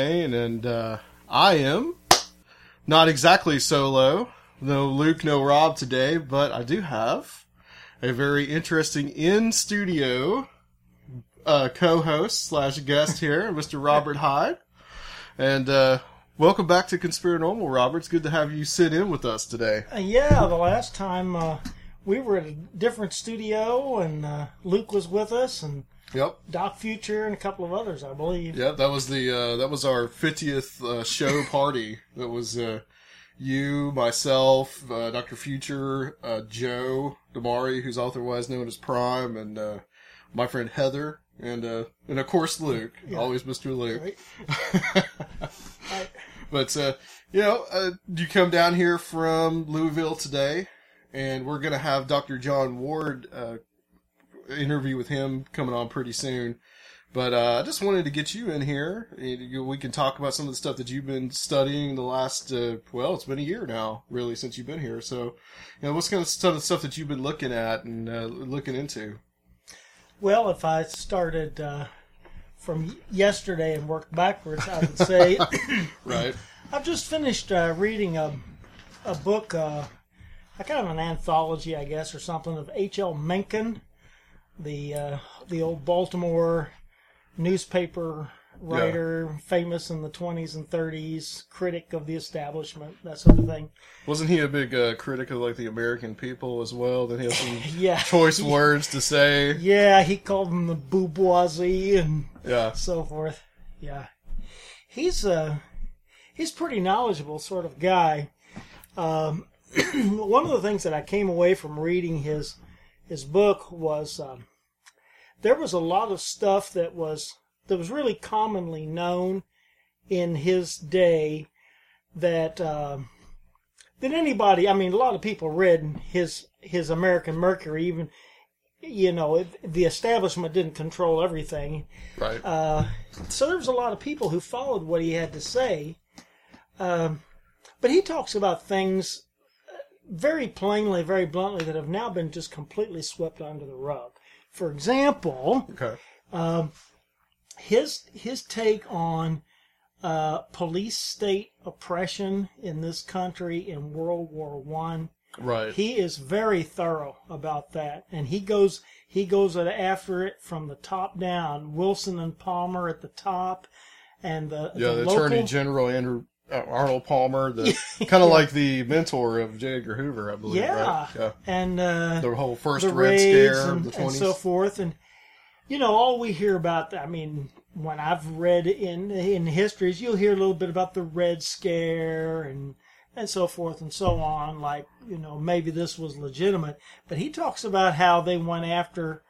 Host and uh, I am not exactly solo. No Luke, no Rob today, but I do have a very interesting in studio uh, co-host slash guest here, Mr. Robert Hyde, and uh, welcome back to Conspiranormal, Robert. It's good to have you sit in with us today. Uh, yeah, the last time uh, we were at a different studio, and uh, Luke was with us, and Yep. Doc Future, and a couple of others, I believe. Yeah, that was the uh, that was our fiftieth uh, show party. That was uh, you, myself, uh, Doctor Future, uh, Joe Damari, who's otherwise known as Prime, and uh, my friend Heather, and uh, and of course Luke, always Mister Luke. Right? But uh, you know, uh, you come down here from Louisville today, and we're gonna have Doctor John Ward uh, interview with him coming on pretty soon. But uh, I just wanted to get you in here. We can talk about some of the stuff that you've been studying the last, uh, well, it's been a year now, really, since you've been here. So, you know, what's kind of some of the stuff that you've been looking at and uh, looking into? Well, if I started uh, from yesterday and worked backwards, I would say Right. I've just finished uh, reading a a book, uh, a kind of an anthology, I guess, or something of H.L. Mencken, the uh, the old Baltimore newspaper writer, famous in the 20s and 30s, critic of the establishment, that sort of thing. Wasn't he a big uh, critic of like the American people as well? Then he had some Yeah, choice words to say. yeah, he called them the bourgeoisie and Yeah. so forth. Yeah, he's uh he's pretty knowledgeable sort of guy. Um, one of the things that I came away from reading his his book was um, there was a lot of stuff that was that was really commonly known in his day that um, that anybody I mean a lot of people read his his American Mercury even you know it, the establishment didn't control everything Right. uh, so there was a lot of people who followed what he had to say. Um, but he talks about things uh, very plainly, very bluntly, that have now been just completely swept under the rug. For example, okay. his his take on uh, police state oppression in this country in World War One. Right. He is very thorough about that, and he goes he goes after it from the top down. Wilson and Palmer at the top, and the yeah, the, local, Attorney General Andrew Arnold Palmer, the kind of like the mentor of J. Edgar Hoover, I believe. yeah, Right? Yeah. and uh, The whole first the Red Scare and, of the and so forth, and you know, all we hear about, I mean, when I've read in in histories, you'll hear a little bit about the Red Scare and and so forth and so on. Like, you know, maybe this was legitimate, but he talks about how they went after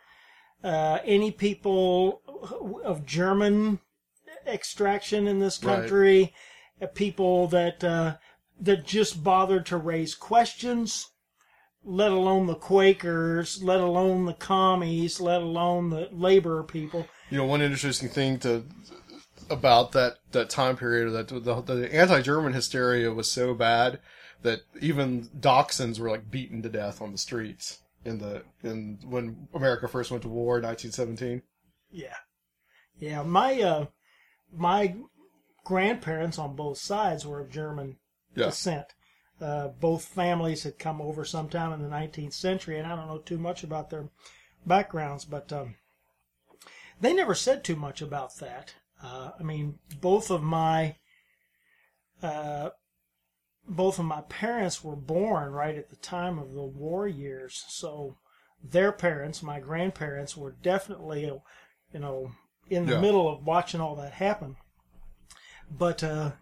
uh, any people of German extraction in this country, uh, people that uh, that just bothered to raise questions, let alone the Quakers, let alone the commies, let alone the labor people. You know, one interesting thing to about that that time period that the, the anti-German hysteria was so bad that even dachshunds were like beaten to death on the streets in the in when America first went to war in 1917. Yeah, yeah. My uh, my grandparents on both sides were of German Yeah. descent. Uh, both families had come over sometime in the 19th century, and I don't know too much about their backgrounds, but um, they never said too much about that. Uh, I mean, both of my uh, both of my parents were born right at the time of the war years, so their parents, my grandparents, were definitely, you know, in the Yeah. middle of watching all that happen. But uh,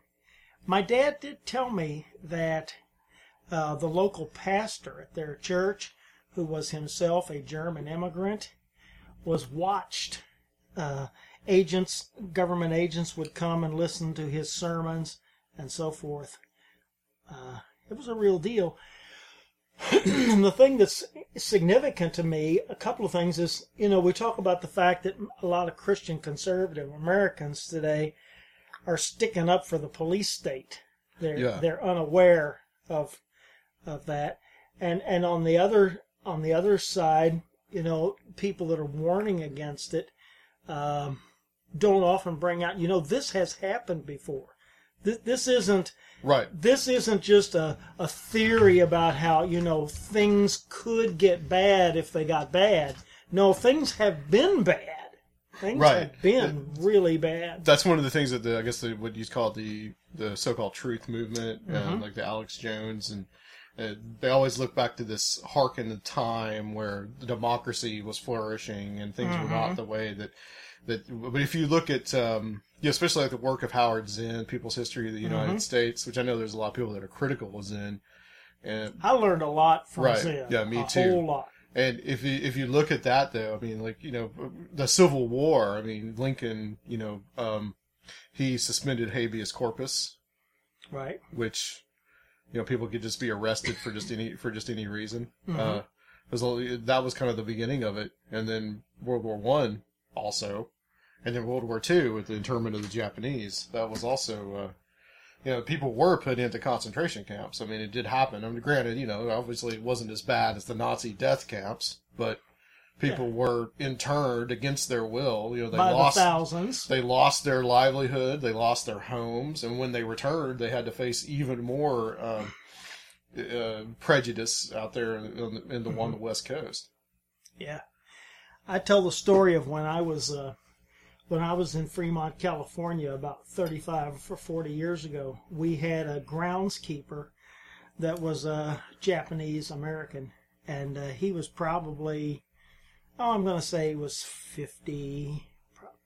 my dad did tell me that uh, the local pastor at their church, who was himself a German immigrant, was watched. Uh, agents, government agents, would come and listen to his sermons and so forth. Uh, it was a real deal. the thing that's significant to me, a couple of things is, you know, we talk about the fact that a lot of Christian conservative Americans today are sticking up for the police state. They're Yeah. they're unaware of of that, and and on the other on the other side, you know, people that are warning against it um, don't often bring out. You know, this has happened before. This this isn't Right. this isn't just a, a theory about how, you know, things could get bad if they got bad. No, things have been bad. Things Right. have been really bad. That's one of the things that the I guess the, what you call the the so-called truth movement, and like the Alex Jones, and uh, they always look back to this hark in the time where the democracy was flourishing and things were not the way that that. But if you look at um, yeah, especially like the work of Howard Zinn, People's History of the United States, which I know there's a lot of people that are critical of Zinn, and I learned a lot from Right. Zinn. Yeah, me a too. whole lot. And if you if you look at that though, I mean, like you know, the Civil War. I mean, Lincoln, you know, um, he suspended habeas corpus, Right. which you know people could just be arrested for just any for just any reason. Mm-hmm. Uh, was that was kind of the beginning of it, and then World War One also, and then World War Two with the internment of the Japanese. That was also. You know, people were put into concentration camps. I mean, it did happen. I mean, granted, you know, obviously it wasn't as bad as the Nazi death camps, but people were interned against their will. You know, they By lost the thousands. they lost their livelihood, they lost their homes, and when they returned, they had to face even more um, uh, prejudice out there in the, in the on the West Coast. Yeah. I tell the story of when I was uh, when I was in Fremont, California, about 35 or 40 years ago. We had a groundskeeper that was a Japanese American, and uh, he was probably, oh, I'm going to say he was 50,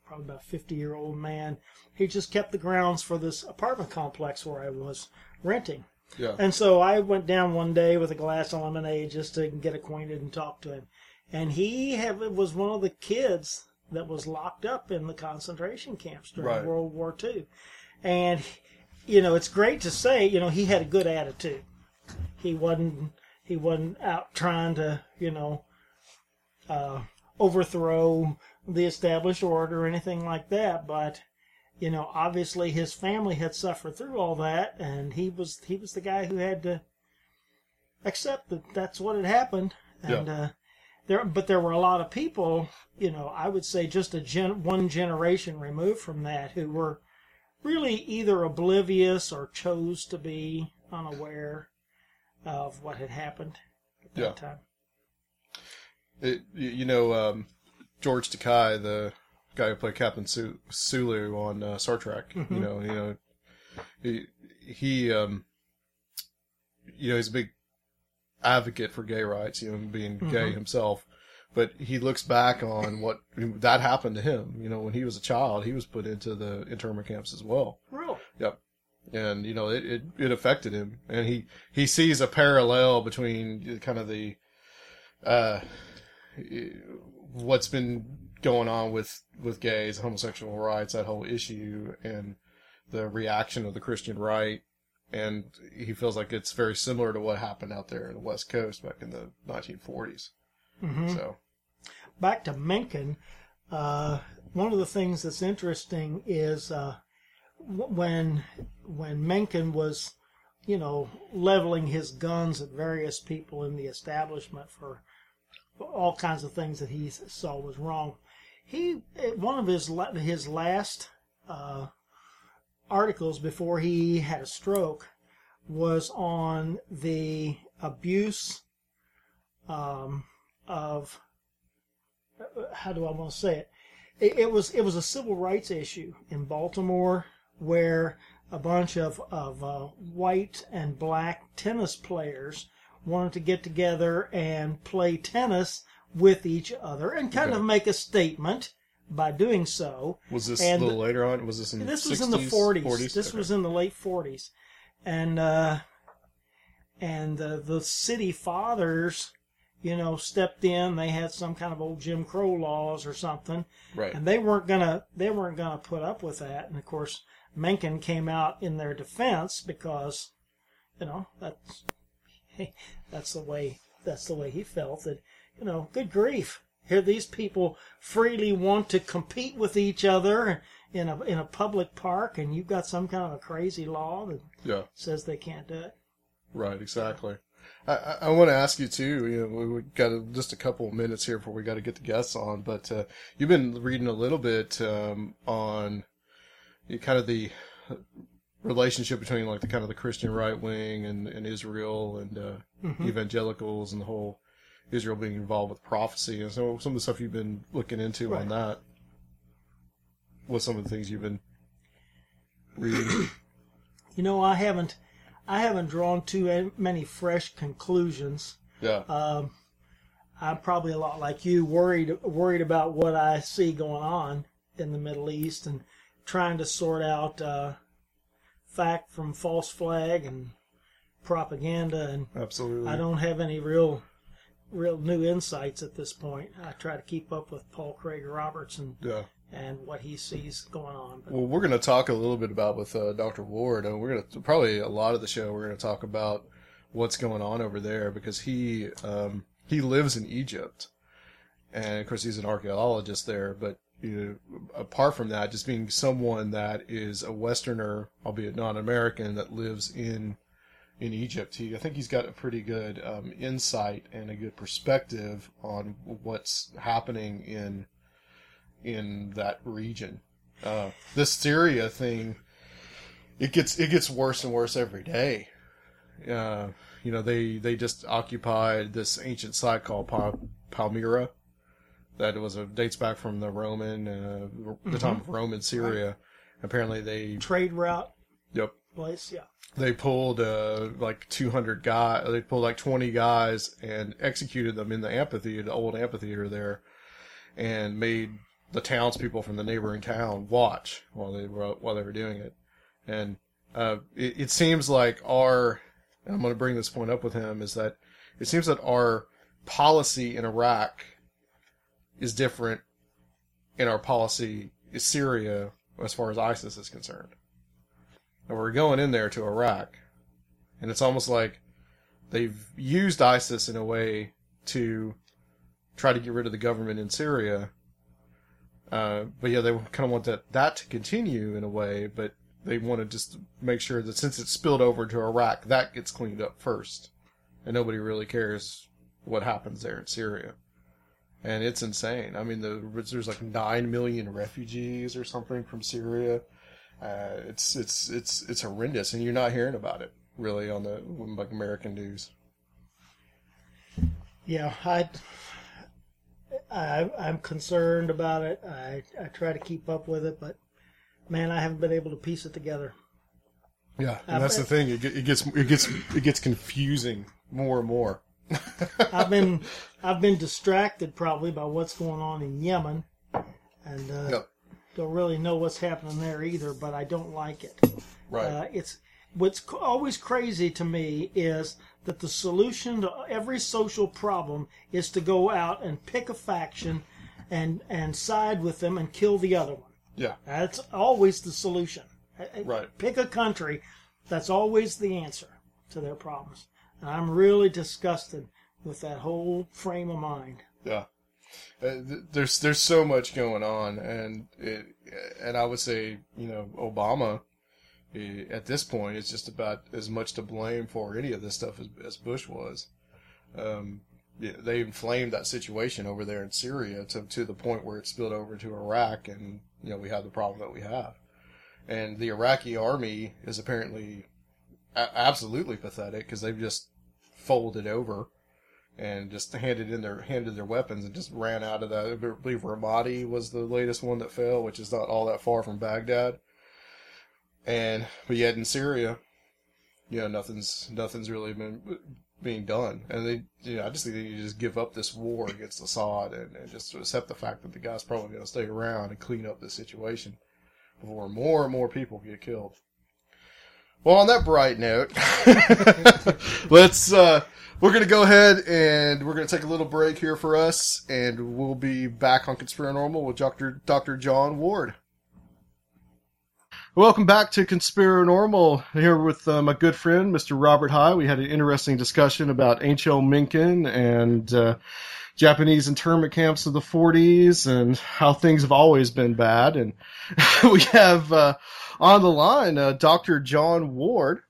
probably about 50 year old man. He just kept the grounds for this apartment complex where I was renting. Yeah, And so I went down one day with a glass of lemonade just to get acquainted and talk to him. And he have, was one of the kids that was locked up in the concentration camps during Right. World War II. And, you know, it's great to say, you know, he had a good attitude. He wasn't, he wasn't out trying to, you know, uh, overthrow the established order or anything like that. But, you know, obviously his family had suffered through all that, and he was he was the guy who had to accept that that's what had happened. And Yeah. uh, there, but there were a lot of people, you know, I would say just a gen, one generation removed from that, who were really either oblivious or chose to be unaware of what had happened at that Yeah. time. it, you you know um, George Takei, the guy who played Captain Su- Sulu on uh, Star Trek. You know, you know, he he um, you know he's a big advocate for gay rights. You know, being gay himself. but he looks back on what that happened to him. You know, when he was a child, he was put into the internment camps as well. Really? Yep. And you know, it, it, it affected him, and he he sees a parallel between kind of the uh what's been going on with with gays, homosexual rights, that whole issue, and the reaction of the Christian right, and he feels like it's very similar to what happened out there in the West Coast back in the 1940s. Mm-hmm. So, Back to Mencken, uh, one of the things that's interesting is uh, when when Mencken was, you know, leveling his guns at various people in the establishment for all kinds of things that he saw was wrong. He one of his his last uh, articles before he had a stroke was on the abuse um, of how do I want to say it? it? It was it was a civil rights issue in Baltimore where a bunch of of uh, white and black tennis players wanted to get together and play tennis with each other and kind Okay. of make a statement by doing so. was this And a little later on? Was this in This the was in the 60s, 40s. This Okay. was in the late 40s, and uh, and uh, the city fathers, you know, stepped in. They had some kind of old Jim Crow laws or something, right. and they weren't gonna they weren't gonna put up with that. And of course, Mencken came out in their defense because, you know, that's that's the way that's the way he felt that you know, good grief. Here these people freely want to compete with each other in a in a public park and you've got some kind of a crazy law that Yeah. says they can't do it. Right, exactly. I, I, I want to ask you too. You know, we, got a, just a couple of minutes here before we got to get the guests on, but uh, you've been reading a little bit um, on you kind of the relationship between like the kind of the Christian right wing and, and Israel and uh, Mm-hmm. evangelicals and the whole Israel being involved with prophecy and so some of the stuff you've been looking into on that. What's some of the things you've been reading? You know, I haven't I haven't drawn too many fresh conclusions. yeah. Um, I'm probably a lot like you, worried worried about what I see going on in the Middle East and trying to sort out uh, fact from false flag and propaganda. And Absolutely. I don't have any real real new insights at this point. I try to keep up with Paul Craig Roberts and yeah. and what he sees going on. But Well, we're going to talk a little bit about with uh, Dr. Ward, and we're going to probably a lot of the show we're going to talk about what's going on over there because he um, he lives in Egypt, and of course he's an archaeologist there. But you know, apart from that, just being someone that is a Westerner, albeit non-American, that lives in in Egypt, he I think he's got a pretty good um, insight and a good perspective on what's happening in in that region. Uh, this Syria thing, it gets it gets worse and worse every day. Uh, you know, they they just occupied this ancient site called Pal- Palmyra, that was a dates back from the Roman uh, the time of Roman Syria. Apparently, they trade route yep place, yeah. they pulled uh, like 200 guys they pulled like 20 guys and executed them in the amphitheater the old amphitheater there and made the townspeople from the neighboring town watch while they were while they were doing it and uh, it, it seems like our and i'm going to bring this point up with him is that it seems that our policy in iraq is different in our policy in syria as far as isis is concerned and we're going in there to Iraq, and it's almost like they've used ISIS in a way to try to get rid of the government in Syria. Uh, but yeah, they kind of want that that to continue in a way, but they want to just make sure that since it's spilled over to Iraq, that gets cleaned up first, and nobody really cares what happens there in Syria. And it's insane. I mean, the, there's like nine million refugees or something from Syria. Uh, it's it's it's it's horrendous, and you're not hearing about it really on the like American news. Yeah, I, I, I'm concerned about it. I, I try to keep up with it, but man, I haven't been able to piece it together. Yeah, and that's the thing. It, it gets it gets it gets confusing more and more. I've been I've been distracted probably by what's going on in Yemen, and uh, Yep. Don't really know what's happening there either. But I don't like it. Right. Uh, it's what's always crazy to me is that the solution to every social problem is to go out and pick a faction and and side with them and kill the other one. yeah. That's always the solution. Uh, uh, Right. Pick a country. That's always the answer to their problems. And I'm really disgusted with that whole frame of mind. Yeah. Uh, th- there's there's so much going on, and it, and I would say you know Obama at this point is just about as much to blame for any of this stuff as, as Bush was. Um, they inflamed that situation over there in Syria to to the point where it spilled over to Iraq, and you know we have the problem that we have. And the Iraqi army is apparently a- absolutely pathetic because they've just folded over and just handed in their handed their weapons and just ran out of that. I believe Ramadi was the latest one that fell, which is not all that far from Baghdad. And but yet in Syria, you know, nothing's nothing's really been being done, and they, you know, I just think they need to just give up this war against Assad and, and just accept the fact that the guy's probably going to stay around and clean up this situation before more and more people get killed. Well, on that bright note, let's uh, we're gonna go ahead and we're gonna take a little break here for us, and we'll be back on Conspiranormal with Doctor Doctor John Ward. Welcome back to Conspiranormal. Here with uh, my good friend, Mr. Robert High. We had an interesting discussion about H.L. Mencken and uh, Japanese internment camps of the 40s and how things have always been bad. And we have uh, on the line uh, Dr. John Ward,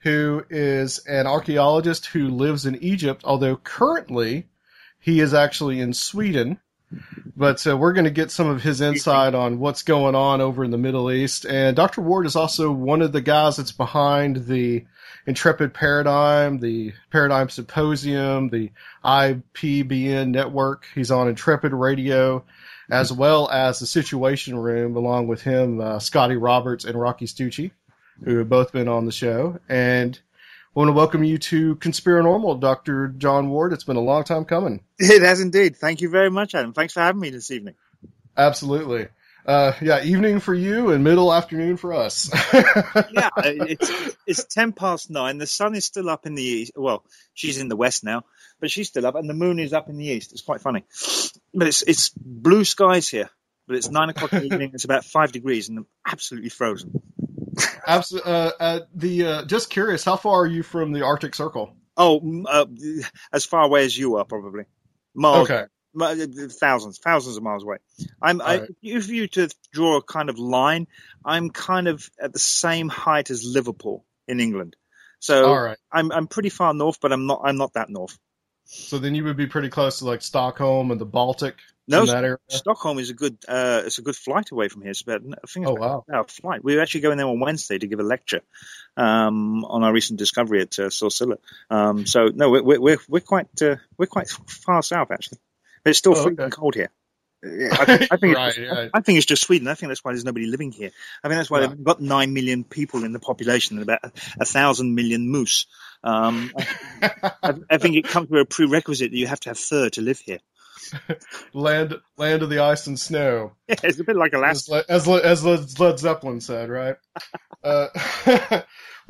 who is an archaeologist who lives in Egypt, although currently he is actually in Sweden. But uh, we're going to get some of his insight on what's going on over in the Middle East. And Dr. Ward is also one of the guys that's behind the Intrepid Paradigm, the Paradigm Symposium, the IPBN network. He's on Intrepid Radio, as well as the Situation Room, along with him, uh, Scotty Roberts and Rocky Stucci, who have both been on the show. And I want to welcome you to Conspiranormal, Dr. John Ward. It's been a long time coming. It has indeed. Thank you very much, Adam. Thanks for having me this evening. Absolutely. Uh, yeah, evening for you and middle afternoon for us. yeah, it's it's ten past nine. The sun is still up in the east. Well, she's in the west now, but she's still up, and the moon is up in the east. It's quite funny, but it's it's blue skies here. But it's nine o'clock in the evening. It's about five degrees, and I'm absolutely frozen. Absolutely. Uh, uh, the uh, just curious, how far are you from the Arctic Circle? Oh, uh, as far away as you are, probably. Miles, Okay. Thousands, thousands of miles away. I'm. I, Right. If you to draw a kind of line, I'm kind of at the same height as Liverpool in England. So right. I'm I'm pretty far north, but I'm not I'm not that north. So then you would be pretty close to like Stockholm and the Baltic. No, in that area. Stockholm is a good uh, it's a good flight away from here. It's about I think it's Oh, about wow. flight. We were actually going there on Wednesday to give a lecture um, on our recent discovery at uh, Silsila. Um, so no, we're we're we're, we're quite uh, we're quite far south actually, it's still Oh, freezing okay. cold here. I, I think Right, it's, right. I think it's just Sweden. I think that's why there's nobody living here. I think that's why Yeah. they've got nine million people in the population and about a, thousand million moose. Um, I, I think it comes with a prerequisite that you have to have fur to live here. land, land of the ice and snow. Yeah, it's a bit like as Alaska. As, as Led Led Zeppelin said, right? uh,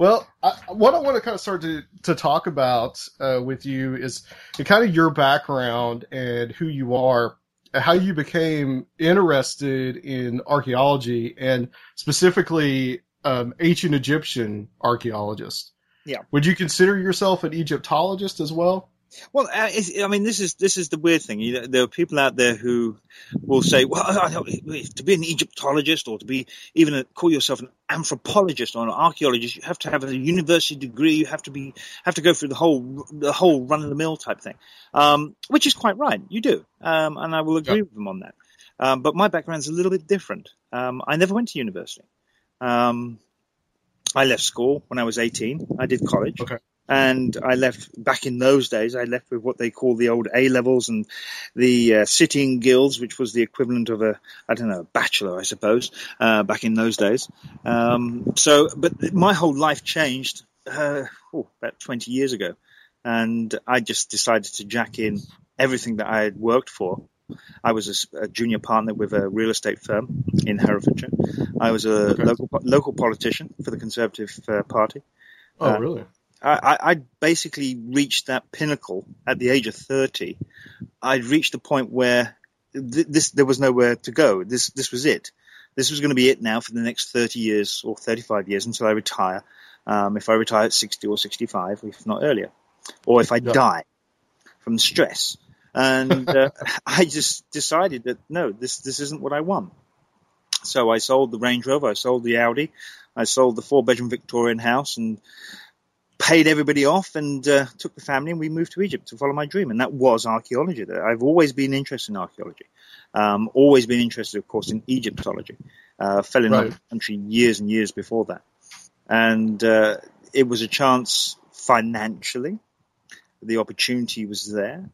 well, I, what I want to kind of start to, to talk about uh, with you is kind of your background and who you are, how you became interested in archaeology and specifically um, ancient Egyptian archaeologist. Yeah. Would you consider yourself an Egyptologist as well? Well, uh, I mean, this is this is the weird thing. You know, there are people out there who will say, "Well, I to be an Egyptologist or to be even a, call yourself an anthropologist or an archaeologist, you have to have a university degree. You have to be have to go through the whole the whole run of the mill type thing." Um, which is quite right. You do, um, and I will agree Yeah. with them on that. Um, but my background's a little bit different. Um, I never went to university. Um, I left school when I was 18. I did college. Okay. And I left back in those days. I left with what they call the old A levels and the uh, City and Guilds, which was the equivalent of a, I don't know, a bachelor, I suppose, uh, back in those days. Um, so, but my whole life changed uh, oh, about 20 years ago. and I just decided to jack in everything that I had worked for. I was a, a junior partner with a real estate firm in Herefordshire. I was a Okay. local local politician for the Conservative uh, Party. Oh, Uh, really? I, I basically reached that pinnacle at the age of 30. I'd reached the point where th- this there was nowhere to go. This this was it. This was going to be it now for the next 30 years or 35 years until I retire. Um, if I retire at 60 or 65, if not earlier, or if I Yeah. die from stress. And uh, I just decided that no, this this isn't what I want. So I sold the Range Rover, I sold the Audi, I sold the four bedroom Victorian house, and paid everybody off and uh, took the family and we moved to Egypt to follow my dream. And that was archaeology. I've always been interested in archaeology. Um, always been interested, of course, in Egyptology. Uh, fell in love Right. with the country years and years before that. And uh, it was a chance financially. The opportunity was there.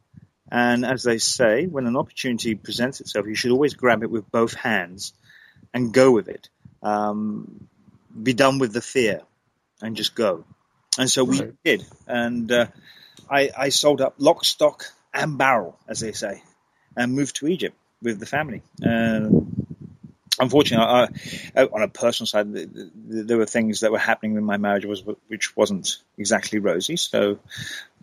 And as they say, when an opportunity presents itself, you should always grab it with both hands and go with it. Um, be done with the fear and just go. And so we Right. did. And uh, I, I sold up lock, stock, and barrel, as they say, and moved to Egypt with the family. Um unfortunately, I, I, on a personal side, th th there were things that were happening in my marriage was, which wasn't exactly rosy. So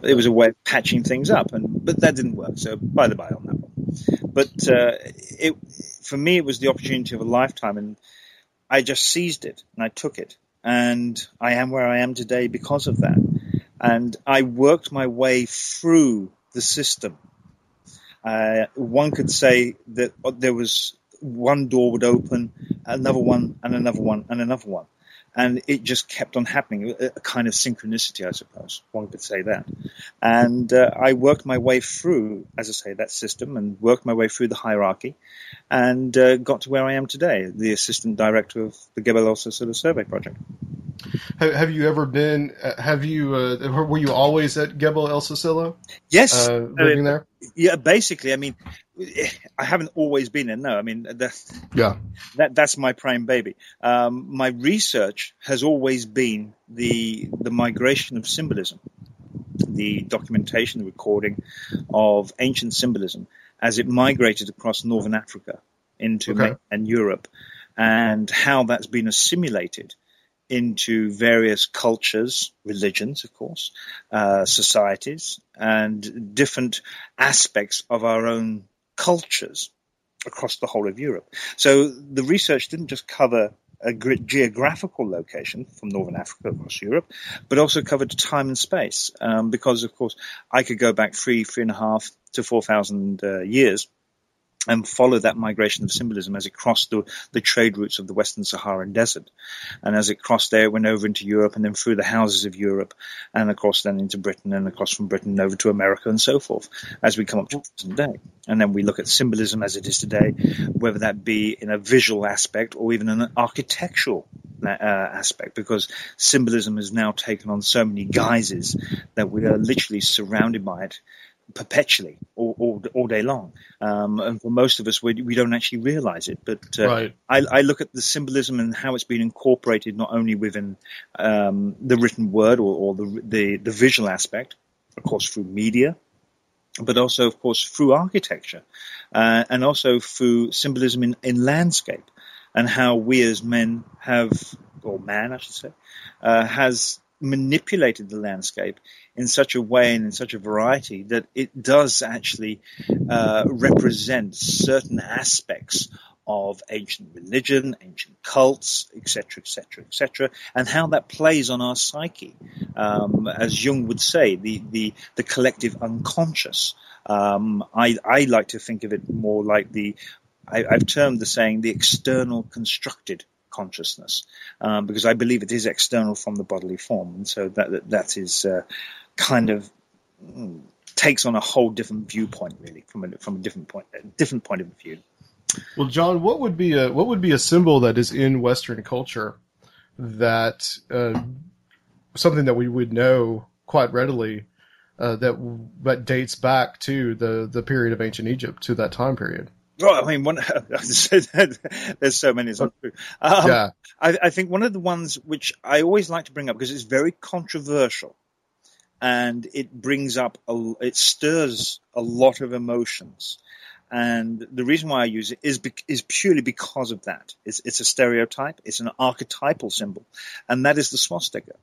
it was a way of patching things up, and but that didn't work. So by the by on that one. But uh, it for me, it was the opportunity of a lifetime, and I just seized it and I took it, and I am where I am today because of that. And I worked my way through the system. Uh, one could say that there was one door would open, another one, and another one, and another one. And it just kept on happening, a kind of synchronicity, I suppose. One could say that. And uh, I worked my way through, as I say, that system and worked my way through the hierarchy and uh, got to where I am today, the assistant director of the Gebel El Silsila Survey Project. Have, have you ever been? Uh, have you? Uh, were you always at Gebel El Silsila, Yes, uh, living there? Yeah. Basically, I mean, I haven't always been there. No, I mean that, Yeah. that that's my prime baby. Um, my research has always been the the migration of symbolism, the documentation, the recording of ancient symbolism as it migrated across northern Africa into Okay. and Europe, and how that's been assimilated into various cultures, religions, of course, uh, societies, and different aspects of our own cultures across the whole of Europe. So the research didn't just cover a geographical location from northern Africa across Europe, but also covered time and space. Um, because, of course, I could go back three, three and a half to 4,000 uh, years and follow that migration of symbolism as it crossed the, the trade routes of the Western Saharan Desert. And as it crossed there, it went over into Europe and then through the houses of Europe and across then into Britain and across from Britain over to America and so forth as we come up to present day. And then we look at symbolism as it is today, whether that be in a visual aspect or even an architectural uh, aspect, because symbolism has now taken on so many guises that we are literally surrounded by it perpetually all, all, all day long. Um, and for most of us, we, we don't actually realize it. But uh, Right. I, I look at the symbolism and how it's been incorporated not only within um, the written word or, or the, the, the visual aspect, of course, through media, but also, of course, through architecture, uh, and also through symbolism in, in landscape, and how we as men have, or man, I should say, uh, has manipulated the landscape in such a way and in such a variety that it does actually uh, represent certain aspects of ancient religion, ancient cults, etc., etc., etc., and how that plays on our psyche. Um, as Jung would say, the the, the collective unconscious. Um, I, I like to think of it more like the I, I've termed the saying the external constructed consciousness um, because I believe it is external from the bodily form, and so that that, that is uh, kind of mm, takes on a whole different viewpoint, really, from a from a different point, a different point of view. Well, John, what would be a what would be a symbol that is in Western culture that uh, something that we would know quite readily uh, that that dates back to the the period of ancient Egypt to that time period? Well, I mean, one, there's so many. It's not true. Um, yeah, I, I think one of the ones which I always like to bring up because it's very controversial, and it brings up, a, it stirs a lot of emotions. And the reason why I use it is be, is purely because of that. It's, it's a stereotype. It's an archetypal symbol, and that is the swastika.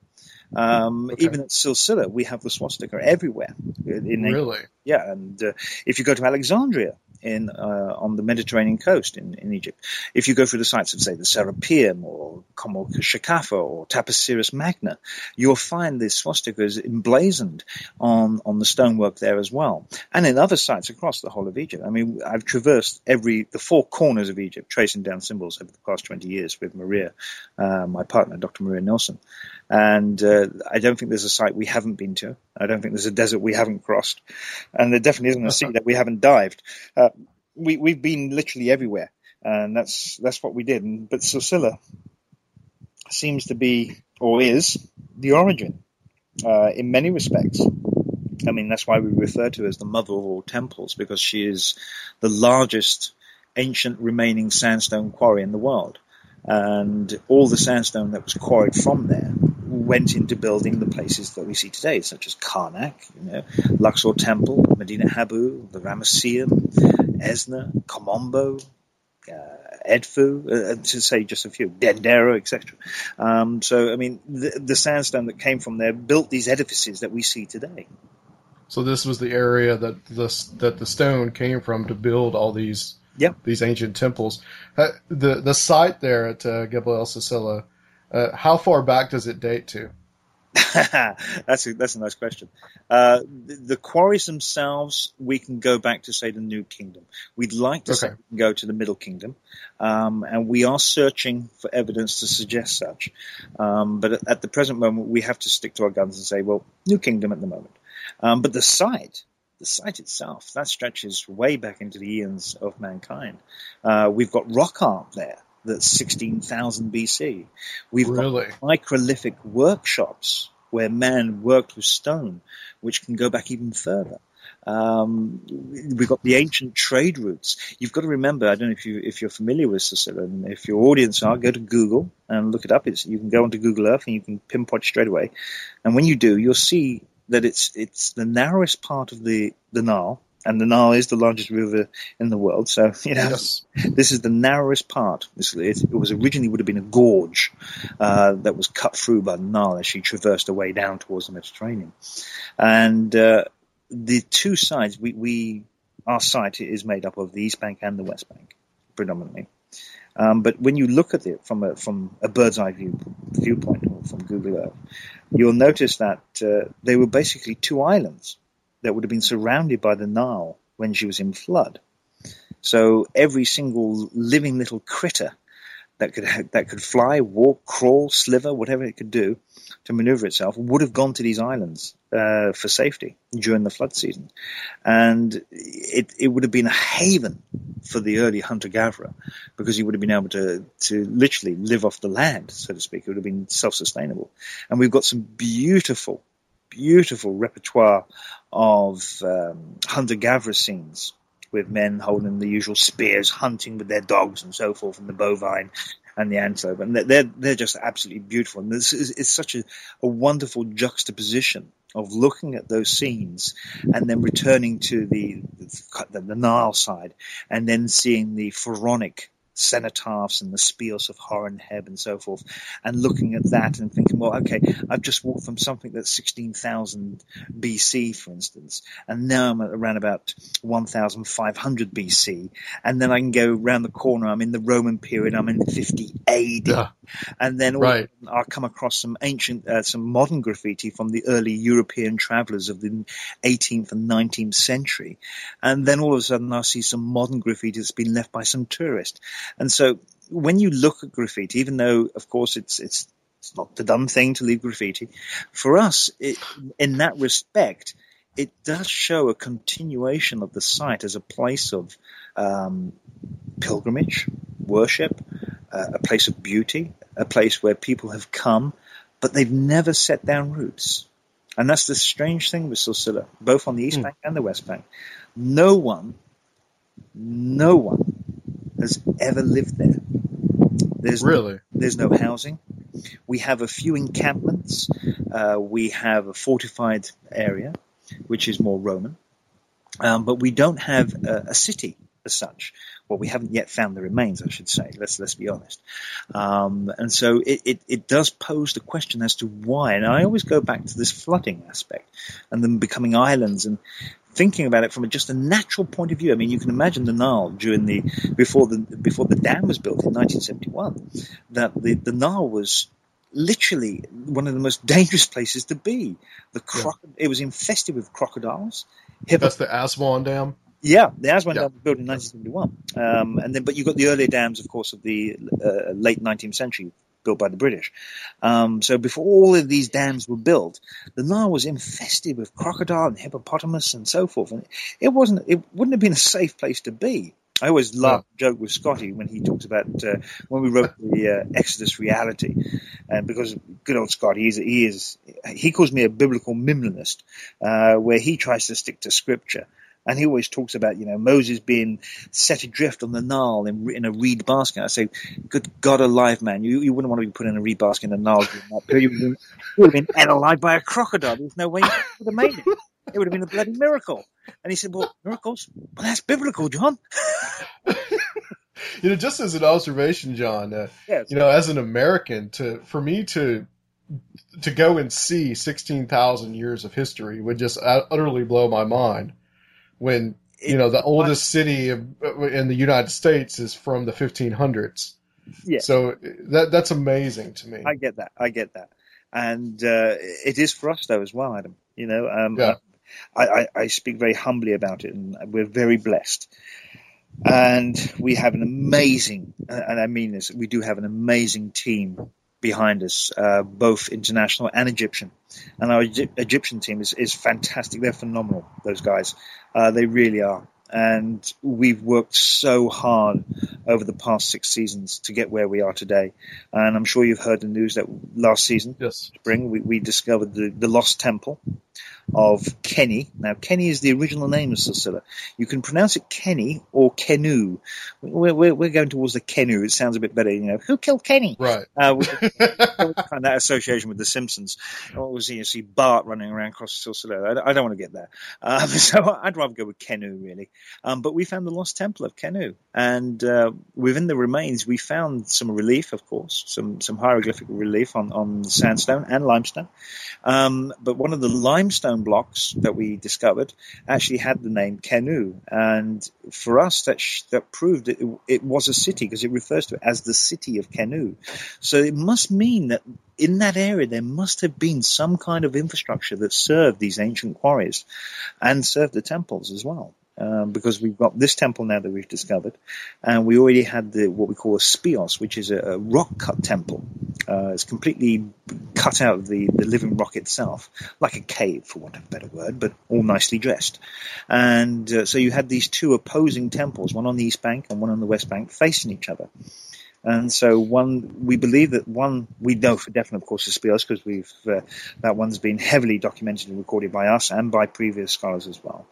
Um, okay. Even at Silsila, we have the swastika everywhere. In, really? Yeah, and uh, if you go to Alexandria in uh, on the Mediterranean coast in, in Egypt, if you go through the sites of say the Serapeum or Kom el Shoqafa or Taposiris Magna, you'll find the swastikas emblazoned on on the stonework there as well, and in other sites across the whole of Egypt. I mean, I've traversed every the four corners of Egypt, tracing down symbols over the past twenty years with Maria, uh, my partner, Dr. Maria Nilsson. And uh, I don't think there's a site we haven't been to. I don't think there's a desert we haven't crossed, and there definitely isn't a sea that we haven't dived. Uh, we we've been literally everywhere, and that's that's what we did. And, but Silsila seems to be or is the origin uh, in many respects. I mean, that's why we refer to her as the mother of all temples because she is the largest ancient remaining sandstone quarry in the world and all the sandstone that was quarried from there went into building the places that we see today, such as Karnak, you know, Luxor Temple, Medinet Habu, the Ramesseum, Esna, Kom Ombo, uh, Edfu, uh, to say just a few, Dendera, etc. Um, so, I mean, the, the, sandstone that came from there built these edifices that we see today. So this was the area that the that the stone came from to build all these yep. these ancient temples. Uh, the the site there at uh, Gebel El Silsila, uh, how far back does it date to? that's a, that's a nice question. Uh, the, the, quarries themselves, we can go back to say the New Kingdom. We'd like to okay. go to the Middle Kingdom, um, and we are searching for evidence to suggest such. Um, but at, at, the present moment, we have to stick to our guns and say, well, New Kingdom at the moment. Um, but the site, the site itself, that stretches way back into the eons of mankind. Uh, we've got rock art there that's 16,000 BC. We've really? got microlithic workshops where man worked with stone, which can go back even further. Um, we've got the ancient trade routes. You've got to remember. I don't know if you if you're familiar with Silsila, and if your audience are, go to Google and look it up. It's, you can go onto Google Earth and you can pinpoint straight away. And when you do, you'll see that it's it's the narrowest part of the the Nile, and the Nile is the largest river in the world. So you know, yes. this is the narrowest part. This, it, it, was originally would have been a gorge uh, that was cut through by the Nile as she traversed her way down towards the Mediterranean, and uh, the two sides we, we our site is made up of the East Bank and the West Bank predominantly. Um, but when you look at it from a from a bird's eye view viewpoint or from Google Earth, you'll notice that uh, they were basically two islands that would have been surrounded by the Nile when she was in flood. So every single living little critter that could that could fly, walk, crawl, sliver, whatever it could do to maneuver itself, would have gone to these islands uh, for safety during the flood season, and it it would have been a haven for the early hunter gatherer because he would have been able to to literally live off the land, so to speak. It would have been self sustainable, and we've got some beautiful, beautiful repertoire of um, hunter gatherer scenes with men holding the usual spears, hunting with their dogs and so forth, and the bovine and the antelope, and they're they're just absolutely beautiful. And this is it's such a, a wonderful juxtaposition of looking at those scenes and then returning to the the, the Nile side, and then seeing the pharaonic cenotaphs and the speos of Horemheb and Heb and so forth, and looking at that and thinking, well, okay, I've just walked from something that's 16,000 BC, for instance, and now I'm at around about 1,500 BC, and then I can go around the corner, I'm in the Roman period, I'm in 50 AD, yeah. and then right. I'll come across some ancient, uh, some modern graffiti from the early European travelers of the 18th and 19th century, and then all of a sudden I'll see some modern graffiti that's been left by some tourist. And so when you look at graffiti, even though of course it's it's it's not the dumb thing to leave graffiti, for us it, in that respect, it does show a continuation of the site as a place of um, pilgrimage, worship, uh, a place of beauty, a place where people have come, but they've never set down roots. And that's the strange thing with Silsila, both on the East mm. Bank and the West Bank. No one, no one has ever lived there. There's really no, there's no housing. We have a few encampments. Uh, we have a fortified area, which is more Roman. Um, but we don't have a, a city as such. Well, we haven't yet found the remains, I should say. Let's let's be honest. Um, and so it, it, it does pose the question as to why. And I always go back to this flooding aspect and them becoming islands and thinking about it from a, just a natural point of view. I mean, you can imagine the Nile during the before the before the dam was built in 1971. That the the Nile was literally one of the most dangerous places to be. The croc- it was infested with crocodiles. That's the Aswan Dam. Yeah, the Aswan Yeah. Dam was built in 1971, um, and then but you got the earlier dams, of course, of the uh, late 19th century, built by the British. Um, so before all of these dams were built, the Nile was infested with crocodile and hippopotamus and so forth, and it wasn't, it wouldn't have been a safe place to be. I always laugh, joke with Scotty when he talks about uh, when we wrote the uh, Exodus reality, and because good old Scotty, he's, he is he calls me a biblical minimalist, uh, where he tries to stick to scripture. And he always talks about, you know, Moses being set adrift on the Nile in, in a reed basket. I say, good God alive, man, you, you wouldn't want to be put in a reed basket in the Nile. You would have been, would have been eaten alive by a crocodile. There's no way you would have made it. It would have been a bloody miracle. And he said, well, miracles? Well, that's biblical, John. You know, just as an observation, John. Uh, Yes. you know, as an American, to for me to to go and see sixteen thousand years of history would just utterly blow my mind. When you know the oldest city of, in the United States is from the fifteen hundreds. Yeah. So that that's amazing to me. I get that. I get that. And uh, it is for us, though, as well, Adam. You know, um, Yeah. I, I, I speak very humbly about it, and we're very blessed. And we have an amazing, and I mean this, we do have an amazing team behind us, uh, both international and Egyptian. And our Egy- Egyptian team is, is fantastic. They're phenomenal, those guys. Uh, they really are. And we've worked so hard over the past six seasons to get where we are today. And I'm sure you've heard the news that last season, yes. spring, we, we discovered the, the lost temple of Kenny. Now, Kenny is the original name of Silsila. You can pronounce it Kenny or Kenu. We're, we're, we're going towards the Kenu. It sounds a bit better, you know. Who killed Kenny? Right. Uh, we, that association with The Simpsons. What was you see Bart running around across Silsila? I, don't- I don't want to get there. Um, so I'd rather go with Kenu, really. Um, but we found the lost temple of Kenu, and uh, within the remains, we found some relief, of course, some some hieroglyphic relief on on sandstone and limestone. Um, but one of the limestone blocks that we discovered actually had the name Kenu, and for us, that sh- that proved it, it was a city because it refers to it as the city of Kenu. So it must mean that in that area there must have been some kind of infrastructure that served these ancient quarries and served the temples as well. Um, because we've got this temple now that we've discovered, and we already had the what we call a speos, which is a, a rock cut temple. Uh, it's completely cut out of the, the living rock itself, like a cave, for want of a better word, but all nicely dressed. And uh, so you had these two opposing temples, one on the east bank and one on the west bank, facing each other. And so one, we believe that one, we know for definite, of course, is Speos because we've uh, that one's been heavily documented and recorded by us and by previous scholars as well.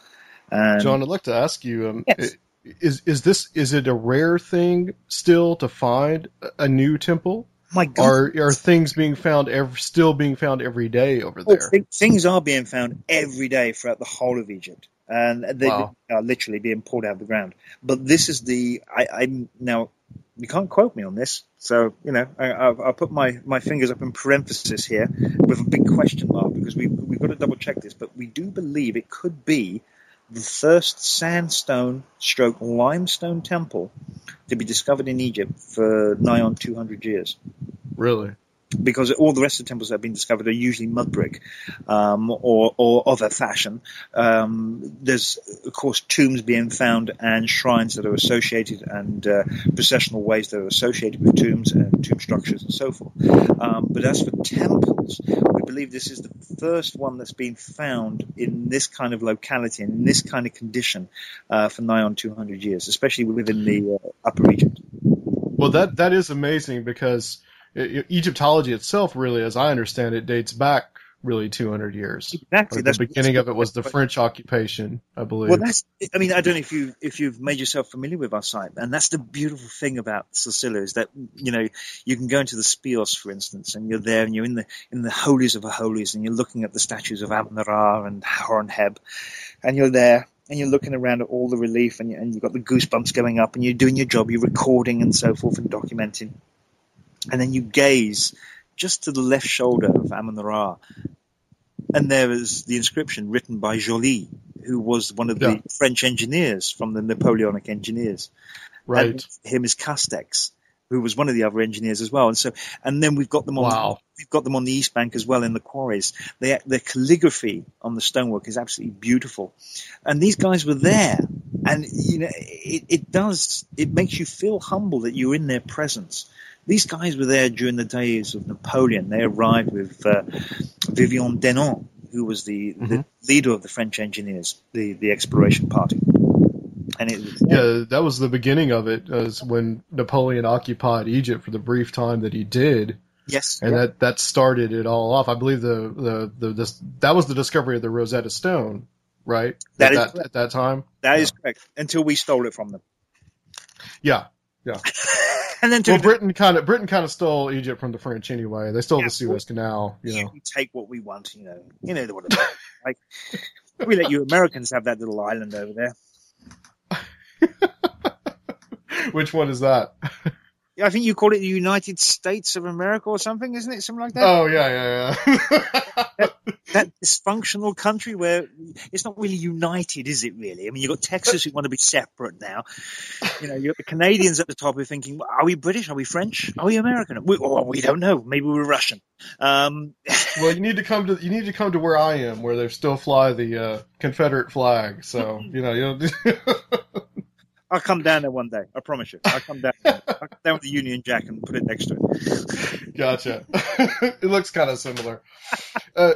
And John, I'd like to ask you: um, Yes. Is is this is it a rare thing still to find a- a new temple? my God, Are are things being found ev- still being found every day over Well, there? thi- things are being found every day throughout the whole of Egypt, and they Wow. are literally being pulled out of the ground. But this is the I, I'm now. You can't quote me on this, so you know I, I'll, I'll put my, my fingers up in parenthesis here with a big question mark because we we've got to double check this. But we do believe it could be the first sandstone stroke limestone temple to be discovered in Egypt for nigh on 200 years Really? Because all the rest of the temples that have been discovered are usually mud brick um, or, or other fashion. Um, there's, of course, tombs being found and shrines that are associated and uh, processional ways that are associated with tombs and tomb structures and so forth. Um, but as for temples, we believe this is the first one that's been found in this kind of locality and in this kind of condition uh, for nigh on 200 years, especially within the uh, Upper Egypt. Well, that that is amazing because Egyptology itself, really, as I understand it, dates back really 200 years. Exactly. That's the beginning of it was the French occupation, I believe. Well, that's. I mean, I don't know if you if you've made yourself familiar with our site, and that's the beautiful thing about Silsila is that you know you can go into the Speos, for instance, and you're there and you're in the in the holies of the holies, and you're looking at the statues of Amun-Ra and Horemheb, and you're there and you're looking around at all the relief, and, you, and you've got the goosebumps going up, and you're doing your job, you're recording and so forth and documenting, and then you gaze just to the left shoulder of Amun-Ra, and there is the inscription written by Joly, who was one of the French engineers from the Napoleonic engineers. right. And him is Castex, who was one of the other engineers as well. And so, and then we've got them on, Wow. we've got them on the East Bank as well in the quarries. They, their calligraphy on the stonework is absolutely beautiful. And these guys were there. And, you know, it, it does, it makes you feel humble that you're in their presence. These guys were there during the days of Napoleon. They arrived with uh, Vivant Denon, who was the, the leader of the French engineers, the, the exploration party. And it was Yeah, that was the beginning of it, as when Napoleon occupied Egypt for the brief time that he did, yes, and that that started it all off. I believe the the, the this, that was the discovery of the Rosetta Stone, right? That at is that at that time. That is correct. Until we stole it from them, Yeah, yeah. and then to Well, Britain kind of Britain kind of stole Egypt from the French anyway. They stole Yeah. the Suez Canal, you know. we take what we want. You know, you know what like. We let you Americans have that little island over there. Which one is that? I think you call it the United States of America or something, isn't it? Something like that. Oh yeah, yeah, yeah. that dysfunctional country where it's not really united, is it? Really? I mean, you've got Texas who want to be separate now. You know, you've got the Canadians at the top who are thinking, "Are we British? Are we French? Are we American? We, oh, we don't know. Maybe we're Russian." Um, well, you need to come to you need to come to where I am, where they still fly the uh, Confederate flag. So you know, you I'll come down there one day. I promise you. I'll come down. I'll come down with the Union Jack and put it next to it. gotcha. it looks kind of similar. Uh,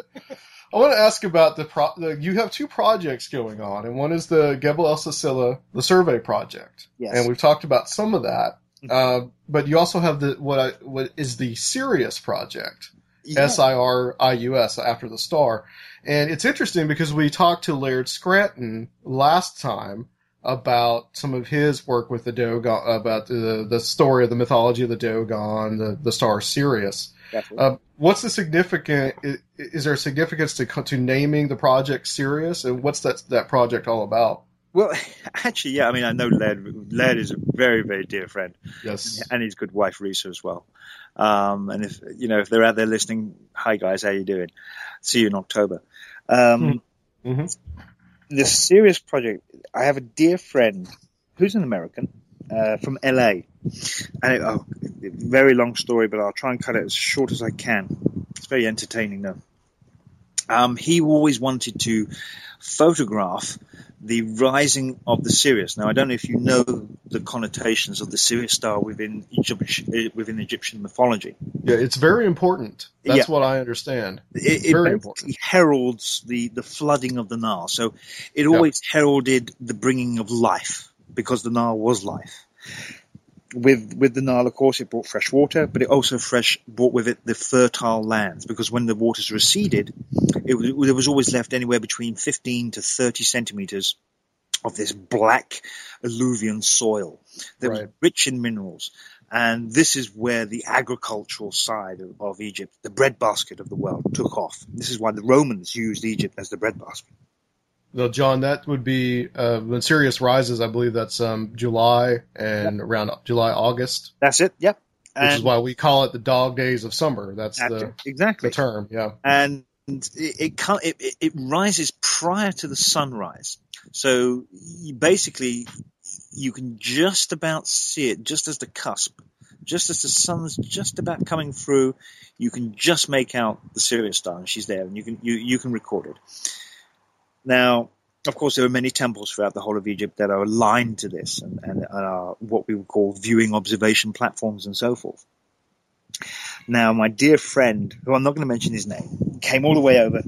I want to ask about the, pro- the. You have two projects going on, and one is the Gebel El Silsila, the survey project, Yes. and we've talked about some of that. Uh, but you also have the what I what is the Sirius project. S I R I U S after the star. And it's interesting because we talked to Laird Scranton last time about some of his work with the Dogon, about the the story of the mythology of the Dogon, the the star Sirius. Uh, what's the significant? Is, is there significance to to naming the project Sirius, and what's that that project all about? Well, actually, yeah. I mean, I know Laird. Laird is a very, very dear friend, Yes. and his good wife Risa as well. Um, and if you know if they're out there listening, hi guys, how you doing? See you in October. Um, hmm The Sirius project. I have a dear friend who's an American uh, from LA, and oh, very long story, but I'll try and cut it as short as I can. It's very entertaining though. Um, he always wanted to photograph the rising of the Sirius. Now, I don't know if you know the connotations of the Sirius star within Egyptian, within Egyptian mythology. Yeah, it's very important. That's Yeah. what I understand. It, it Very basically heralds the, the flooding of the Nile. So it always heralded the bringing of life because the Nile was life. With with the Nile, of course, it brought fresh water, but it also fresh brought with it the fertile lands because when the waters receded, it, there was always left anywhere between 15 to 30 centimeters of this black alluvial soil that was rich in minerals. And this is where the agricultural side of, of Egypt, the breadbasket of the world, took off. This is why the Romans used Egypt as the breadbasket. Well, John, that would be uh, when Sirius rises. I believe that's um, July and around July August, That's it. Yep. which is why we call it the dog days of summer. That's the, exactly. the term. Yeah. and it it, it it it rises prior to the sunrise. So you basically you can just about see it just as the cusp, just as the sun's just about coming through. You can just make out the Sirius star, and she's there, and you can you you can record it. Now, of course, there are many temples throughout the whole of Egypt that are aligned to this and, and are what we would call viewing observation platforms and so forth. Now, my dear friend, who I'm not going to mention his name, came all the way over,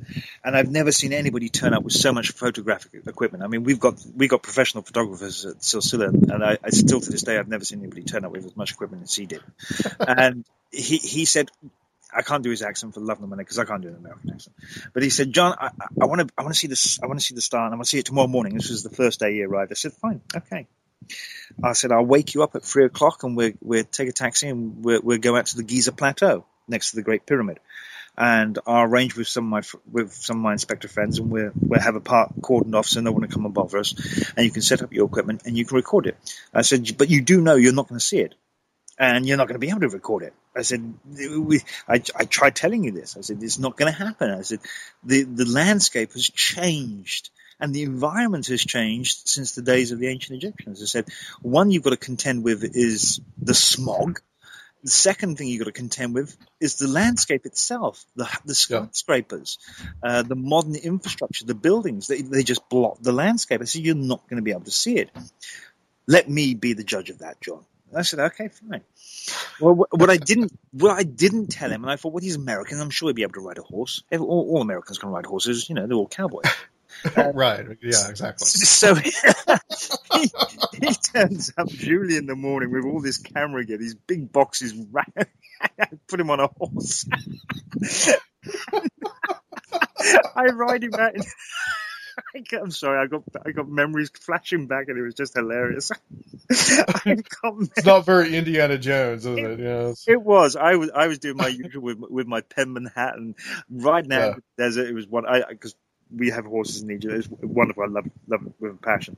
and I've never seen anybody turn up with so much photographic equipment. I mean, we've got we got professional photographers at Silsila, and I, I still to this day I've never seen anybody turn up with as much equipment as he did. and he he said, I can't do his accent for the love nor money because I can't do an American accent. But he said, John, I want to, I want to see this, I want to see the star, and I want to see it tomorrow morning. This was the first day he arrived. I said, fine, okay. I said, I'll wake you up at three o'clock, and we'll we'll take a taxi and we'll, we'll go out to the Giza Plateau next to the Great Pyramid. And I'll arrange with some of my with some of my inspector friends, and we'll we'll have a park cordoned off so no one will come and bother us. And you can set up your equipment and you can record it. I said, but you do know you're not going to see it and you're not going to be able to record it. I said, we, I, I tried telling you this. I said, it's not going to happen. I said, the, the landscape has changed and the environment has changed since the days of the ancient Egyptians. I said, one you've got to contend with is the smog. The second thing you've got to contend with is the landscape itself, the, the skyscrapers, uh, the modern infrastructure, the buildings. They, they just block the landscape. I said, you're not going to be able to see it. Let me be the judge of that, John. I said, okay, fine. Well, what I didn't, what I didn't tell him, and I thought, well, he's American. I'm sure he'd be able to ride a horse. All, all Americans can ride horses. You know, they're all cowboys. Uh, right. Yeah, exactly. So he, he, turns up Julie in the morning with all this camera gear, these big boxes. Put him on a horse. I ride him out. I'm sorry, I got I got memories flashing back, and it was just hilarious. it's not very Indiana Jones, is it? It, yeah, it was. I was I was doing my usual with with my Penman hat, and right now yeah. the desert. It was one I because we have horses in Egypt. It's wonderful. I love love it with passion.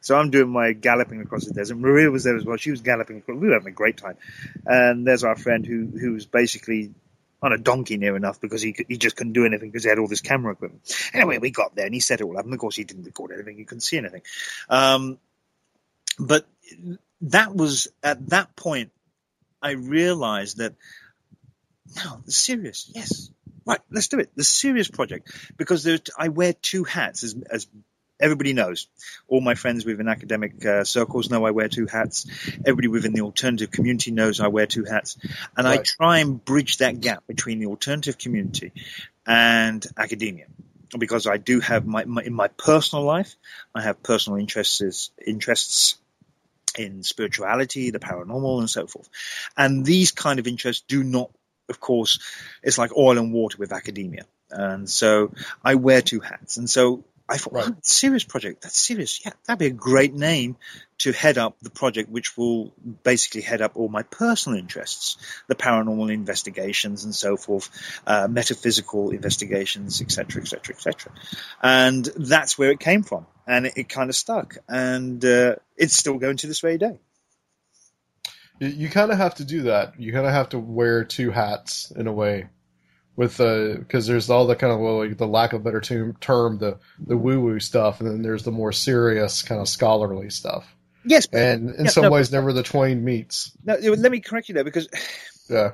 So I'm doing my galloping across the desert. Maria was there as well. She was galloping. Across. We were having a great time. And there's our friend who who's basically on a donkey near enough because he he just couldn't do anything because he had all this camera equipment. Anyway, we got there and he set it all up, and of course he didn't record anything. He couldn't see anything. Um, but that was at that point I realized that no, the serious, yes, right, let's do it. The serious project because I wear two hats as as everybody knows. All my friends within academic uh, circles know I wear two hats. Everybody within the alternative community knows I wear two hats. And right. I try and bridge that gap between the alternative community and academia. Because I do have my, my in my personal life, I have personal interests interests in spirituality, the paranormal, and so forth. And these kind of interests do not, of course, it's like oil and water with academia. And so I wear two hats. And so I thought, right. oh, serious project. That's serious. Yeah, that'd be a great name to head up the project, which will basically head up all my personal interests, the paranormal investigations and so forth, uh, metaphysical investigations, etc., etc., etc. And that's where it came from, and it, it kind of stuck, and uh, it's still going to this very day. You, you kind of have to do that. You kind of have to wear two hats in a way with the because there's all the kind of well, like the lack of a better term, term the the woo woo stuff, and then there's the more serious kind of scholarly stuff. Yes, and in some no, ways, never the twain meets. No, let me correct you there because yeah,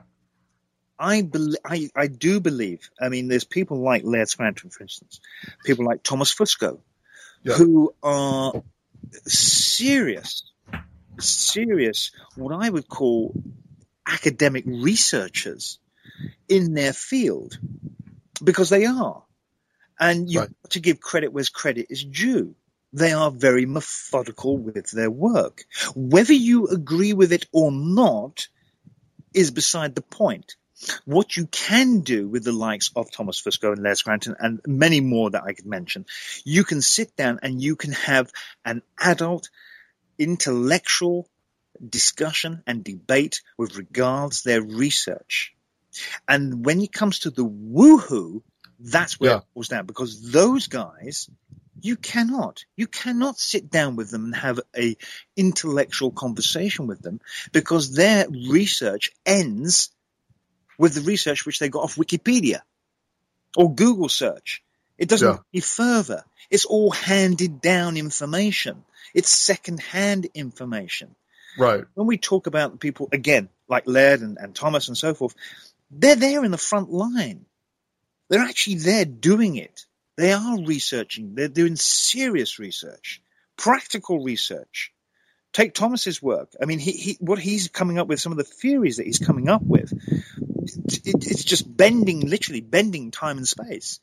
I believe I I do believe. I mean, there's people like Laird Scranton, for instance, people like Thomas Fusco, yeah. who are serious, serious, what I would call academic researchers in their field because they are. And you've right. got to give credit where credit is due. They are very methodical with their work. Whether you agree with it or not is beside the point. What you can do with the likes of Thomas Fusco and Laird Scranton and many more that I could mention, you can sit down and you can have an adult intellectual discussion and debate with regards their research. And when it comes to the woohoo, that's where yeah. it falls down because those guys, you cannot, you cannot sit down with them and have a intellectual conversation with them because their research ends with the research which they got off Wikipedia or Google search. It doesn't yeah. go any further. It's all handed down information. It's second hand information. Right. When we talk about people, again, like Laird and, and Thomas and so forth, they're there in the front line. They're actually there doing it. They are researching. They're doing serious research, practical research. Take Thomas's work. I mean, he, he, what he's coming up with, some of the theories that he's coming up with, it, it, it's just bending, literally bending time and space.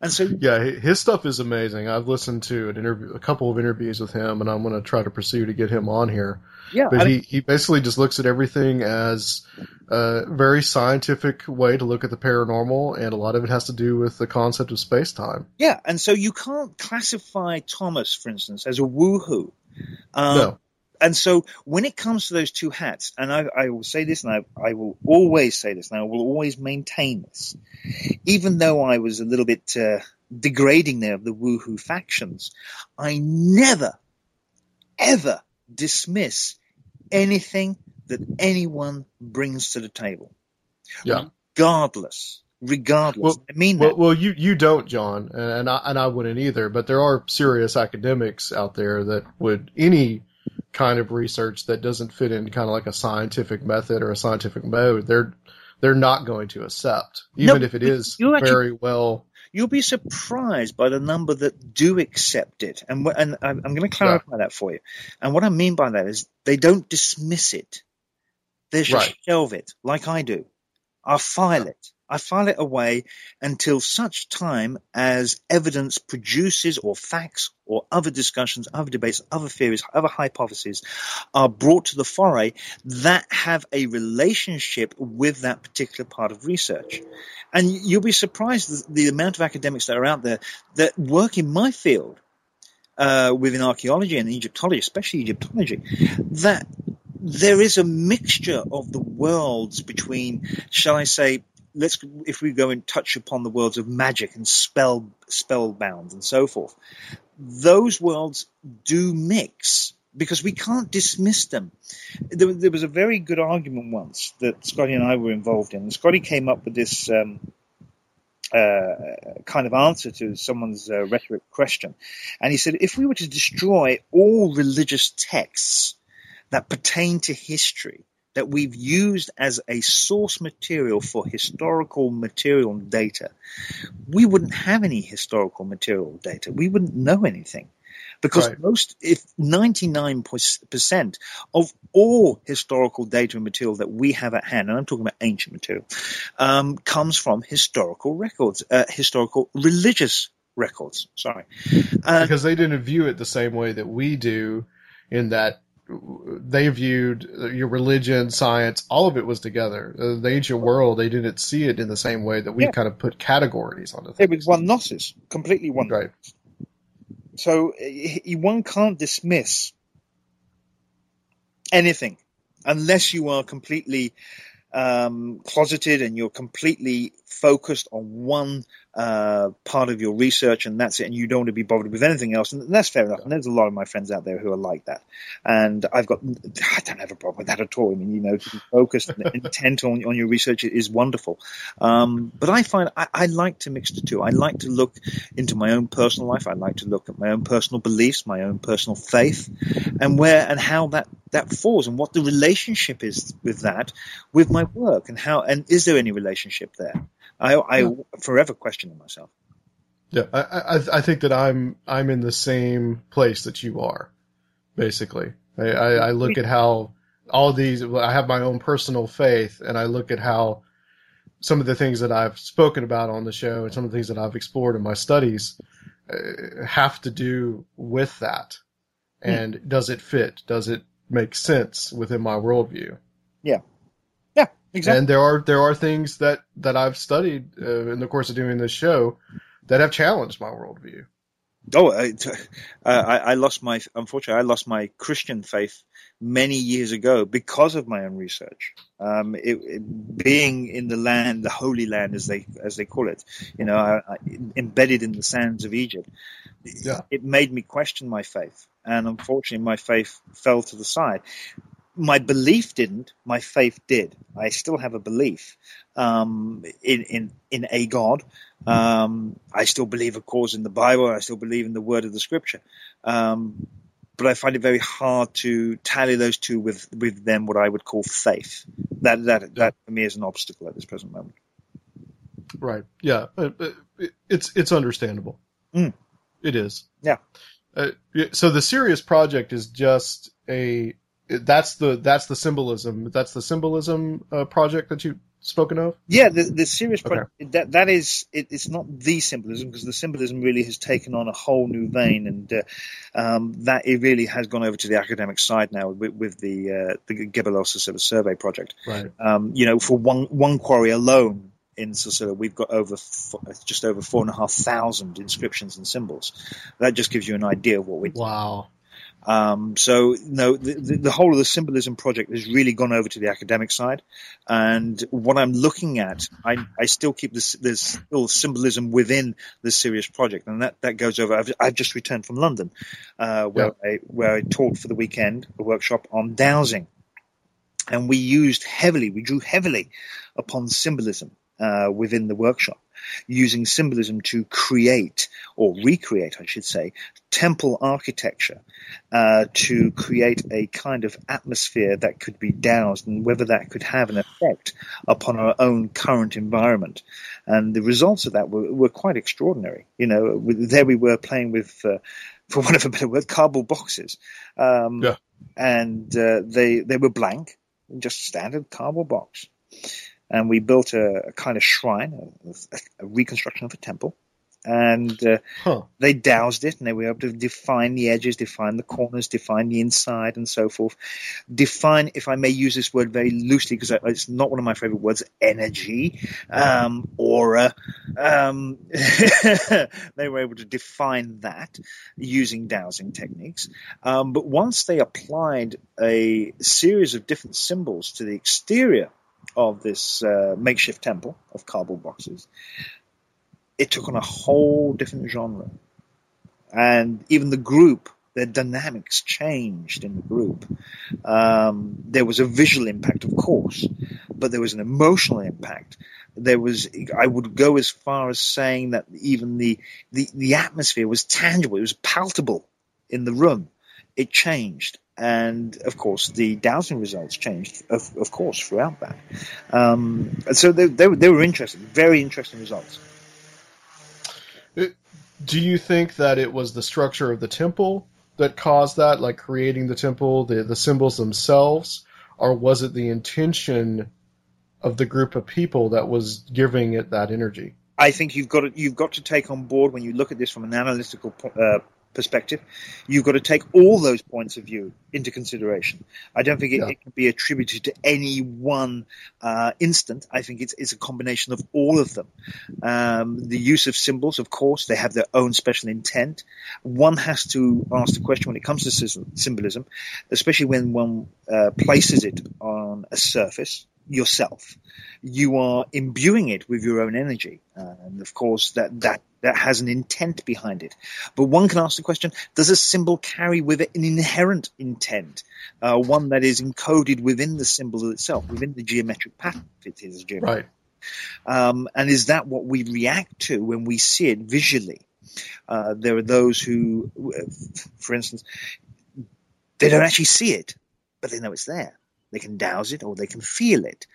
And so, yeah, his stuff is amazing. I've listened to an interview, a couple of interviews with him, and I'm going to try to pursue to get him on here. Yeah, but I mean, he he basically just looks at everything as a very scientific way to look at the paranormal, and a lot of it has to do with the concept of space time. Yeah, and so you can't classify Thomas, for instance, as a woohoo. Um, no. And so when it comes to those two hats, and I, I will say this, and I, I, will always say this, and I will always maintain this, even though I was a little bit uh, degrading there of the woohoo factions, I never, ever dismiss anything that anyone brings to the table. Yeah. Regardless. Regardless. Well, I mean well, that. well, you you don't, John, and I and I wouldn't either. But there are serious academics out there that would any kind of research that doesn't fit in kind of like a scientific method or a scientific mode. They're they're not going to accept, even No, if it is actually- very well. You'll be surprised by the number that do accept it. And, and I'm, I'm going to clarify that for you. And what I mean by that is they don't dismiss it. They just Right. shelve it like I do. I file it. I file it away until such time as evidence produces or facts or other discussions, other debates, other theories, other hypotheses are brought to the foray that have a relationship with that particular part of research. And you'll be surprised the, the amount of academics that are out there that work in my field uh, within archaeology and Egyptology, especially Egyptology, that there is a mixture of the worlds between, shall I say, let's if we go and touch upon the worlds of magic and spell spellbound and so forth, those worlds do mix because we can't dismiss them. There, there was a very good argument once that Scotty and I were involved in. Scotty came up with this um, uh, kind of answer to someone's uh, rhetoric question, and he said, if we were to destroy all religious texts that pertain to history that we've used as a source material for historical material data, we wouldn't have any historical material data. We wouldn't know anything. Because Right. most, if 99% of all historical data and material that we have at hand, and I'm talking about ancient material, um, comes from historical records, uh, historical religious records. Sorry. Uh, because they didn't view it the same way that we do in that they viewed your religion, science, all of it was together. Uh, the ancient world, they didn't see it in the same way that we Yeah. kind of put categories on it. it was one gnosis, completely one. Right. So one can't dismiss anything unless you are completely um, closeted and you're completely focused on one uh, part of your research and that's it, and you don't want to be bothered with anything else. And that's fair enough. And there's a lot of my friends out there who are like that. And I've got, I don't have a problem with that at all. I mean, you know, to be focused and intent on, on your research is wonderful. Um, but I find I, I like to mix the two. I like to look into my own personal life. I like to look at my own personal beliefs, my own personal faith, and where and how that that falls, and what the relationship is with that, with my work, and how and is there any relationship there? I, I forever questioning myself. Yeah, I, I, I think that I'm I'm in the same place that you are, basically. I, I, I look at how all these I have my own personal faith, and I look at how some of the things that I've spoken about on the show and some of the things that I've explored in my studies uh, have to do with that. And does it fit? Does it make sense within my worldview? Yeah, yeah, exactly. And there are there are things that that I've studied uh, in the course of doing this show that have challenged my worldview. Oh, I, I lost my, unfortunately, I lost my Christian faith many years ago because of my own research. Um, it, it, being in the land, the Holy Land, as they as they call it, you know, I, I, embedded in the sands of Egypt, Yeah. it made me question my faith, and unfortunately, my faith fell to the side. My belief didn't. My faith did. I still have a belief um, in in in a God. Um, I still believe, of course, in the Bible. I still believe in the word of the Scripture. Um, but I find it very hard to tally those two with with them what I would call faith. That that that for me is an obstacle at this present moment. Right. Yeah. Uh, uh, it- It's it's understandable. Mm. It is. Yeah. Uh, so the Sirius project is just a that's the that's the symbolism that's the symbolism uh, project that you've spoken of? Yeah, the, the Okay. project that that is it, it's not the symbolism because the symbolism really has taken on a whole new vein, and uh, um, that it really has gone over to the academic side now with, with the uh, the Silsila survey project. Right. Um, you know, for one one quarry alone in Silsila, we've got over f- just over four and a half thousand inscriptions and symbols. That just gives you an idea of what we Wow. Um, so no, the, the, the whole of the symbolism project has really gone over to the academic side, and what I'm looking at, I, I still keep this there's still symbolism within the Sirius project, and that, that goes over. I've, I've just returned from London, uh, where I where I taught for the weekend a workshop on dowsing, and we used heavily, we drew heavily upon symbolism uh, within the workshop, using symbolism to create or recreate, I should say, temple architecture uh, to create a kind of atmosphere that could be dowsed and whether that could have an effect upon our own current environment. And the results of that were, were quite extraordinary. You know, there we were playing with, uh, for want of a better word, cardboard boxes. Um, Yeah. And uh, they, they were blank, just standard cardboard box. And we built a, a kind of shrine, a, a reconstruction of a temple. And uh, Huh. they dowsed it and they were able to define the edges, define the corners, define the inside, and so forth. Define, if I may use this word very loosely, because it's not one of my favorite words, energy, um, aura. Um, they were able to define that using dowsing techniques. Um, but once they applied a series of different symbols to the exterior of this uh, makeshift temple of cardboard boxes, it took on a whole different genre. And even the group, their dynamics changed in the group. Um, there was a visual impact, of course, but there was an emotional impact. There was, I would go as far as saying that even the, the, the atmosphere was tangible, it was palpable in the room. It changed. And of course, the dowsing results changed, of, of course, throughout that. Um, so they, they, were- they were interesting, very interesting results. Do you think that it was the structure of the temple that caused that, like creating the temple, the, the symbols themselves, or was it the intention of the group of people that was giving it that energy? I think you've got to, you've got to take on board when you look at this from an analytical uh, perspective. You've got to take all those points of view into consideration. I don't think it, Yeah. it can be attributed to any one uh, instant. I think it's, it's a combination of all of them. Um, the use of symbols, of course, they have their own special intent. One has to ask the question when it comes to symbolism, especially when one uh, places it on a surface yourself you are imbuing it with your own energy. Uh, and of course, that, that, that has an intent behind it. But one can ask the question, does a symbol carry with it an inherent intent? Uh, one that is encoded within the symbol itself, within the geometric pattern, if it is geometric. Right. Um, and is that what we react to when we see it visually? Uh, there are those who, uh, for instance, they don't actually see it, but they know it's there. They can dowse it or they can feel it.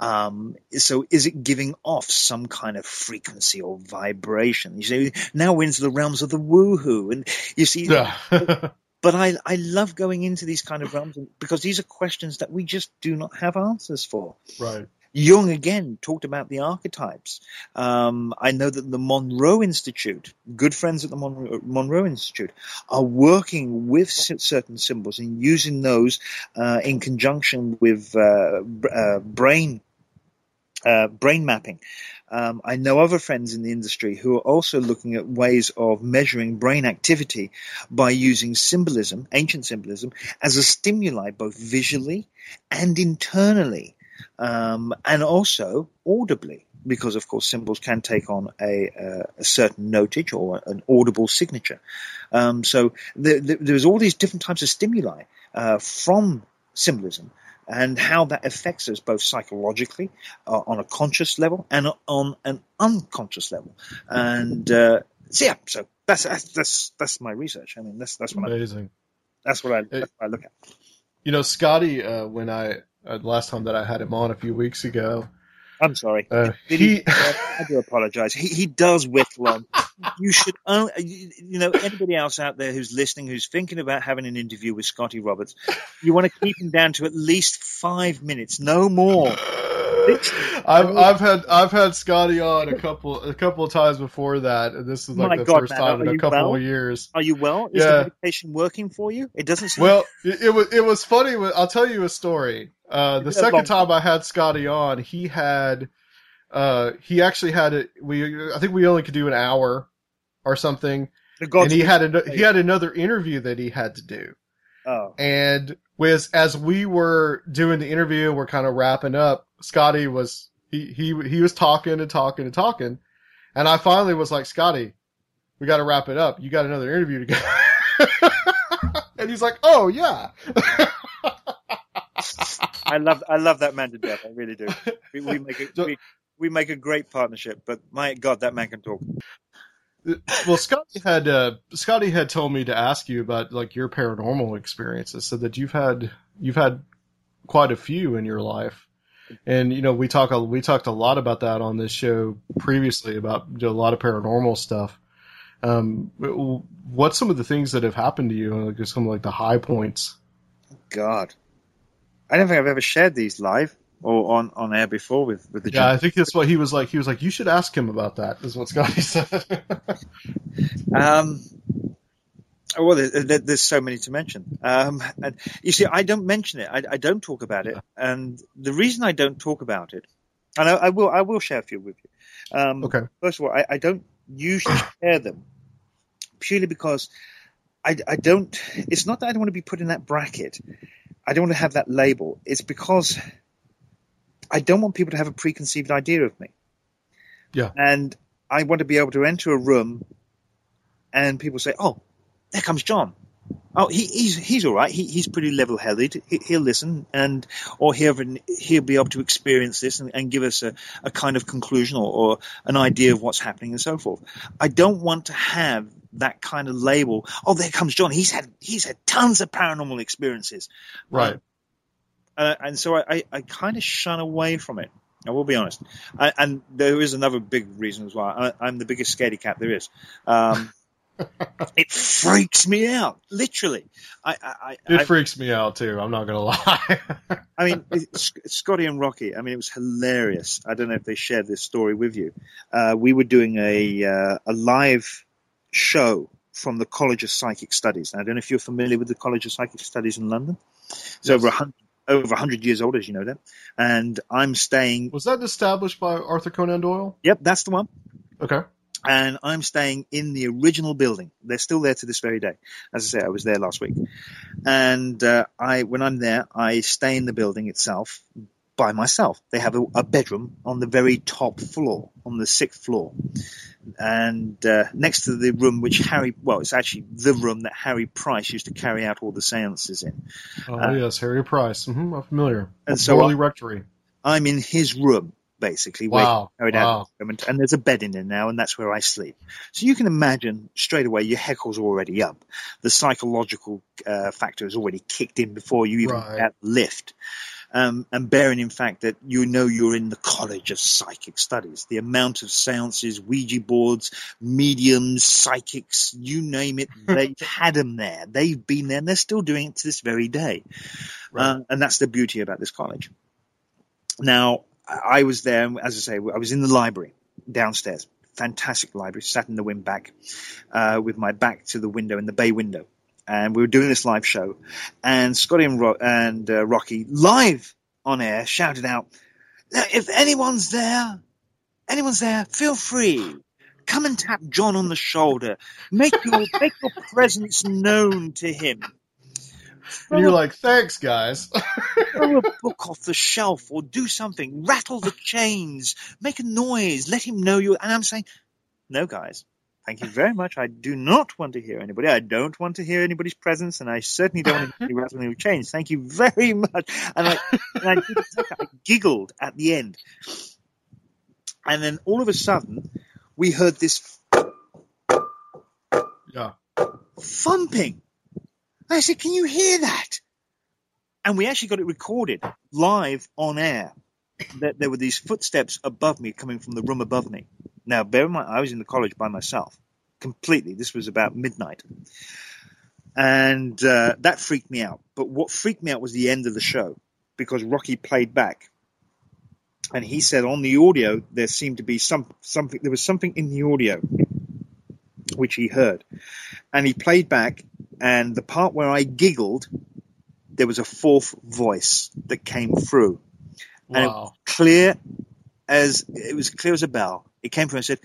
Um, so is it giving off some kind of frequency or vibration? You say, now we're into the realms of the woohoo. And you see, Yeah. but I, I love going into these kind of realms because these are questions that we just do not have answers for. right. Jung again talked about the archetypes. Um, I know that the Monroe Institute, good friends at the Monroe, Monroe Institute, are working with certain symbols and using those uh, in conjunction with uh, uh, brain uh, brain mapping. Um, I know other friends in the industry who are also looking at ways of measuring brain activity by using symbolism, ancient symbolism, as a stimuli both visually and internally um, and also audibly, because of course symbols can take on a, uh, a certain notage or an audible signature. Um, so there, there- there's all these different types of stimuli uh, from symbolism. And how that affects us both psychologically, uh, on a conscious level, and on an unconscious level. And uh, so yeah, so that's that's that's, that's my research. I mean, that's that's what I, Amazing. that's what I that's what I look at. You know, Scotty, uh, when I, uh, last time that I had him on a few weeks ago, I'm sorry. uh, Did he, I do apologize. He, he does whittle on. You should, only, you you know, anybody else out there who's listening, who's thinking about having an interview with Scotty Roberts, you want to keep him down to at least five minutes, no more. I've I've had I've had Scotty on a couple a couple of times before that, and this is like My the God, first man, time in a couple well? of years. Are you well? Is Yeah. the medication working for you? It doesn't seem. Well, it, it was it was funny. I'll tell you a story. Uh, the second time I had Scotty on, he had uh, he actually had it. We I think we only could do an hour or something, and he had a, he had another interview that he had to do. Oh, And was as we were doing the interview, we're kind of wrapping up. Scotty was he he he was talking and talking and talking, and I finally was like, Scotty, we got to wrap it up. You got another interview to go. and he's like, Oh yeah. I love I love that man to death. I really do. We, we make a we, we make a great partnership. But my God, that man can talk. well, Scotty had uh, Scotty had told me to ask you about like your paranormal experiences, so that you've had you've had quite a few in your life, and you know we talk a, we talked a lot about that on this show previously about a lot of paranormal stuff. Um, what's some of the things that have happened to you? Like some of like the high points. God, I don't think I've ever shared these live or on, on air before with with the. Yeah, I think that's what he was like. He was like, you should ask him about that. Is what Scotty said. Um, oh, well, there, there, there's so many to mention. Um, and you see, I don't mention it. I, I don't talk about it, and the reason I don't talk about it, and I, I will, I will share a few with you. Um, okay. First of all, I, I don't usually share them purely because I, I don't. It's not that I don't want to be put in that bracket. I don't want to have that label. It's because I don't want people to have a preconceived idea of me. Yeah. And I want to be able to enter a room and people say, "Oh, there comes John. Oh, he, he's he's all right. He, he's pretty level-headed. He, he'll listen, and or he'll he'll be able to experience this and, and give us a, a kind of conclusion or, or an idea of what's happening and so forth. I don't want to have that kind of label. Oh, there comes John. He's had he's had tons of paranormal experiences, Right. uh, and so I, I, I kind of shun away from it. I will be honest. I, and there is another big reason as well. I, I'm the biggest scaredy cat there is. Um, it freaks me out, literally. I, I, It I, freaks me out too. I'm not gonna lie. I mean, Scotty and Rocky. I mean, it was hilarious. I don't know if they shared this story with you. Uh, we were doing a uh, a live show from the College of Psychic Studies. And I don't know if you're familiar with the College of Psychic Studies in London. It's over a hundred over hundred years old, as you know that. And I'm staying. Was that established by Arthur Conan Doyle? Yep, that's the one. Okay. And I'm staying in the original building. They're still there to this very day. As I say, I was there last week, and uh, I when I'm there, I stay in the building itself by myself. They have a, a bedroom on the very top floor, on the sixth floor, and uh, next to the room which Harry, well, it's actually the room that Harry Price used to carry out all the seances in. Oh Uh, yes, Harry Price. hmm I'm familiar. And so Rectory. I'm in his room, basically. Wow. out Wow. the and there's a bed in there now, and that's where I sleep. So you can imagine straight away your heckle's already up. The psychological uh, factor is already kicked in before you even Right. get out lift. Um, and bearing in fact that you know you're in the College of Psychic Studies, the amount of seances, Ouija boards, mediums, psychics, you name it, they've had them there. They've been there, and they're still doing it to this very day. Uh, and that's the beauty about this college. Now, I was there, as I say, I was in the library downstairs. Fantastic library, sat in the wind back, uh, with my back to the window in the bay window. And we were doing this live show, and Scotty and, Ro- and uh, Rocky, live on air, shouted out, if anyone's there, anyone's there, feel free. Come and tap John on the shoulder. Make your, make your presence known to him. And you're like, thanks, guys. throw a book off the shelf or do something, rattle the chains, make a noise, let him know you. And I'm saying, no, guys, thank you very much. I do not want to hear anybody. I don't want to hear anybody's presence, and I certainly don't want to be rattling the chains. Thank you very much. And I, and I, I giggled at the end. And then all of a sudden, we heard this yeah. thumping. I said, Can you hear that? And we actually got it recorded live on air. That there were these footsteps above me coming from the room above me. Now, bear in mind, I was in the college by myself, completely. This was about midnight. And uh, that freaked me out. But what freaked me out was the end of the show because Rocky played back and he said on the audio there seemed to be some something. There was something in the audio which he heard, and he played back, and the part where I giggled, there was a fourth voice that came through, and it Wow. clear as it was clear as a bell. It came through and said,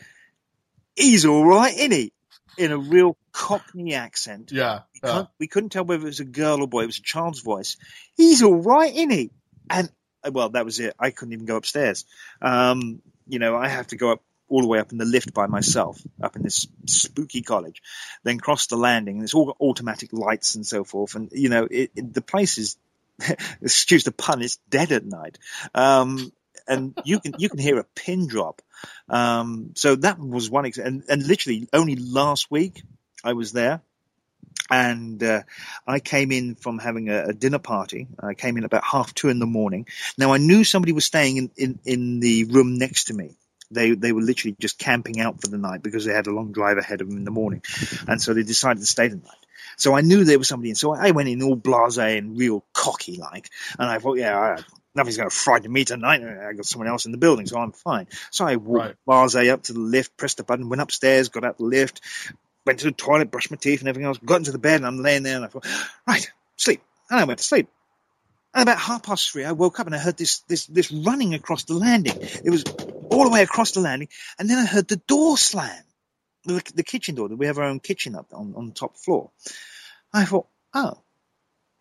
"He's all right, isn't he?" In a real Cockney accent. Yeah. We, yeah. we couldn't tell whether it was a girl or boy. It was a child's voice. He's all right, isn't he? And uh, well, that was it. I couldn't even go upstairs. Um, you know, I have to go up all the way up in the lift by myself, up in this spooky college, then cross the landing, and it's all automatic lights and so forth. And you know, it, it, the place is, excuse the pun, it's dead at night. Um, and you can you can hear a pin drop. Um, so that was one, ex- and, and literally only last week I was there, and uh, I came in from having a, a dinner party. I came in about half two in the morning. Now I knew somebody was staying in, in, in the room next to me. They they were literally just camping out for the night because they had a long drive ahead of them in the morning, and so they decided to stay the night. So I knew there was somebody in. So I went in all blasé and real cocky like, and I thought, yeah, I, nothing's going to frighten me tonight. I got someone else in the building, so I'm fine. So I walked blasé up to the lift, pressed the button, went upstairs, got out the lift, went to the toilet, brushed my teeth and everything else, got into the bed, and I'm laying there, and I thought, right, sleep. And I went to sleep. And about half past three, I woke up and I heard this this this running across the landing. It was all the way across the landing, and then I heard the door slam, the, the kitchen door. That we have our own kitchen up on on the top floor. I thought, oh,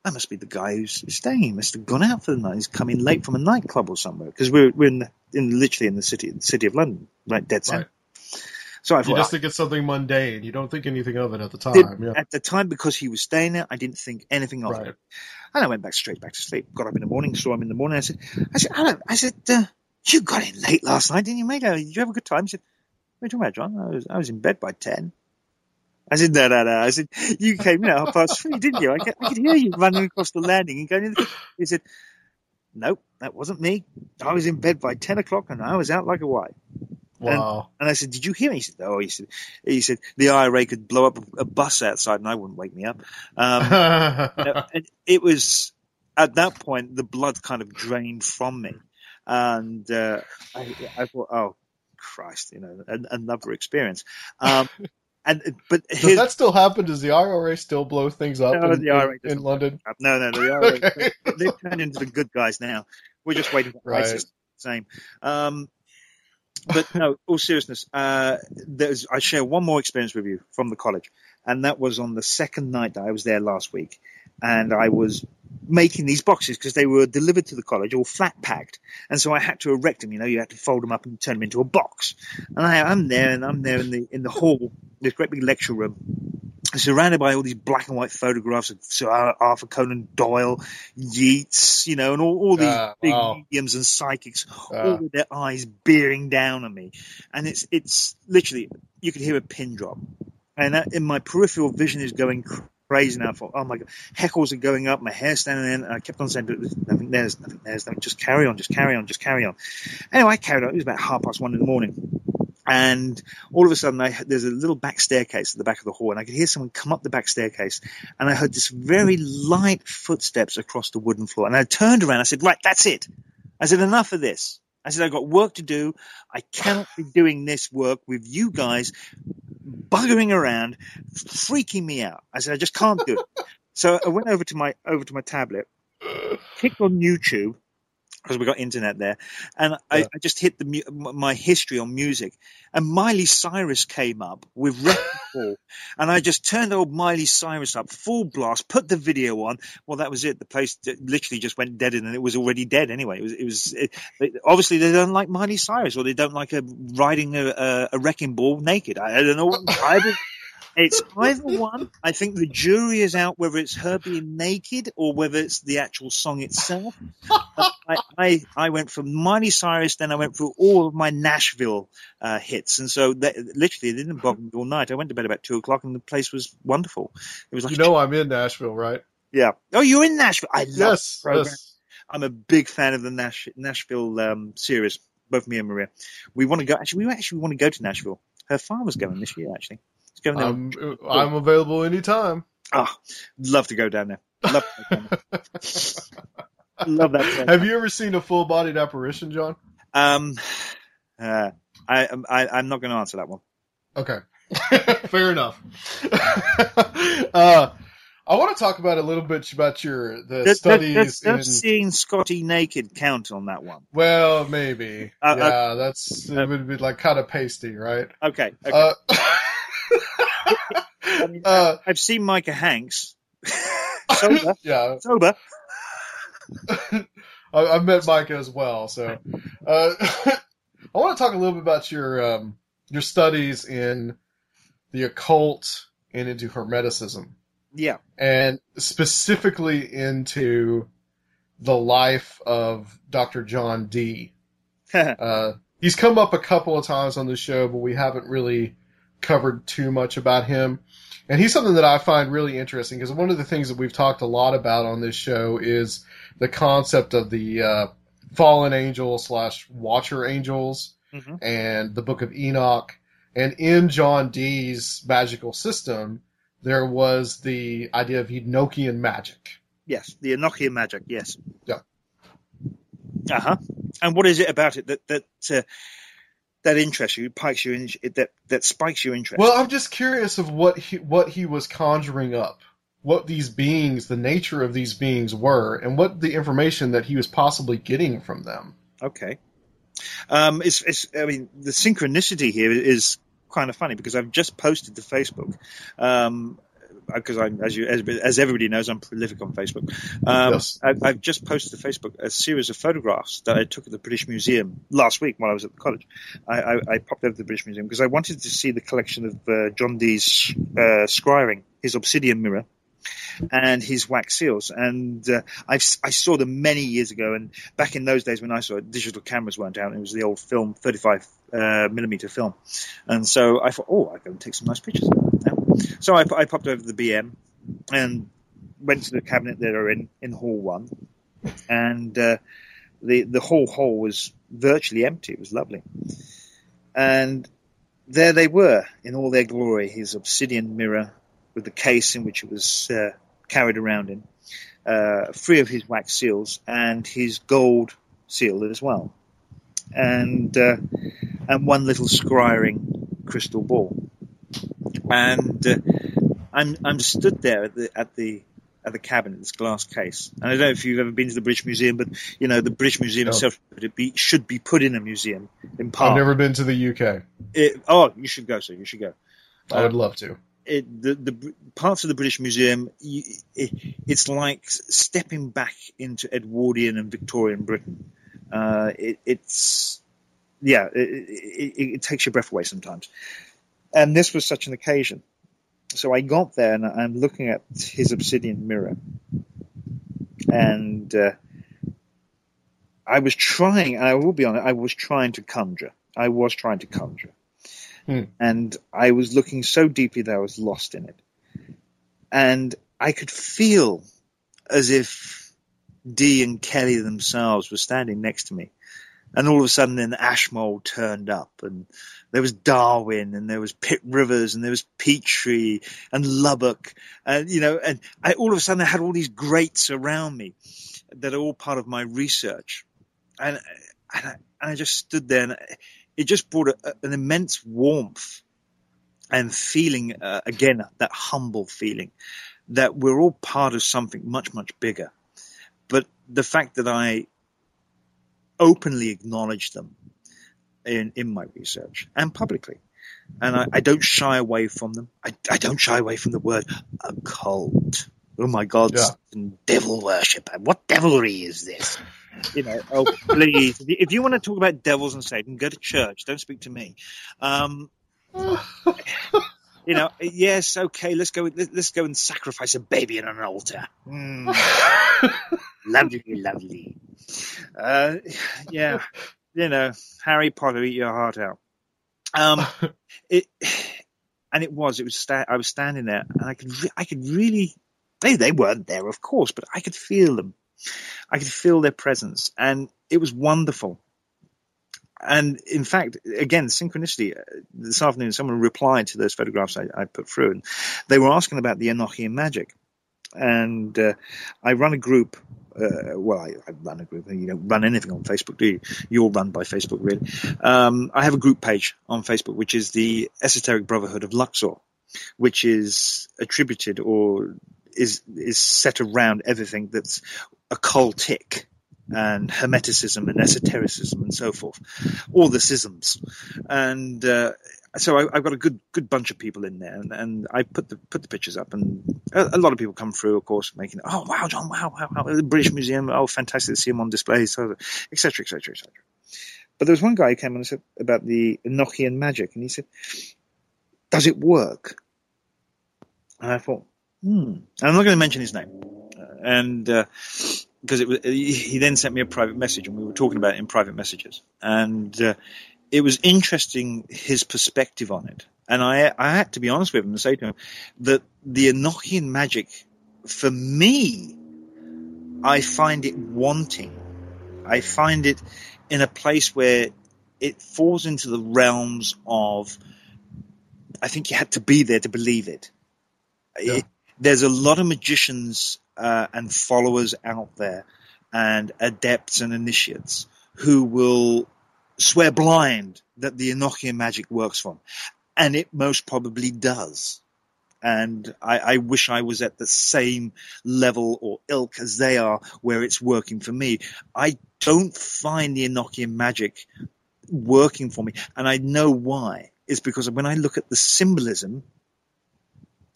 that must be the guy who's staying. He must have gone out for the night. He's come in late from a nightclub or somewhere because we're we're in, in literally in the city the city of London, right dead center. Right. So I You just think it's something mundane. You don't think anything of it at the time. Yeah. at the time because he was staying there, I didn't think anything of Right. it. And I went back straight back to sleep. Got up in the morning, saw him in the morning. I said, I said, Alan, I said, uh, you got in late last night, didn't you, mate? Uh, Did you have a good time? He said, what are you talking about, John? I was, I was in bed by 10. I said, no, no, no. I said, you came in at half past three, didn't you? I could, I could hear you running across the landing and going in the. He said, nope, that wasn't me. I was in bed by 10 o'clock and I was out like a white. Wow. And I said, "Did you hear me?" He said, "Oh." He said, "He said the IRA could blow up a, bus outside, and I wouldn't wake me up." Um, no, and it was at that point the blood kind of drained from me, and uh, I, I thought, "Oh, Christ!" You know, an, another experience. Um, and but Does that still happen? Does the IRA still blow things up No, in, the IRA in, doesn't in London? no, no, the IRA, Okay. they've turned into the good guys now. We're just waiting for Right. ISIS. Same. Um, but no, all seriousness, uh, there's, I share one more experience with you from the college, and that was on the second night that I was there last week, and I was making these boxes because they were delivered to the college all flat packed, and so I had to erect them. You know, you had to fold them up and turn them into a box. And I, I'm there, and I'm there in the in the hall, this great big lecture room, surrounded by all these black and white photographs of Sir Arthur Conan Doyle, Yeats, you know, and all, all these Ah, big wow. mediums and psychics, Ah. all with their eyes bearing down on me. And it's, it's literally, you could hear a pin drop. And that, in my peripheral vision is going crazy now. I thought, oh my God, heckles are going up, my hair's standing there. And I kept on saying, nothing there's nothing there's nothing. Just carry on, just carry on, just carry on. Anyway, I carried on. It was about half past one in the morning. And all of a sudden, I, there's a little back staircase at the back of the hall, and I could hear someone come up the back staircase, and I heard this very light footsteps across the wooden floor. And I turned around, I said, right, that's it. I said, enough of this. I said, I've got work to do. I cannot be doing this work with you guys buggering around, freaking me out. I said, I just can't do it. so I went over to my, over to my tablet, clicked on YouTube, because we got internet there, and I, Yeah. I just hit the my history on music, and Miley Cyrus came up with Wrecking Ball, and I just turned old Miley Cyrus up full blast, put the video on. Well, that was it. The place literally just went dead, and it was already dead anyway. It was, it was it, they- obviously they don't like Miley Cyrus, or they don't like her riding a, a, a wrecking ball naked. I, I don't know. Either, it's either one. I think the jury is out whether it's her being naked or whether it's the actual song itself. I, I, I went for Miley Cyrus, then I went through all of my Nashville uh, hits, and so that, literally it didn't bother me all night. I went to bed about two o'clock, and the place was wonderful. It was like, You know I'm in Nashville, right? yeah. Oh, you're in Nashville. I love Yes. program. yes. I'm a big fan of the Nash, Nashville um, series. Both me and Maria. We want to go. Actually, we actually want to go to Nashville. Her father's going this year. Actually, going there. I'm I'm available anytime. Ah, love to go down there. Love to go down there. love that place. Have you ever seen a full bodied apparition, John? Um, uh, I, I, I'm not going to answer that one. Okay, fair enough. uh, I want to talk about a little bit about your the Does, studies. does, does in, seeing Scotty naked count on that one? well, maybe. Uh, uh, yeah, that's it would be like kind of pasty, right? Okay. okay. Uh, mean, uh, I've seen Micah Hanks. sober. yeah, Sober. I, I've met Micah as well. So, uh, I want to talk a little bit about your um, your studies in the occult and into Hermeticism, Yeah. and specifically into the life of Dr. John Dee. Uh, he's come up a couple of times on the show, but we haven't really covered too much about him. And he's something that I find really interesting because one of the things that we've talked a lot about on this show is the concept of the uh, fallen angel slash watcher angels Mhm. and the Book of Enoch. And in John Dee's magical system, there was the idea of Enochian magic. Yes. The Enochian magic. Yes. Yeah. Uh huh. And what is it about it that that uh, that interests you, piques you, in, that that spikes your interest? Well, I'm just curious of what he what he was conjuring up, what these beings, the nature of these beings were, and what the information that he was possibly getting from them. Okay. Um, it's, it's, I mean, the synchronicity here is kind of funny because I've just posted to Facebook. Um, because I'm, as you, as, as everybody knows, I'm prolific on Facebook. Um, Yes. I, I've just posted to Facebook a series of photographs that I took at the British Museum last week while I was at the college. I, I, I popped over to the British Museum because I wanted to see the collection of uh, John Dee's uh, scrying, his obsidian mirror, and his wax seals. And uh, I've, I saw them many years ago. And back in those days when I saw it, digital cameras weren't out. It was the old film, 35 uh, millimeter film. And so I thought, oh, I'll go and take some nice pictures. So I, I popped over to the BM and went to the cabinet that are in, in Hall 1. And uh, the, the whole hall was virtually empty. It was lovely. And there they were in all their glory, his obsidian mirror with the case in which it was uh, carried around in, uh, three of his wax seals, and his gold seal as well, and uh, and one little scrying crystal ball. And uh, I'm I'm stood there at the at the at the cabinet, this glass case. And I don't know if you've ever been to the British Museum, but you know the British Museum No. itself it be, should be put in a museum in part. I've never been to the UK. It- oh, you should go, sir. You should go I would love to. it, the, the parts of the British Museum, it, it's like stepping back into Edwardian and Victorian Britain. Uh, it, it's, yeah, it, it, it takes your breath away sometimes. And this was such an occasion. So I got there and I'm looking at his obsidian mirror. And uh, I was trying, and I will be honest, I was trying to conjure. I was trying to conjure and I was looking so deeply that I was lost in it. And I could feel as if Dee and Kelly themselves were standing next to me. And all of a sudden then Ashmole turned up and there was Darwin and there was Pitt Rivers and there was Petrie and Lubbock and, you know, and I, all of a sudden I had all these greats around me that are all part of my research. And, and, I, and I just stood there and it just brought a, an immense warmth and feeling uh, again that humble feeling that we're all part of something much much bigger but the fact that i openly acknowledge them in, in my research and publicly and I, I don't shy away from them I, I don't shy away from the word occult oh my god Yeah. Devil worship what devilry is this you know, oh please! If you, want to talk about devils and Satan, go to church. Don't speak to me. Um, you know, yes, okay. Let's go. Let's go and sacrifice a baby on an altar. Mm, lovely, lovely. Uh, yeah, you know, Harry Potter, eat your heart out. Um, it, and it was. It was. Sta- I was standing there, and I could. Re- I could really. They they weren't there, of course, but I could feel them. I could feel their presence, and it was wonderful. And in fact, again, synchronicity. uh, This afternoon, someone replied to those photographs I, I put through, and they were asking about the Enochian magic. And uh, I run a group Uh, well, I, I, run a group. You don't run anything on Facebook, do you? You're run by Facebook, really. Um, I have a group page on Facebook, which is the Esoteric Brotherhood of Luxor, which is attributed or is is set around everything that's occultic and hermeticism and esotericism and so forth, all the schisms. And uh, so I, have got a good good bunch of people in there, and, and, I put the put the pictures up, and a, a, lot of people come through, of course, making oh wow, John, wow, wow, wow, the British Museum, oh fantastic to see him on display, so etc. etc. etc. But there was one guy who came and said about the Enochian magic, and he said, "Does it work?" And I thought, hmm. And I'm not going to mention his name, and. Uh, because it was, he then sent me a private message and we were talking about it in private messages and uh, it was interesting his perspective on it. And I, I had to be honest with him and say to him that the Enochian magic for me I find it wanting. I find it in a place where it falls into the realms of I think you had to be there to believe it, yeah. it there's a lot of magicians uh, and followers out there and adepts and initiates who will swear blind that the Enochian magic works for them. And it most probably does. And I, I, wish I was at the same level or ilk as they are where it's working for me. I don't find the Enochian magic working for me. And I know why. It's because when I look at the symbolism,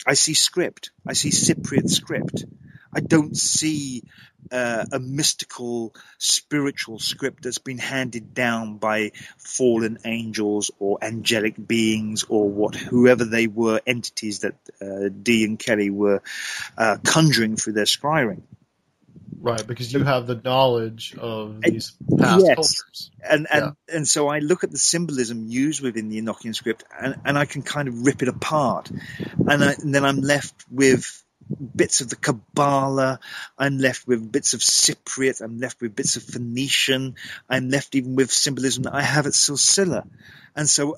I see script. I see Cypriot script. I don't see uh, a mystical, spiritual script that's been handed down by fallen angels or angelic beings or what, whoever they were, entities that uh, Dee and Kelly were uh, conjuring through their scrying. Right, because you have the knowledge of these past yes. cultures. And and, yeah. and so I look at the symbolism used within the Enochian script and, and I can kind of rip it apart. And, I, and then I'm left with bits of the Kabbalah. I'm left with bits of Cypriot. I'm left with bits of Phoenician. I'm left even with symbolism that I have at Silsila. And so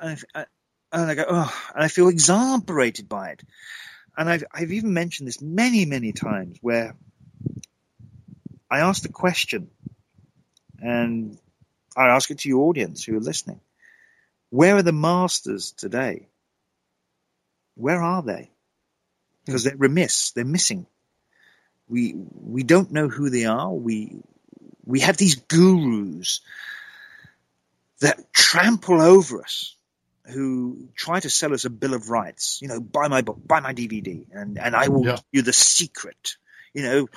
I, I, and I go, oh, and I feel exasperated by it. And I've, I've even mentioned this many, many times where I ask the question, and I ask it to your audience who are listening. Where are the masters today? Where are they? Because they're remiss. They're missing. We we don't know who they are. We we have these gurus that trample over us, who try to sell us a bill of rights. You know, buy my book, buy my DVD, and and I will yeah. give you the secret. You know,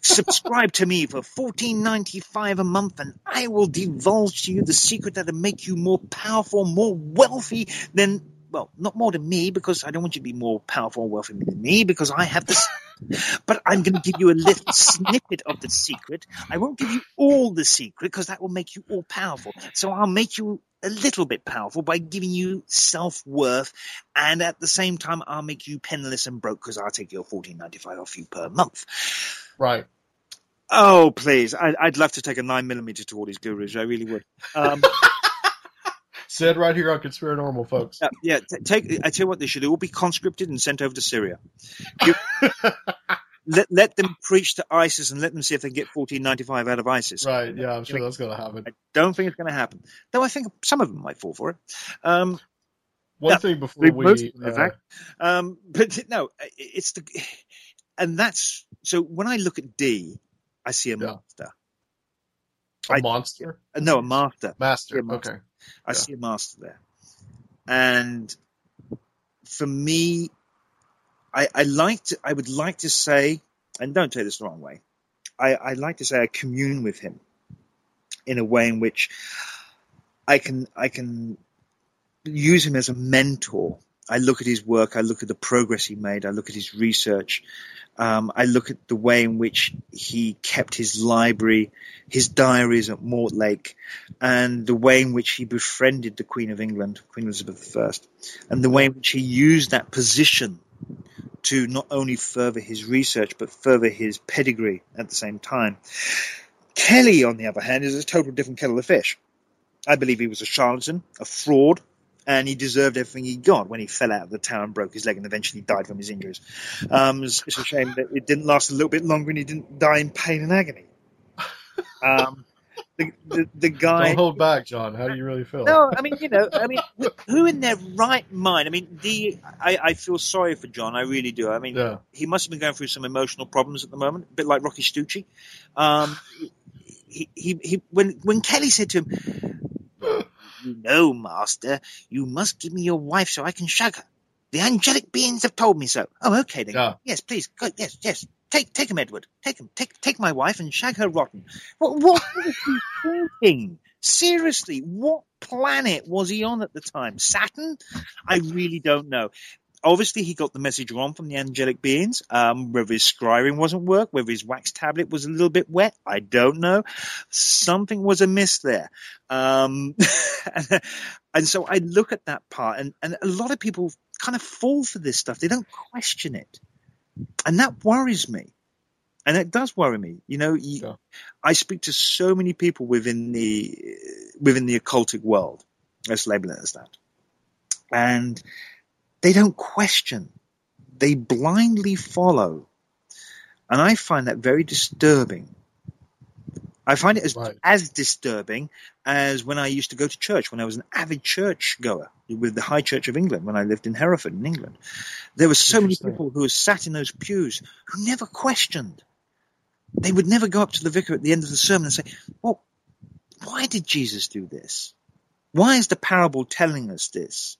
subscribe to me for fourteen ninety five a month, and I will divulge to you the secret that'll make you more powerful, more wealthy than well, not more than me because I don't want you to be more powerful and wealthy than me because I have this. but I'm going to give you a little snippet of the secret. I won't give you all the secret because that will make you all powerful. So I'll make you a little bit powerful by giving you self worth, and at the same time, I'll make you penniless and broke because I'll take your fourteen ninety five off you per month. Right. Oh please! I, would love to take a nine millimeter to all these gurus. I really would. Um, Said right here on Conspiranormal, folks. Yeah, yeah t- take. I tell you what, they should all be conscripted and sent over to Syria. let let them preach to ISIS and let them see if they can get fourteen ninety five out of ISIS. Right? Yeah, I'm sure that's going to happen. I don't think it's going to happen, though. I think some of them might fall for it. Um, One yeah, thing before we, most, uh, in um, but no, it's the, and that's so. When I look at Dee, I see a yeah. monster. A I, monster? No, a master. Master. A master. Okay. I yeah. see a master there. And for me, I, I like to, I would like to say, and don't take this the wrong way, I, I like to say I commune with him in a way in which I can, I can use him as a mentor. I look at his work, I look at the progress he made, I look at his research, um, I look at the way in which he kept his library, his diaries at Mortlake, and the way in which he befriended the Queen of England, Queen Elizabeth I, and the way in which he used that position to not only further his research but further his pedigree at the same time. Kelly, on the other hand, is a total different kettle of fish. I believe he was a charlatan, a fraud, and he deserved everything he got when he fell out of the tower and broke his leg and eventually died from his injuries. Um, it's, it's a shame that it didn't last a little bit longer and he didn't die in pain and agony. Um, the, the, the guy. Don't hold back, John. How do you really feel? No, I mean, you know, I mean, who in their right mind? I mean, the I, I feel sorry for John. I really do. I mean, Yeah. he must have been going through some emotional problems at the moment, a bit like Rocky Stucci. Um, he, he, he, when when Kelly said to him, "You know, Master, you must give me your wife so I can shag her. The angelic beings have told me so." Oh, okay then. Yeah. Yes, please. Go, yes, yes. Take take him, Edward. Take him. Take take my wife and shag her rotten. What what was he thinking? Seriously, what planet was he on at the time? Saturn? I really don't know. Obviously, he got the message wrong from the angelic beings. Um, whether his scrying wasn't work, whether his wax tablet was a little bit wet, I don't know. Something was amiss there. Um, and, and so I look at that part, and, and a lot of people kind of fall for this stuff. They don't question it. And that worries me. And it does worry me. You know, you, Yeah. I speak to so many people within the within the occultic world. Let's label it as that. And they don't question. They blindly follow. And I find that very disturbing. I find it as, Right. as disturbing as when I used to go to church, when I was an avid church goer with the High Church of England, when I lived in Hereford in England. There were so many people who sat in those pews who never questioned. They would never go up to the vicar at the end of the sermon and say, Well, why did Jesus do this? Why is the parable telling us this?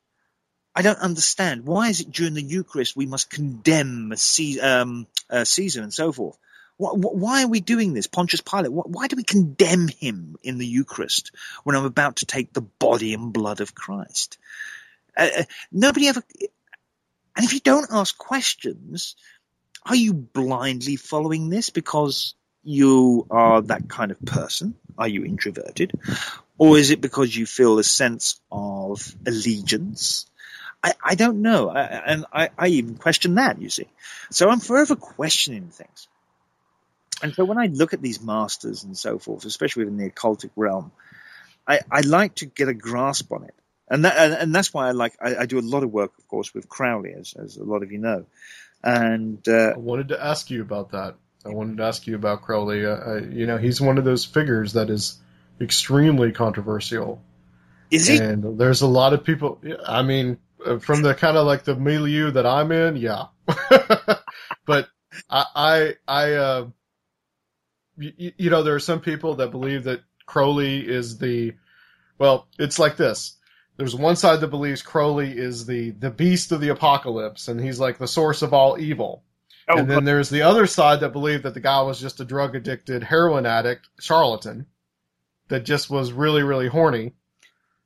I don't understand. Why is it during the Eucharist we must condemn um, uh, Caesar and so forth? Why, why are we doing this? Pontius Pilate, why, why do we condemn him in the Eucharist when I'm about to take the body and blood of Christ? Uh, uh, nobody ever. And if you don't ask questions, are you blindly following this because you are that kind of person? Are you introverted? Or is it because you feel a sense of allegiance? I, I don't know. I, and I, I even question that, you see. So I'm forever questioning things. And so when I look at these masters and so forth, especially within the occultic realm, I, I like to get a grasp on it. And that, and, and that's why I like, I, I do a lot of work, of course, with Crowley, as, as a lot of you know. And, uh, I wanted to ask you about that. I wanted to ask you about Crowley. Uh, uh, you know, he's one of those figures that is extremely controversial, is he? and there's a lot of people. I mean, from the kind of like the milieu that I'm in, yeah. but I, I, I uh, you, you know, there are some people that believe that Crowley is the, well, it's like this. There's one side that believes Crowley is the the beast of the apocalypse, and he's like the source of all evil. Oh, and then there's the other side that believed that the guy was just a drug addicted heroin addict charlatan that just was really really horny.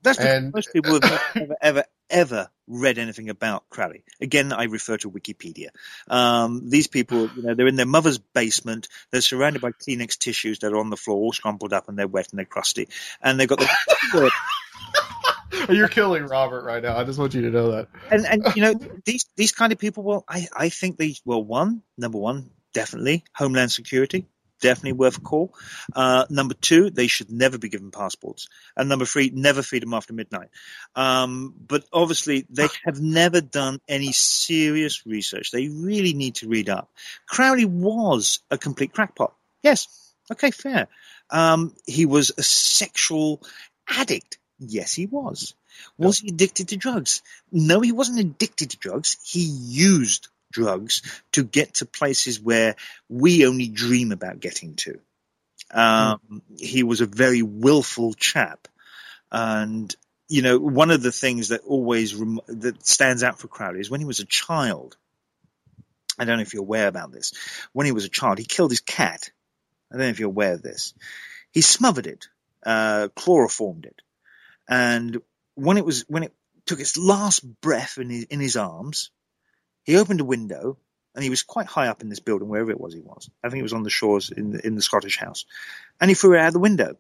That's And- most people have never, ever, ever read anything about Crowley. Again, I refer to Wikipedia. Um, these people, you know, they're in their mother's basement. They're surrounded by Kleenex tissues that are on the floor, all scrumpled up, and they're wet and they're crusty. And they've got the You're killing Robert right now. I just want you to know that. and and you know these these kind of people. Well, I I think they well one number one definitely Homeland Security. Definitely worth a call. Uh, number two, they should never be given passports. And number three, never feed them after midnight. Um, but obviously, they have never done any serious research. They really need to read up. Crowley was a complete crackpot. Yes. Okay, fair. Um, he was a sexual addict. Yes, he was. Was he addicted to drugs? No, he wasn't addicted to drugs. He used drugs to get to places where we only dream about getting to. Um, He was a very willful chap. And, you know, one of the things that always rem- that stands out for Crowley is when he was a child. I don't know if you're aware about this. When he was a child, he killed his cat. I don't know if you're aware of this. He smothered it, uh, chloroformed it, and when it was when it took its last breath in his, in his arms, he opened a window, and he was quite high up in this building, wherever it was he was. I think it was on the shores in the, in the Scottish house, and he threw it out the window.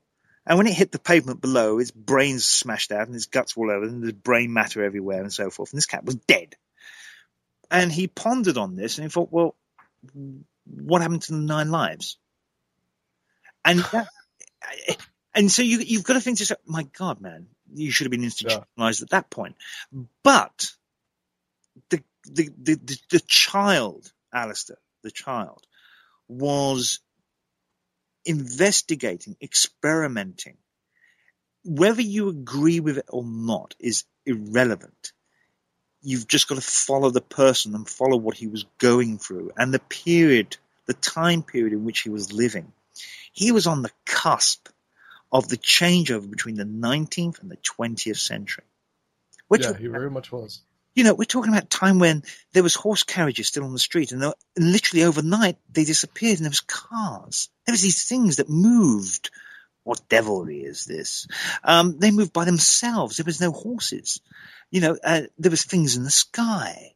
And when it hit the pavement below, his brains smashed out and his guts were all over, and there's brain matter everywhere and so forth. And this cat was dead. And he pondered on this, and he thought, well, what happened to the nine lives? And that, and so you, you've got to think to yourself, my God, man, you should have been institutionalized at that point. But the, the, the, the, the child, Aleister, the child, was investigating, experimenting. Whether you agree with it or not is irrelevant. You've just got to follow the person and follow what he was going through and the period, the time period in which he was living. He was on the cusp of the changeover between the 19th and the 20th century. Which, yeah, he very much was. You know, we're talking about time when there was horse carriages still on the street, and, and literally overnight they disappeared, and there was cars. There was these things that moved. What devilry is this? Um, they moved by themselves. There was no horses. You know, uh, there was things in the sky.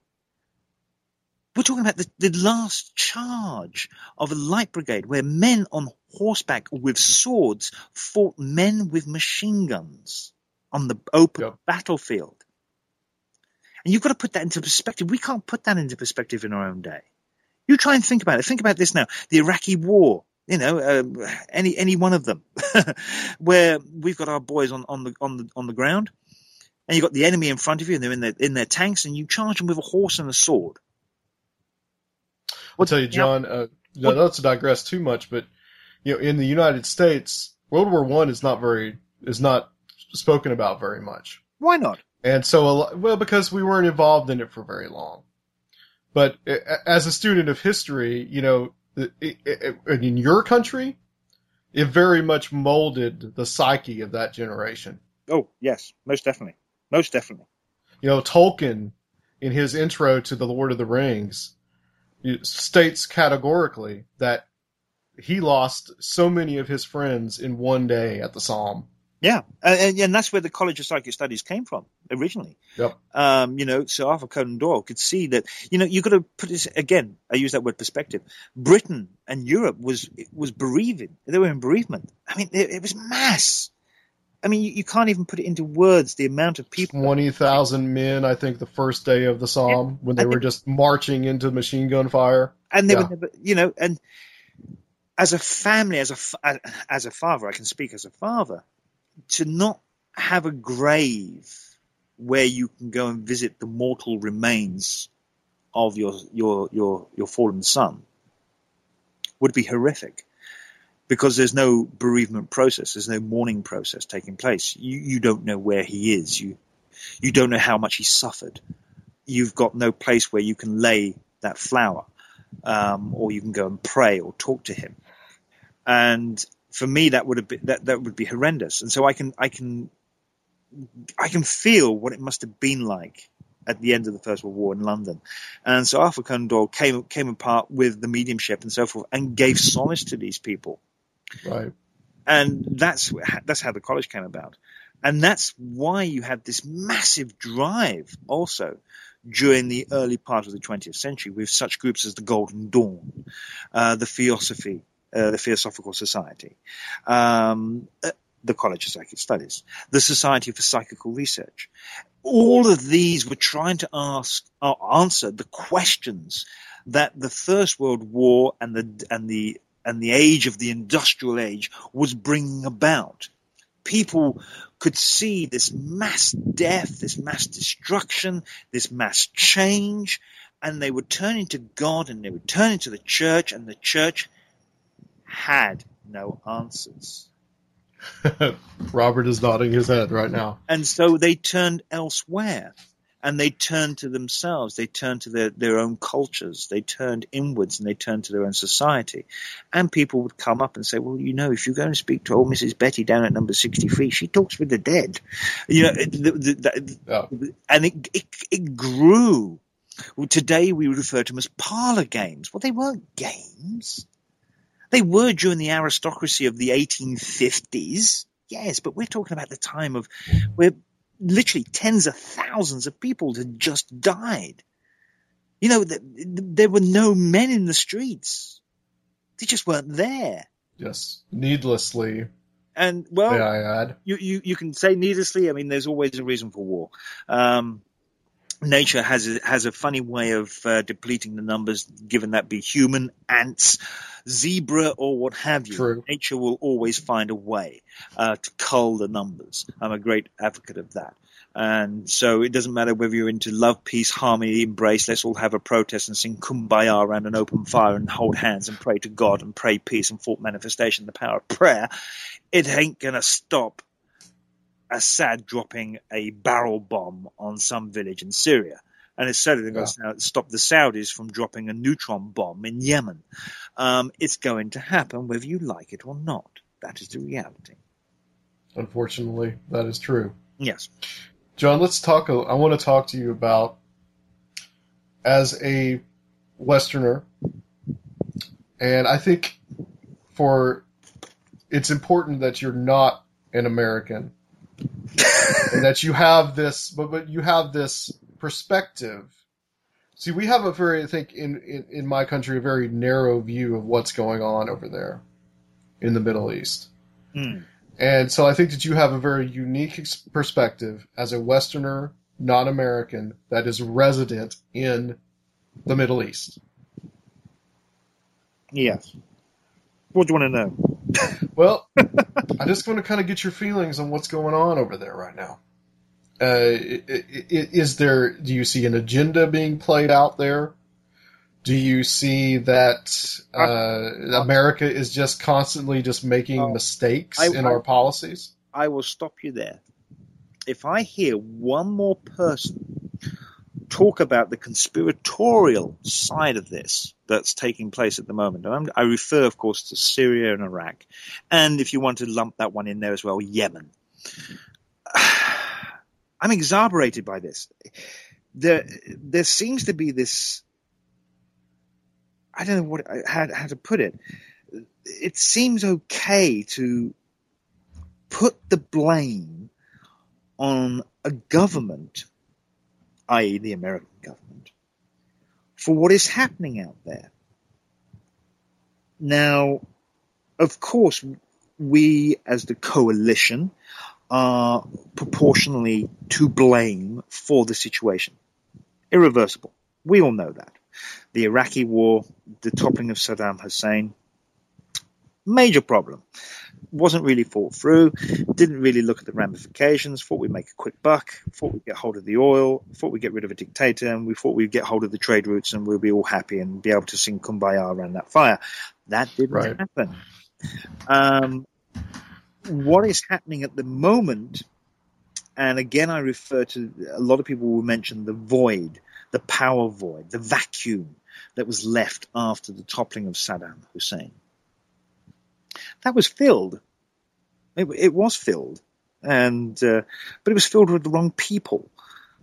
We're talking about the, the last charge of a light brigade where men on horseback with swords fought men with machine guns on the open yep. battlefield. And you've got to put that into perspective. We can't put that into perspective in our own day. You try and think about it. Think about this now. The Iraqi war, you know, uh, any any one of them, where we've got our boys on, on the on the on the ground, and you've got the enemy in front of you, and they're in their in their tanks, and you charge them with a horse and a sword. I'll tell you, John. Uh, not to digress too much, but you know, in the United States, World War One is not very is not spoken about very much. Why not? And so, well, because we weren't involved in it for very long. But as a student of history, you know, in your country, it very much molded the psyche of that generation. Oh, yes, most definitely. Most definitely. You know, Tolkien, in his intro to The Lord of the Rings, states categorically that he lost so many of his friends in one day at the Somme. Yeah, and, and that's where the College of Psychic Studies came from originally. Yep. Um, you know, Sir Arthur Conan Doyle could see that. You know, you've got to put this again. I use that word perspective. Britain and Europe was was bereaving. They were in bereavement. I mean, it, it was mass. I mean, you, you, can't even put it into words. The amount of people. Twenty thousand men, I think, the first day of the Somme yeah. when they were just marching into machine gun fire. And they yeah. were, never, you know, and as a family, as a as a father, I can speak as a father to not have a grave where you can go and visit the mortal remains of your your your your fallen son would be horrific. Because there's no bereavement process there's no mourning process taking place. You you don't know where he is. You you don't know how much he suffered. You've got no place where you can lay that flower um, or you can go and pray or talk to him. And for me that would have been that, that would be horrendous. And so I can I can I can feel what it must have been like at the end of the First World War in London. And so Arthur Conan Doyle came came apart with the mediumship and so forth and gave solace to these people. Right. And that's that's how the college came about. And that's why you had this massive drive also during the early part of the 20th century with such groups as the Golden Dawn, uh, the Theosophy, uh, the Theosophical Society, um, uh, the College of Psychic Studies, the Society for Psychical Research. All of these were trying to ask uh, answer the questions that the First World War and the and the and the age of the industrial age was bringing about. People could see this mass death, this mass destruction, this mass change, and they would turn into God and they would turn into the church, and the church had no answers. Robert is nodding his head right now. And so they turned elsewhere and they turned to themselves. They turned to their, their own cultures. They turned inwards and they turned to their own society. And people would come up and say, well, you know, if you go and speak to old Mrs. Betty down at number 63, she talks with the dead. You know, the, the, the, yeah. and it, it, it grew. Well, today we refer to them as parlor games. Well, they weren't games. They were during the aristocracy of the 1850s, yes, but we're talking about the time of where literally tens of thousands of people had just died. You know, there were no men in the streets. They just weren't there. Yes, needlessly. And well, may I add? You, you you can say needlessly. I mean, there's always a reason for war. Um, nature has a, has a funny way of uh, depleting the numbers, given that be human ants, zebra or what have you. True. Nature will always find a way uh, to cull the numbers. I'm a great advocate of that. And so it doesn't matter whether you're into love, peace, harmony, embrace. Let's all have a protest and sing kumbaya around an open fire and hold hands and pray to God and pray peace and thought manifestation, the power of prayer. It ain't going to stop Assad dropping a barrel bomb on some village in Syria. And it's certainly going to stop the Saudis from dropping a neutron bomb in Yemen. Um, it's going to happen whether you like it or not. That is the reality. Unfortunately, that is true. Yes. John, let's talk. I want to talk to you about as a Westerner, and I think for it's important that you're not an American, and that you have this, but but you have this perspective. See, we have a very, I think, in, in in my country, a very narrow view of what's going on over there in the Middle East. Hmm. And so I think that you have a very unique perspective as a Westerner, non American, that is resident in the Middle East. Yes. What do you want to know? Well, I just want to kind of get your feelings on what's going on over there right now. Uh, is there, do you see an agenda being played out there? Do you see that uh, America is just constantly just making mistakes I- in I- our policies? I will stop you there. If I hear one more person talk about the conspiratorial side of this that's taking place at the moment, and I'm, I refer, of course, to Syria and Iraq, and if you want to lump that one in there as well, Yemen. I'm exasperated by this. There, there seems to be this. I don't know what how, how to put it. It seems okay to put the blame on a government, i.e., the American government, for what is happening out there. Now, of course, we as the coalition are proportionally to blame for the situation. Irreversible. We all know that. The Iraqi war, the toppling of Saddam Hussein, major problem. Wasn't really thought through, didn't really look at the ramifications, thought we'd make a quick buck, thought we'd get hold of the oil, thought we'd get rid of a dictator, and we thought we'd get hold of the trade routes and we'll be all happy and be able to sing kumbaya around that fire. That didn't Right. happen. Um, what is happening at the moment, and again, I refer to a lot of people will mention the void, the power void, the vacuum that was left after the toppling of Saddam Hussein. That was filled. It, it was filled, and uh, but it was filled with the wrong people,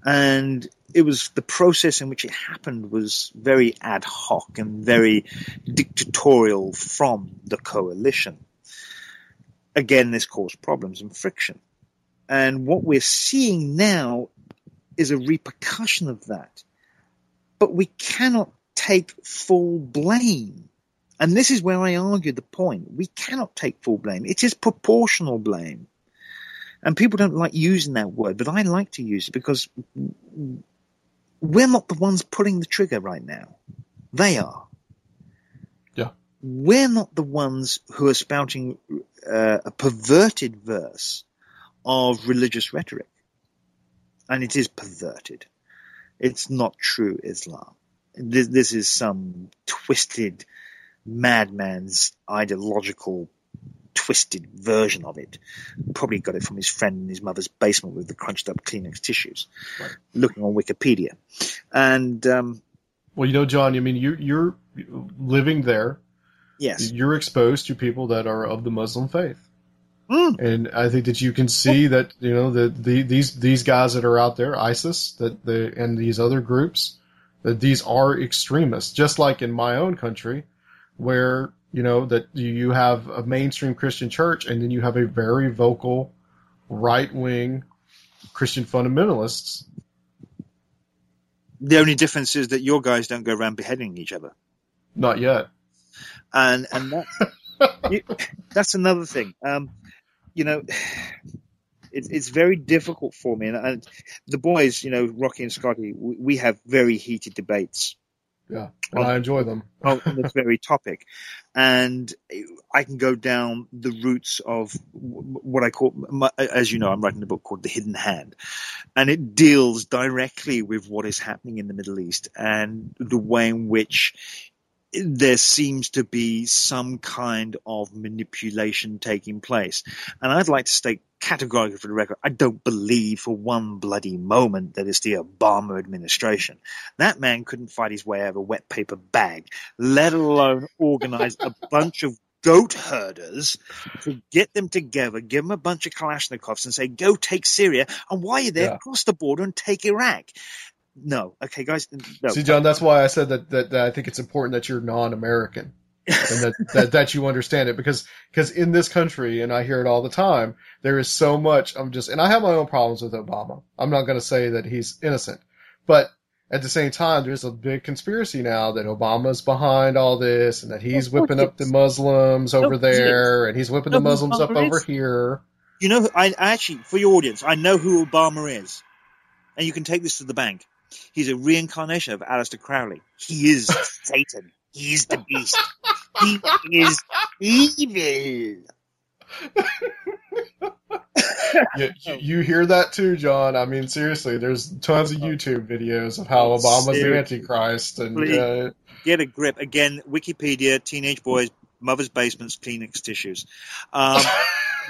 and it was the process in which it happened was very ad hoc and very dictatorial from the coalition. Again, this caused problems and friction. And what we're seeing now is a repercussion of that. But we cannot take full blame. And this is where I argue the point. We cannot take full blame. It is proportional blame. And people don't like using that word, but I like to use it because we're not the ones pulling the trigger right now. They are. We're not the ones who are spouting uh, a perverted verse of religious rhetoric. And it is perverted. It's not true Islam. This, this is some twisted madman's ideological twisted version of it. Probably got it from his friend in his mother's basement with the crunched up Kleenex tissues, Right. looking on Wikipedia. And um, Well, you know, John, I mean, you, you're living there. Yes, You're exposed to people that are of the Muslim faith. Mm. And I think that you can see that, you know, that the, these, these guys that are out there, ISIS, that the, and these other groups, that these are extremists, just like in my own country, where, you know, that you have a mainstream Christian church and then you have a very vocal right wing Christian fundamentalists. the only difference is that your guys don't go around beheading each other. Not yet. And and that you, that's another thing. Um, you know, it's it's very difficult for me, and, and the boys, you know, Rocky and Scotty, we, we have very heated debates Yeah, and I enjoy them. on this very topic, and I can go down the roots of what I call, as you know, I'm writing a book called The Hidden Hand, and it deals directly with what is happening in the Middle East and the way in which there seems to be some kind of manipulation taking place. And I'd like to state categorically for the record, I don't believe for one bloody moment that it's the Obama administration. That man couldn't fight his way out of a wet paper bag, let alone organize a bunch of goat herders to get them together, give them a bunch of Kalashnikovs and say, go take Syria. And while you're there, yeah. cross the border and take Iraq no. Okay, guys. No. See, John, that's why I said that, that, that I think it's important that you're non-American and that, that, that you understand it because because in this country, and I hear it all the time, there is so much. I'm just, and I have my own problems with Obama. I'm not going to say that he's innocent, but at the same time, there's a big conspiracy now that Obama's behind all this and that he's whipping up the Muslims over there and he's whipping the Muslims up over here. You know, I actually, for your audience, I know who Obama is, and you can take this to the bank. He's a reincarnation of Aleister Crowley. He is Satan. He's the beast. He is evil. you, you, hear that too, John? I mean, seriously, there's tons of YouTube videos of how Obama's seriously. the Antichrist, and uh, get a grip. Again, Wikipedia: teenage boys, mother's basements, Kleenex tissues. Um,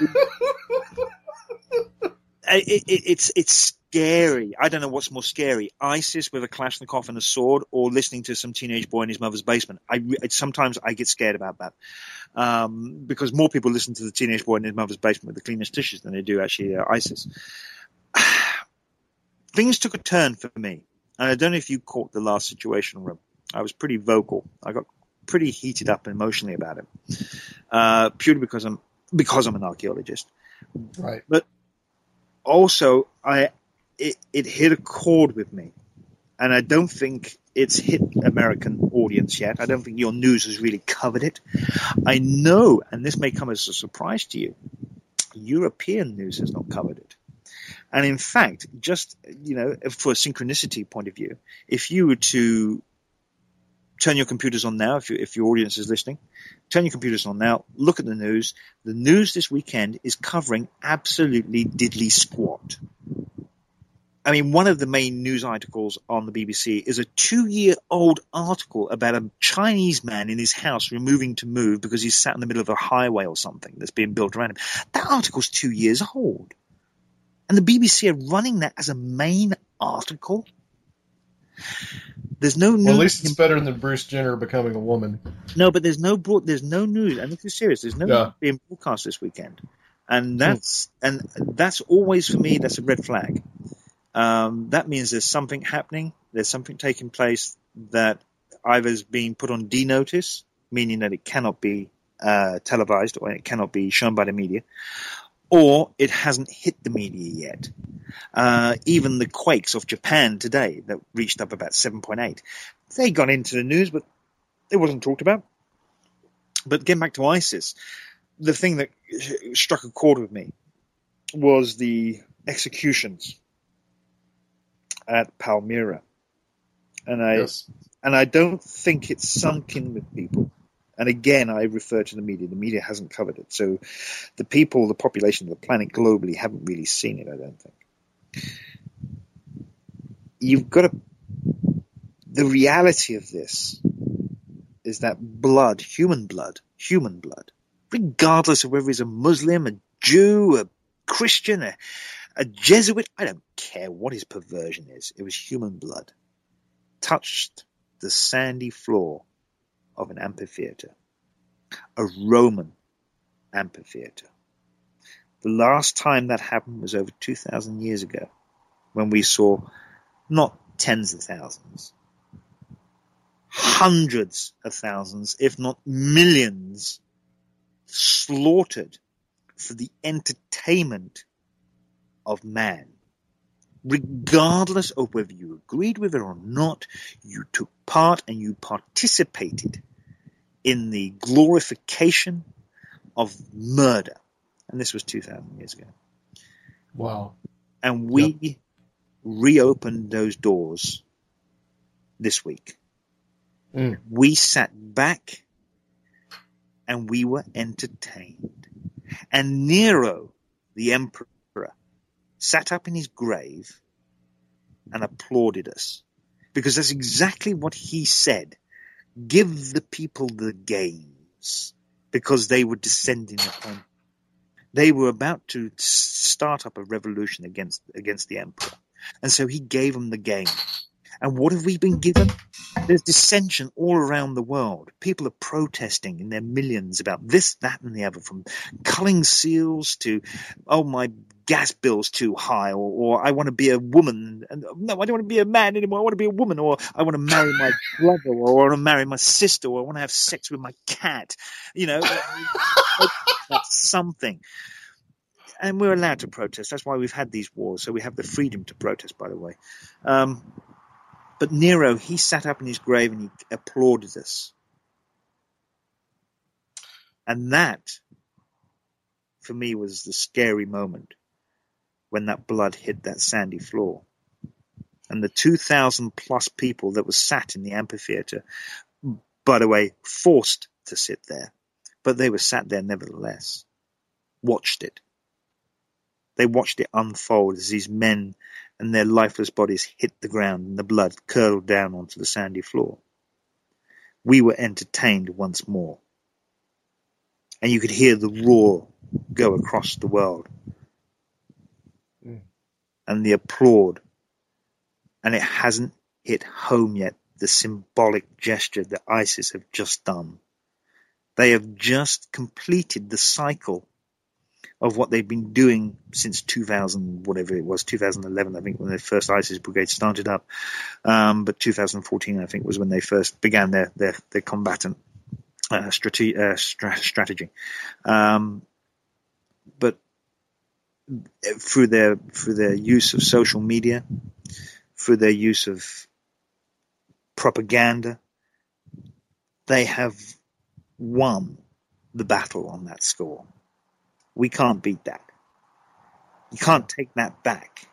it, it, it's it's scary. I don't know what's more scary: ISIS with a Kalashnikov and a sword, or listening to some teenage boy in his mother's basement. I sometimes I get scared about that um, because more people listen to the teenage boy in his mother's basement with the Kleenex tissues than they do actually uh, ISIS. Things took a turn for me, and I don't know if you caught the last situation room. I was pretty vocal. I got pretty heated up emotionally about it, uh, purely because I'm because I'm an archaeologist. Right. But also, I it, it hit a chord with me. And I don't think it's hit American audience yet. I don't think your news has really covered it. I know, and this may come as a surprise to you, European news has not covered it. And in fact, just, you know, for a synchronicity point of view, if you were to turn your computers on now, if, you, if your audience is listening, turn your computers on now, look at the news. The news this weekend is covering absolutely diddly squat. I mean, one of the main news articles on the BBC is a two year old article about a Chinese man in his house removing to move because he's sat in the middle of a highway or something that's being built around him. That article's two years old. And the BBC are running that as a main article. There's no news. Well, at least it's better than Bruce Jenner becoming a woman. No, but there's no broad, there's no news, and this is serious. There's no yeah. news being broadcast this weekend, and that's mm. and that's always for me that's a red flag um, that means there's something happening, there's something taking place that either is being put on D notice, meaning that it cannot be uh, televised or it cannot be shown by the media, or it hasn't hit the media yet. Uh, even the quakes of Japan today that reached up about 7.8, they got into the news, but it wasn't talked about. But getting back to ISIS, the thing that struck a chord with me was the executions at Palmyra, and I yes. and I don't think it's sunk in with people. And again, I refer to the media. The media hasn't covered it, so the people, the population of the planet globally, haven't really seen it. I don't think. You've got to. The reality of this is that blood, human blood, human blood, regardless of whether he's a Muslim, a Jew, a Christian, a, a Jesuit, I don't care what his perversion is, it was human blood, touched the sandy floor of an amphitheater, a Roman amphitheater. The last time that happened was over 2,000 years ago when we saw not tens of thousands, hundreds of thousands, if not millions, slaughtered for the entertainment of man. Regardless of whether you agreed with it or not, you took part and you participated in the glorification of murder. And this was 2,000 years ago. Wow. And we yep. reopened those doors this week. Mm. We sat back and we were entertained. And Nero, the emperor, sat up in his grave and applauded us because that's exactly what he said. Give the people the games because they were descending upon. They were about to start up a revolution against against the emperor, and so he gave them the game. And what have we been given? There's dissension all around the world. People are protesting in their millions about this, that, and the other, from culling seals to, oh, my gas bill's too high, or, or I want to be a woman. And, no, I don't want to be a man anymore. I want to be a woman, or I want to marry my brother, or I want to marry my sister, or I want to have sex with my cat. You know, that's something and we're allowed to protest. That's why we've had these wars. So we have the freedom to protest, by the way. Um, but Nero, he sat up in his grave and he applauded us. And that, for me, was the scary moment when that blood hit that sandy floor. And the 2,000 plus people that were sat in the amphitheater, by the way, forced to sit there, but they were sat there nevertheless, watched it. They watched it unfold as these men and their lifeless bodies hit the ground and the blood curdled down onto the sandy floor. We were entertained once more. And you could hear the roar go across the world. Mm. And the applaud. And it hasn't hit home yet, the symbolic gesture that ISIS have just done. They have just completed the cycle of what they've been doing since 2000, whatever it was, 2011, I think, when the first ISIS brigade started up. Um, but 2014, I think, was when they first began their their, their combatant uh, strate- uh, stra- strategy. Um, but through their through their use of social media, through their use of propaganda, they have won the battle on that score. We can't beat that. You can't take that back.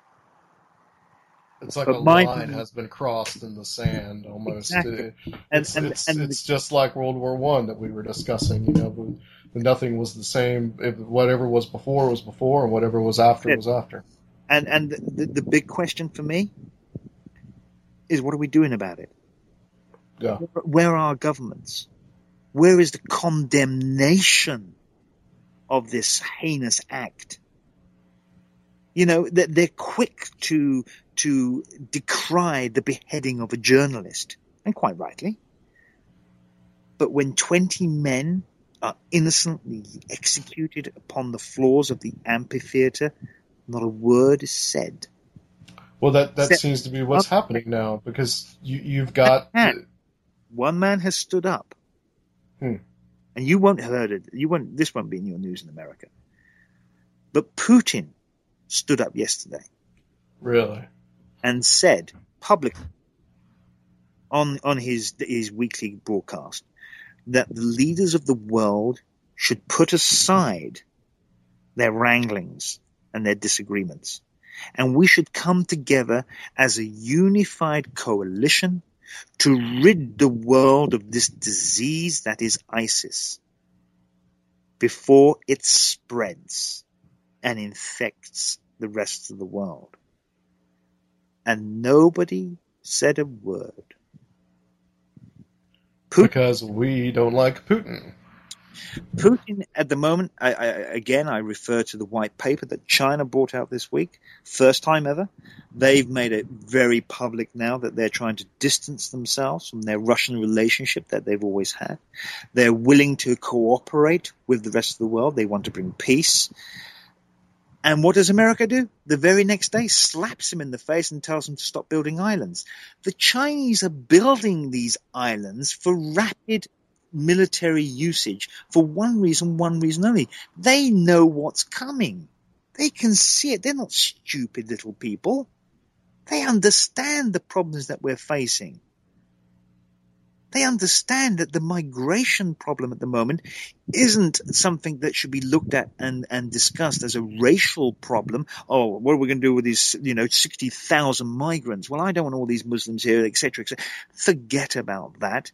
It's like but a line has been crossed in the sand almost. Exactly. it's, and, it's, and it's just like World War One that we were discussing. You know, nothing was the same. If whatever was before was before, and whatever was after it, was after. And and the, the big question for me is, what are we doing about it? Yeah. Where are our governments? Where is the condemnation of this heinous act. You know, that they're quick to, to decry the beheading of a journalist, and quite rightly. But when 20 men are innocently executed upon the floors of the amphitheater, not a word is said. Well, that, that seems to be what's happening now because you, you've got. One man has stood up. Hmm and you won't have heard it. You won't. This won't be in your news in America. But Putin stood up yesterday. Really? And said publicly on on his his weekly broadcast that the leaders of the world should put aside their wranglings and their disagreements, and we should come together as a unified coalition to rid the world of this disease that is ISIS before it spreads and infects the rest of the world. And nobody said a word. Putin, because we don't like Putin. Putin, at the moment, I, I, again, I refer to the white paper that China brought out this week, first time ever. They've made it very public now that they're trying to distance themselves from their Russian relationship that they've always had. They're willing to cooperate with the rest of the world. They want to bring peace. And what does America do? The very next day, slaps him in the face and tells him to stop building islands. The Chinese are building these islands for rapid military usage for one reason, one reason only. They know what's coming. They can see it. They're not stupid little people. They understand the problems that we're facing. They understand that the migration problem at the moment isn't something that should be looked at and, and discussed as a racial problem. Oh, what are we going to do with these, you know, 60,000 migrants? Well, I don't want all these Muslims here, etc., etc. Forget about that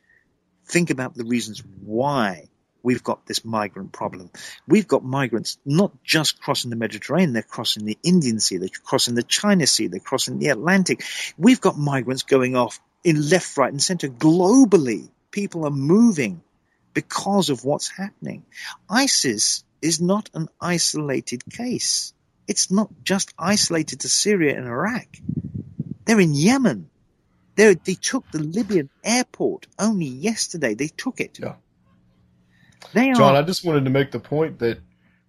think about the reasons why we've got this migrant problem. We've got migrants not just crossing the Mediterranean, they're crossing the Indian Sea, they're crossing the China Sea, they're crossing the Atlantic. We've got migrants going off in left, right, and center globally. People are moving because of what's happening. ISIS is not an isolated case. It's not just isolated to Syria and Iraq. They're in Yemen. They're, they took the Libyan airport only yesterday. They took it. Yeah. They are. John, I just wanted to make the point that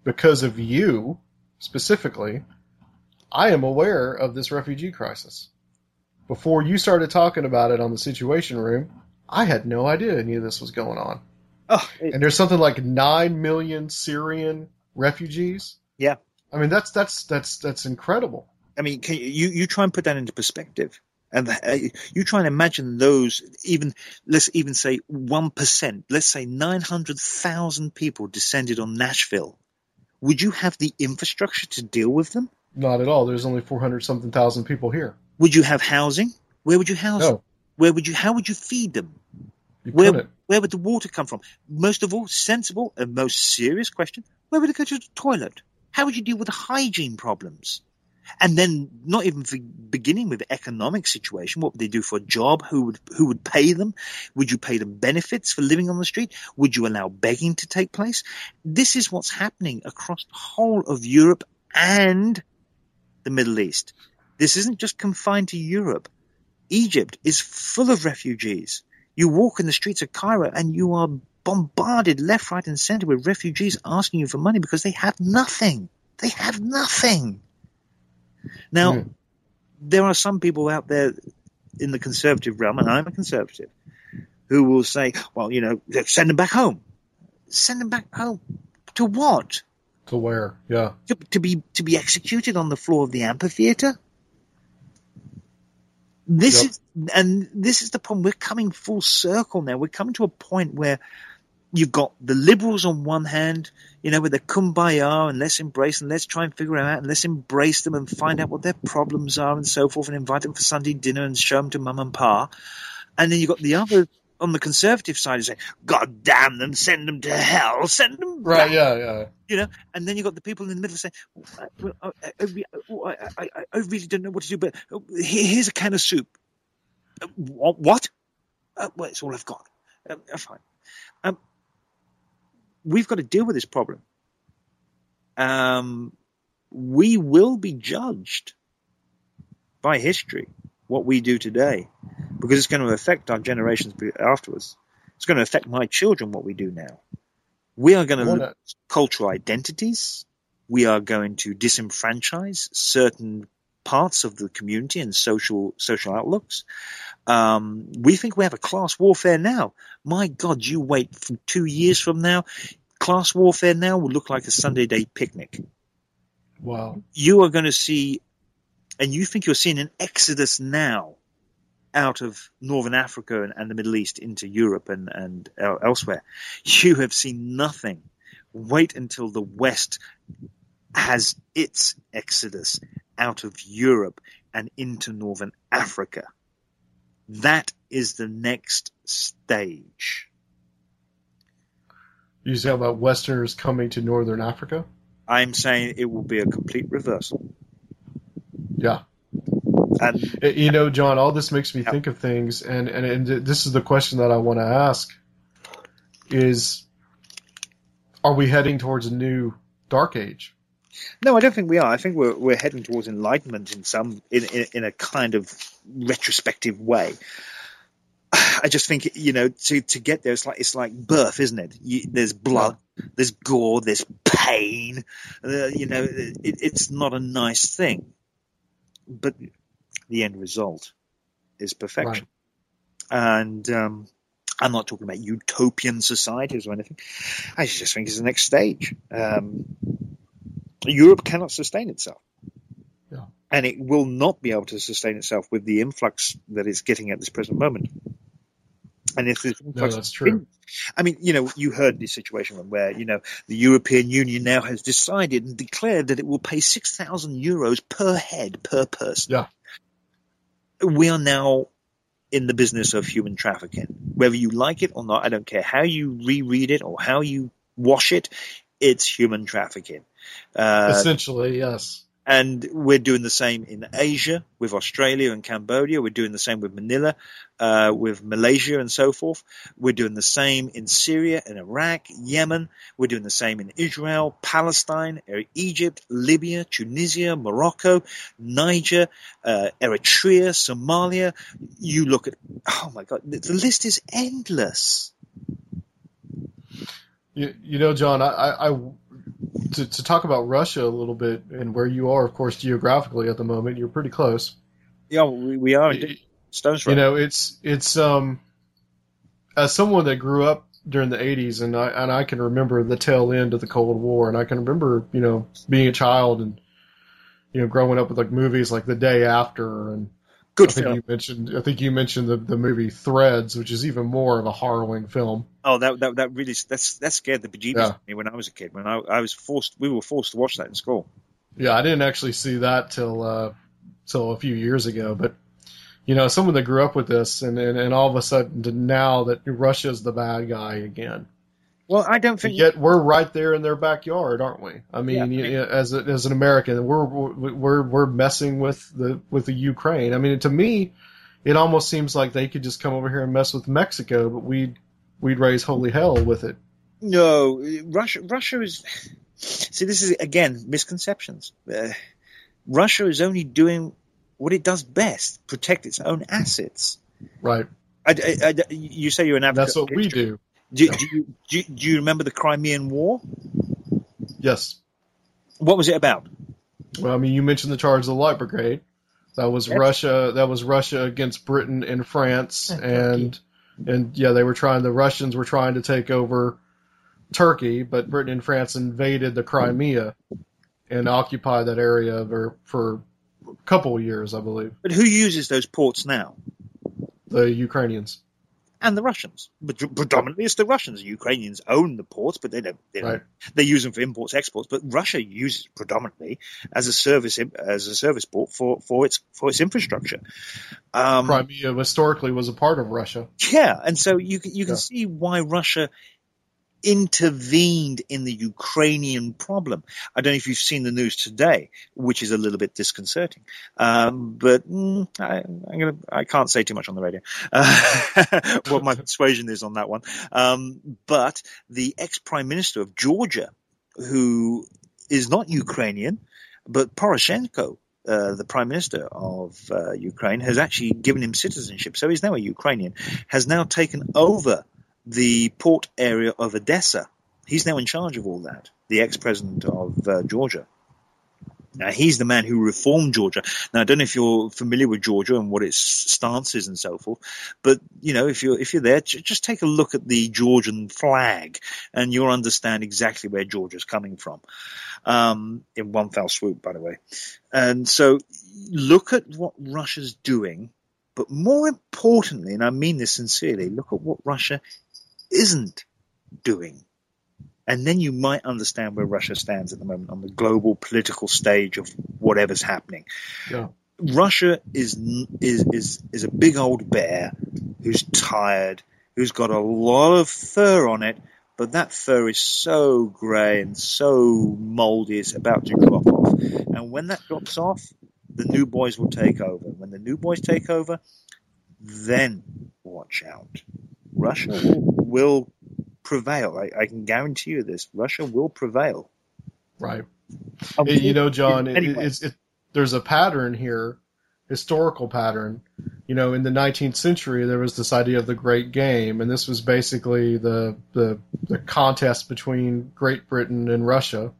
because of you specifically, I am aware of this refugee crisis. Before you started talking about it on the Situation Room, I had no idea any of this was going on. oh, it- And there's something like nine million Syrian refugees. yeah. I mean, that's that's that's that's incredible. I mean, can you, you you try and put that into perspective, and uh, you try and imagine those even let's even say one percent. Let's say nine hundred thousand people descended on Nashville. Would you have the infrastructure to deal with them? Not at all. There's only 400 something thousand people here. Would you have housing? Where would you house them? Where would you? How would you feed them? you Where couldn't. where would the water come from? Most of all, sensible and most serious question: Where would they go to the toilet? How would you deal with the hygiene problems? And then, not even beginning with the economic situation, what would they do for a job? Who would who would pay them? Would you pay them benefits for living on the street? Would you allow begging to take place? This is what's happening across the whole of Europe and the Middle East. This isn't just confined to Europe. Egypt is full of refugees. You walk in the streets of Cairo and you are bombarded left, right, and center with refugees asking you for money because they have nothing. They have nothing. Now, Mm. there are some people out there in the conservative realm, and I'm a conservative, who will say, well, you know, send them back home. Send them back home. To what? To where? Yeah. To, to be to be executed on the floor of the amphitheater? This Yep. is and this is the problem. We're coming full circle now. We're coming to a point where you've got the liberals on one hand, you know, with the kumbaya and let's embrace and let's try and figure them out and let's embrace them and find out what their problems are and so forth and invite them for Sunday dinner and show them to mum and pa. And then you've got the other on the conservative side who say, God damn them, send them to hell, send them Right. Yeah. Yeah. you know, and then you've got the people in the middle saying, "Oh, well, I, I, I, oh, I, really don't know what to do, but oh, here's a can of soup. Uh, What? Uh, well, it's all I've got. Um, fine. Um, we've got to deal with this problem. Um, we will be judged by history, what we do today, because it's going to affect our generations afterwards. It's going to affect my children, what we do now. We are going to Wanna- cultural identities. We are going to disenfranchise certain parts of the community and social social outlooks. Um, we think we have a class warfare now. My God, you wait from two years from now, class warfare now will look like a Sunday day picnic. Wow. You are going to see, and you think you're seeing an exodus now out of Northern Africa and, and the Middle East into Europe and, and el- elsewhere. You have seen nothing. Wait until the West has its exodus out of Europe and into Northern Africa. That is the next stage. You say about Westerners coming to Northern Africa? I'm saying it will be a complete reversal. Yeah. And Uh, You know, John, all this makes me Yeah. think of things, and, and, and this is the question that I want to ask: is are we heading towards a new dark age? No, I don't think we are. I think we're we're heading towards enlightenment in some in in, in a kind of retrospective way. I just think you know to to get there, it's like it's like birth, isn't it? You, there's blood, there's gore, there's pain. Uh, you know, it, it's not a nice thing, but the end result is perfection. And um, I'm not talking about utopian societies or anything. I just think it's the next stage. Um, Europe cannot sustain itself. And it will not be able to sustain itself with the influx that it's getting at this present moment. And if this No, influx that's true. I mean, you know, you heard the situation where, you know, the European Union now has decided and declared that it will pay 6,000 euros per head, per person. Yeah. We are now in the business of human trafficking. Whether you like it or not, I don't care how you reread it or how you wash it, it's human trafficking. Uh, Essentially, yes. And we're doing the same in Asia with Australia and Cambodia. We're doing the same with Manila, uh, with Malaysia and so forth. We're doing the same in Syria and Iraq, Yemen. We're doing the same in Israel, Palestine, Egypt, Libya, Tunisia, Morocco, Niger, uh, Eritrea, Somalia. You look at, oh my God, the list is endless. You, you know, John, I, I to, to talk about Russia a little bit and where you are, of course, geographically at the moment, you're pretty close. Yeah, we, we are stones throw. you know, it's it's um as someone that grew up during the 80s and I and I can remember the tail end of the Cold War and I can remember, you know, being a child and you know, growing up with like movies like The Day After and Good I think film. you mentioned I think you mentioned the, the movie Threads, which is even more of a harrowing film. Oh, that that that really that's that scared the bejeebus Yeah. out of me when I was a kid. When I I was forced, we were forced to watch that in school. Yeah, I didn't actually see that till uh, till a few years ago. But you know, someone that grew up with this, and and, and all of a sudden now that Russia's the bad guy again. Well, I don't think. Yet we're right there in their backyard, aren't we? I mean, Yeah. you- you- as a, as an American, we're we're we're messing with the with the Ukraine. I mean, to me, it almost seems like they could just come over here and mess with Mexico, but we'd we'd raise holy hell with it. No, Russia. Russia is. See, this is again misconceptions. Uh, Russia is only doing what it does best: protect its own assets. Right. I, I- I- you say you're an advocate. That's what of we do. Do, do, you, do, you- do you remember the Crimean War? Yes. What was it about? Well, I mean, you mentioned the charge of the Light Brigade. That was Yes. Russia. That was Russia against Britain and France, And and and yeah, they were trying. The Russians were trying to take over Turkey, but Britain and France invaded the Crimea and occupied that area for, for a couple of years, I believe. But who uses those ports now? The Ukrainians. And the Russians. But predominantly, it's the Russians. The Ukrainians own the ports, but they don't. They, don't, Right. they use them for imports, exports. But Russia uses it predominantly as a service as a service port for, for its for its infrastructure. Um, Crimea historically was a part of Russia. yeah, and so you can- you can Yeah. see why Russia intervened in the Ukrainian problem. I don't know if you've seen the news today, which is a little bit disconcerting. Um, but mm, I, I'm gonna I can't say too much on the radio. Uh, what my persuasion is on that one. Um, but the ex prime minister of Georgia, who is not Ukrainian, but Poroshenko, uh, the prime minister of uh, Ukraine, has actually given him citizenship. So he's now a Ukrainian, has now taken over the port area of Odessa. He's now in charge of all that, the ex president of uh, Georgia. Now, he's the man who reformed Georgia. Now, I don't know if you're familiar with Georgia and what its stance is and so forth, but you know, if you're if you're there, just take a look at the Georgian flag, and you'll understand exactly where Georgia's coming from. Um, in one fell swoop, by the way. And so, look at what Russia's doing, but more importantly, and I mean this sincerely, look at what Russia isn't doing. And then you might understand where Russia stands at the moment on the global political stage of whatever's happening. Yeah. Russia is is is is a big old bear who's tired, who's got a lot of fur on it, but that fur is so grey and so mouldy it's about to drop off. And when that drops off, the new boys will take over. When the new boys take over, then watch out. Russia will, will prevail. I, I can guarantee you this. Russia will prevail. Right. It- you know, John, it, Anyway. it's it, there's a pattern here, historical pattern. You know, in the 19th century, there was this idea of the Great Game, and this was basically the the, the contest between Great Britain and Russia.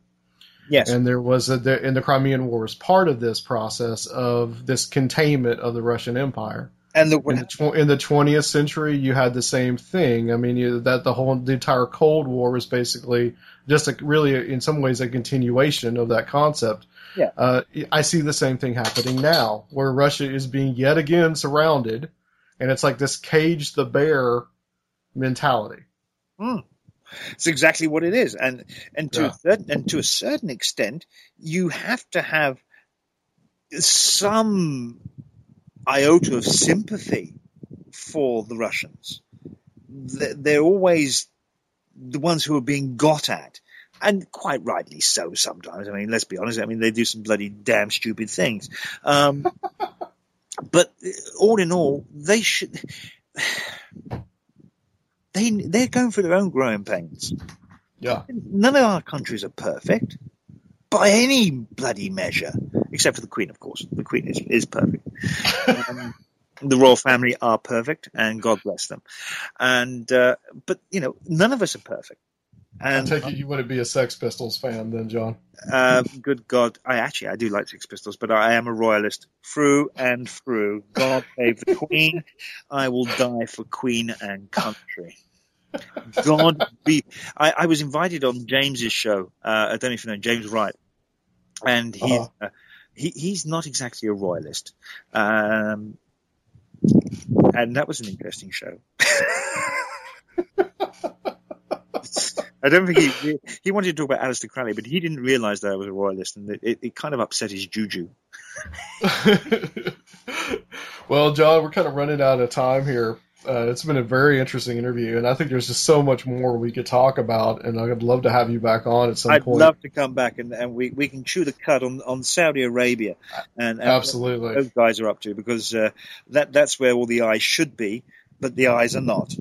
Yes. And there was a, the, and the Crimean War was part of this process of this containment of the Russian Empire. And the, In the, tw- in the 20th century, you had the same thing. I mean, you, that the whole the entire Cold War was basically just a, really, in some ways, a continuation of that concept. Yeah. Uh, I see the same thing happening now, where Russia is being yet again surrounded, and it's like this cage the bear mentality. It's exactly what it is, and and to Yeah. a certain and to a certain extent, you have to have some iota of sympathy for the Russians. They're, always the ones who are being got at. And quite rightly so sometimes. I mean, let's be honest. I mean, they do some bloody damn stupid things. Um, but all in all, they should. They they're going through their own growing pains. Yeah. None of our countries are perfect by any bloody measure, except for the Queen, of course. The Queen is is perfect. um, the royal family are perfect, and God bless them. And uh, but you know, none of us are perfect. I And take it you wouldn't be a Sex Pistols fan then, John. uh, good God, I actually I do like Sex Pistols, but I am a royalist through and through. God save the Queen. I will die for Queen and country. God be. I, I was invited on James's show. Uh, I don't know if you know James Wright, and he, Uh-huh. uh, he he's not exactly a royalist. Um, and that was an interesting show. I don't think he he wanted to talk about Aleister Crowley, but he didn't realise that I was a royalist, and it, it, it kind of upset his juju. well, John, we're kind of running out of time here. Uh, it's been a very interesting interview, and I think there's just so much more we could talk about, and I'd love to have you back on at some I'd point. love to come back and, and we, we can chew the cut on, on Saudi Arabia and, and what Absolutely. those guys are up to because uh, that that's where all the eyes should be, but the eyes are not.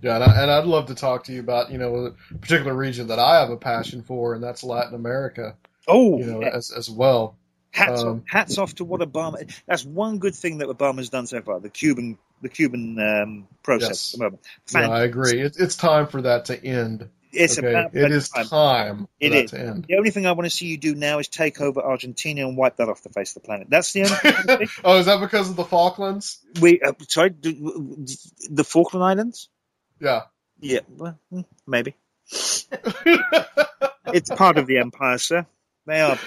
Yeah, and, I, and I'd love to talk to you about, you know, a particular region that I have a passion for, and that's Latin America, Oh, you know, yeah. as, as well. hats um, off, hats off to what Obama. That's one good thing that Obama's done so far. The Cuban the Cuban um, process Yes. at the moment. Fan- I agree. It, it's time for that to end. It's okay? about it is time. time for It that is. to end. The only thing I want to see you do now is take over Argentina and wipe that off the face of the planet. That's the only thing. I wanna see. oh, is that because of the Falklands? we uh, sorry, do- the Falkland Islands. Yeah. Yeah, well, hmm, maybe it's part of the empire, sir. They are.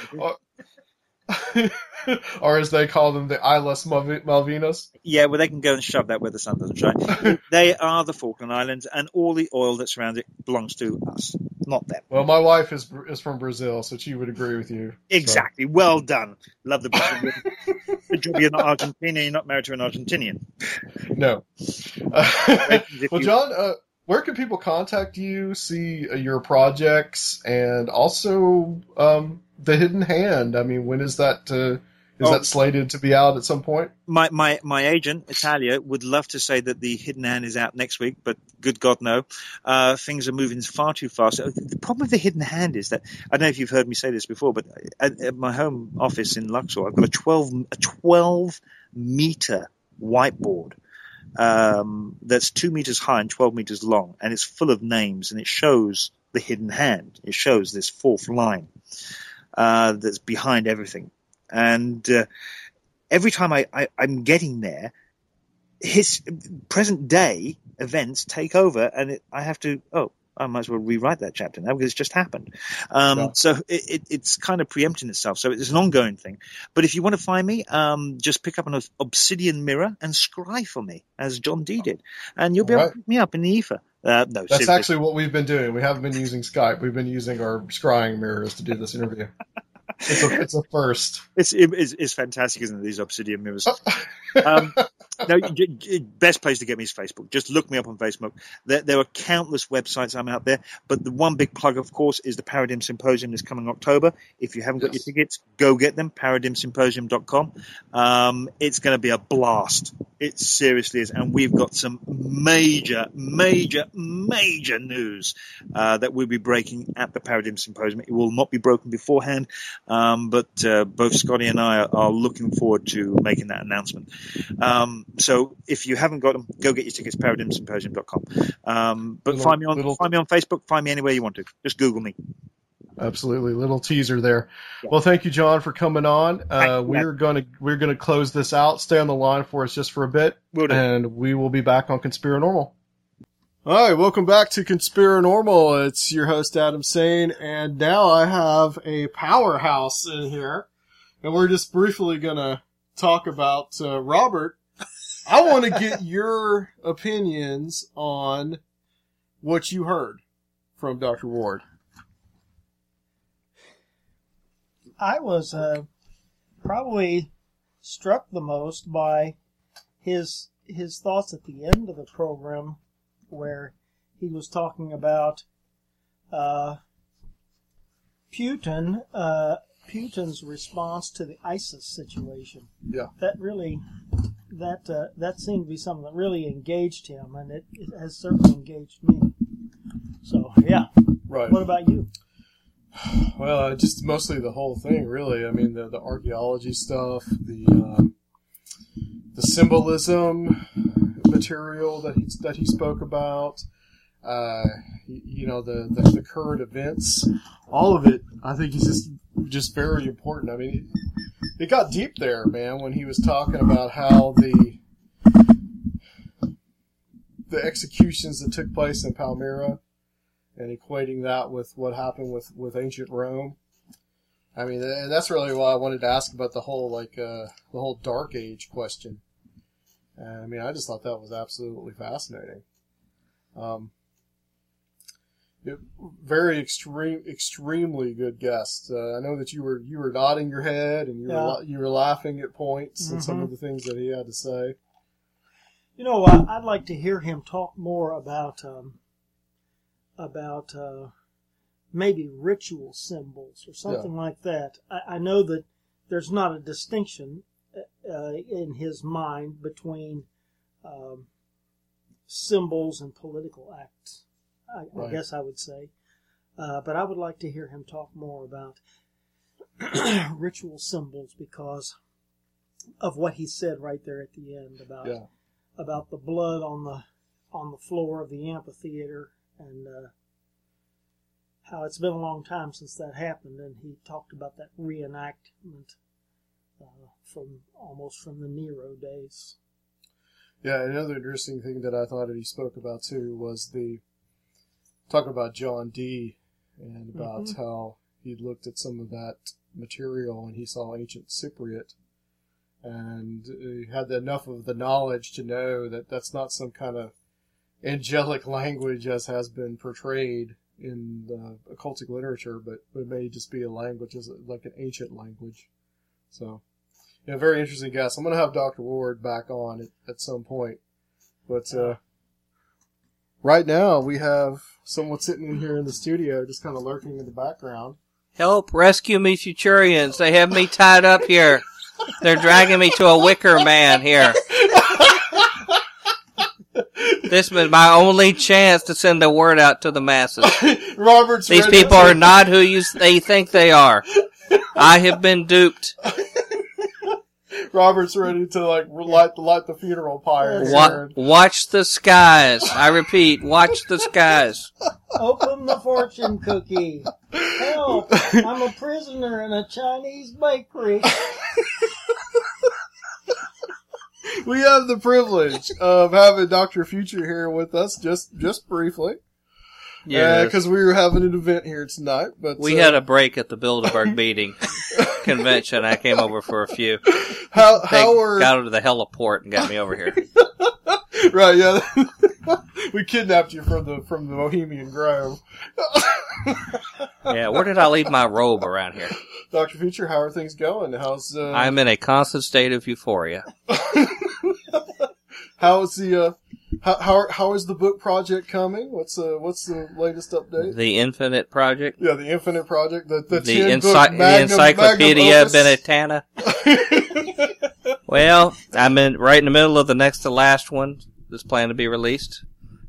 or as they call them, the Islas Malvi- Malvinas. Yeah, well, they can go and shove that where the sun doesn't shine. they are the Falkland Islands, and all the oil that surrounds it belongs to us, not them. Well, my wife is is from Brazil, so she would agree with you. So- Exactly. Well done. Love the Brazilian. Good job you're not Argentinian. You're not married to an Argentinian. No. if well, John, uh, where can people contact you, see uh, your projects, and also um, the Hidden Hand? I mean, when is that? Uh, is Oh. that slated to be out at some point? my, my, my agent, Italia, would love to say that the Hidden Hand is out next week, but good God, no. Uh, things are moving far too fast. Uh, The problem with the Hidden Hand is that, I don't know if you've heard me say this before, but at, at my home office in Luxor, I've got a 12, a 12 meter whiteboard. Um, that's two meters high and 12 meters long, and it's full of names, and it shows the hidden hand. It shows this fourth line uh, that's behind everything. And uh, every time I, I, I'm getting there, his present day events take over, and it, I have to. Oh, I might as well rewrite that chapter now because it's just happened. Um. So it, it, it's kind of preempting itself. So it's an ongoing thing. But if you want to find me, um, just pick up an obsidian mirror and scry for me, as John Dee did, and you'll be able Right. to pick me up in the ether. Uh, no, That's seriously. actually what we've been doing. We haven't been using Skype. We've been using our scrying mirrors to do this interview. It's a, it's a first. It's, it- it's, it's fantastic, isn't it? These obsidian mirrors. um, no, best place to get me is Facebook. Just look me up on Facebook. There, there are countless websites I'm out there, but the one big plug, of course, is the Paradigm Symposium this coming October. If you haven't got Yes. your tickets, go get them. ParadigmSymposium.com. Um, it's going to be a blast. It seriously is, and we've got some major, major, major news uh, that we'll be breaking at the Paradigm Symposium. It will not be broken beforehand, um, but uh, both Scotty and I are, are looking forward to making that announcement. Um, so if you haven't got them, go get your tickets. ParadigmSymposium.com. Um, but Little- find me on little- find me on Facebook. Find me anywhere you want to. Just Google me. Absolutely, little teaser there. Yeah. Well, thank you, John, for coming on. Uh, we're gonna we're gonna close this out. Stay on the line for us just for a bit, and we will be back on Conspiranormal. All right, welcome back to Conspiranormal. It's your host Adam Sane, and now I have a powerhouse in here, and we're just briefly gonna talk about uh, Robert. I want to get your opinions on what you heard from Dr. Ward. I was uh, probably struck the most by his his thoughts at the end of the program, where he was talking about uh, Putin, uh, Putin's response to the ISIS situation. Yeah. That really, that uh, that seemed to be something that really engaged him, and it, it has certainly engaged me. So yeah. Right. What about you? Well, uh, just mostly the whole thing, really. I mean, the, the archaeology stuff, the um, the symbolism material that he that he spoke about, uh, you know, the, the the current events, all of it. I think is just just very important. I mean, it, got deep there, man, when he was talking about how the the executions that took place in Palmyra and equating that with what happened with, with ancient Rome. I mean, and that's really why I wanted to ask about the whole like uh, the whole Dark Age question. I mean, I just thought that was absolutely fascinating. Um, very extreme, extremely good guest. Uh, I know that you were you were nodding your head and you were Yeah. la- you were laughing at points and some Mhm. of the things that he had to say. You know, I, I'd like to hear him talk more about um, about uh, maybe ritual symbols or something like that. I, I know that there's not a distinction uh, in his mind between um, symbols and political acts. I, I guess I would say, uh, but I would like to hear him talk more about ritual symbols because of what he said right there at the end about Yeah. about the blood on the on the floor of the amphitheater and uh, how it's been a long time since that happened, and he talked about that reenactment uh, from almost from the Nero days. Yeah, another interesting thing that I thought that he spoke about too was the talk about John Dee and about Mhm. how he looked at some of that material and he saw ancient Cypriot and he had enough of the knowledge to know that that's not some kind of angelic language as has been portrayed in the occultic literature, but it may just be a language as like an ancient language. So, yeah, very interesting guest. I'm going to have Dr. Ward back on at, at some point. But uh, right now, we have someone sitting in here in the studio just kind of lurking in the background. Help! Rescue me, Futurians! They have me tied up here. They're dragging me to a wicker man here. This is my only chance to send the word out to the masses. Robert's These people are not who you they think they are. I have been duped. Robert's ready to like light, light the funeral pyre. Wa- here. watch the skies. I repeat, watch the skies. Open the fortune cookie. Help! I'm a prisoner in a Chinese bakery. we have the privilege of having Doctor Future here with us, just just briefly, Yes. because we were having an event here tonight. But we uh, had a break at the Bilderberg meeting convention. I came over for a few. how They how are got to the heliport and got me over here. right? Yeah, we kidnapped you from the from the Bohemian Grove. Yeah, where did I leave my robe around here? Doctor Future, how are things going? How's uh, I'm in a constant state of euphoria. how's the uh, how, how how is the book project coming? What's uh what's the latest update? The Infinite Project, Yeah, the Infinite Project, the the, the, 10 ency- book the Encyclopedia magnum. Benetana. Well, I'm in right in the middle of the next to last one that's planned to be released,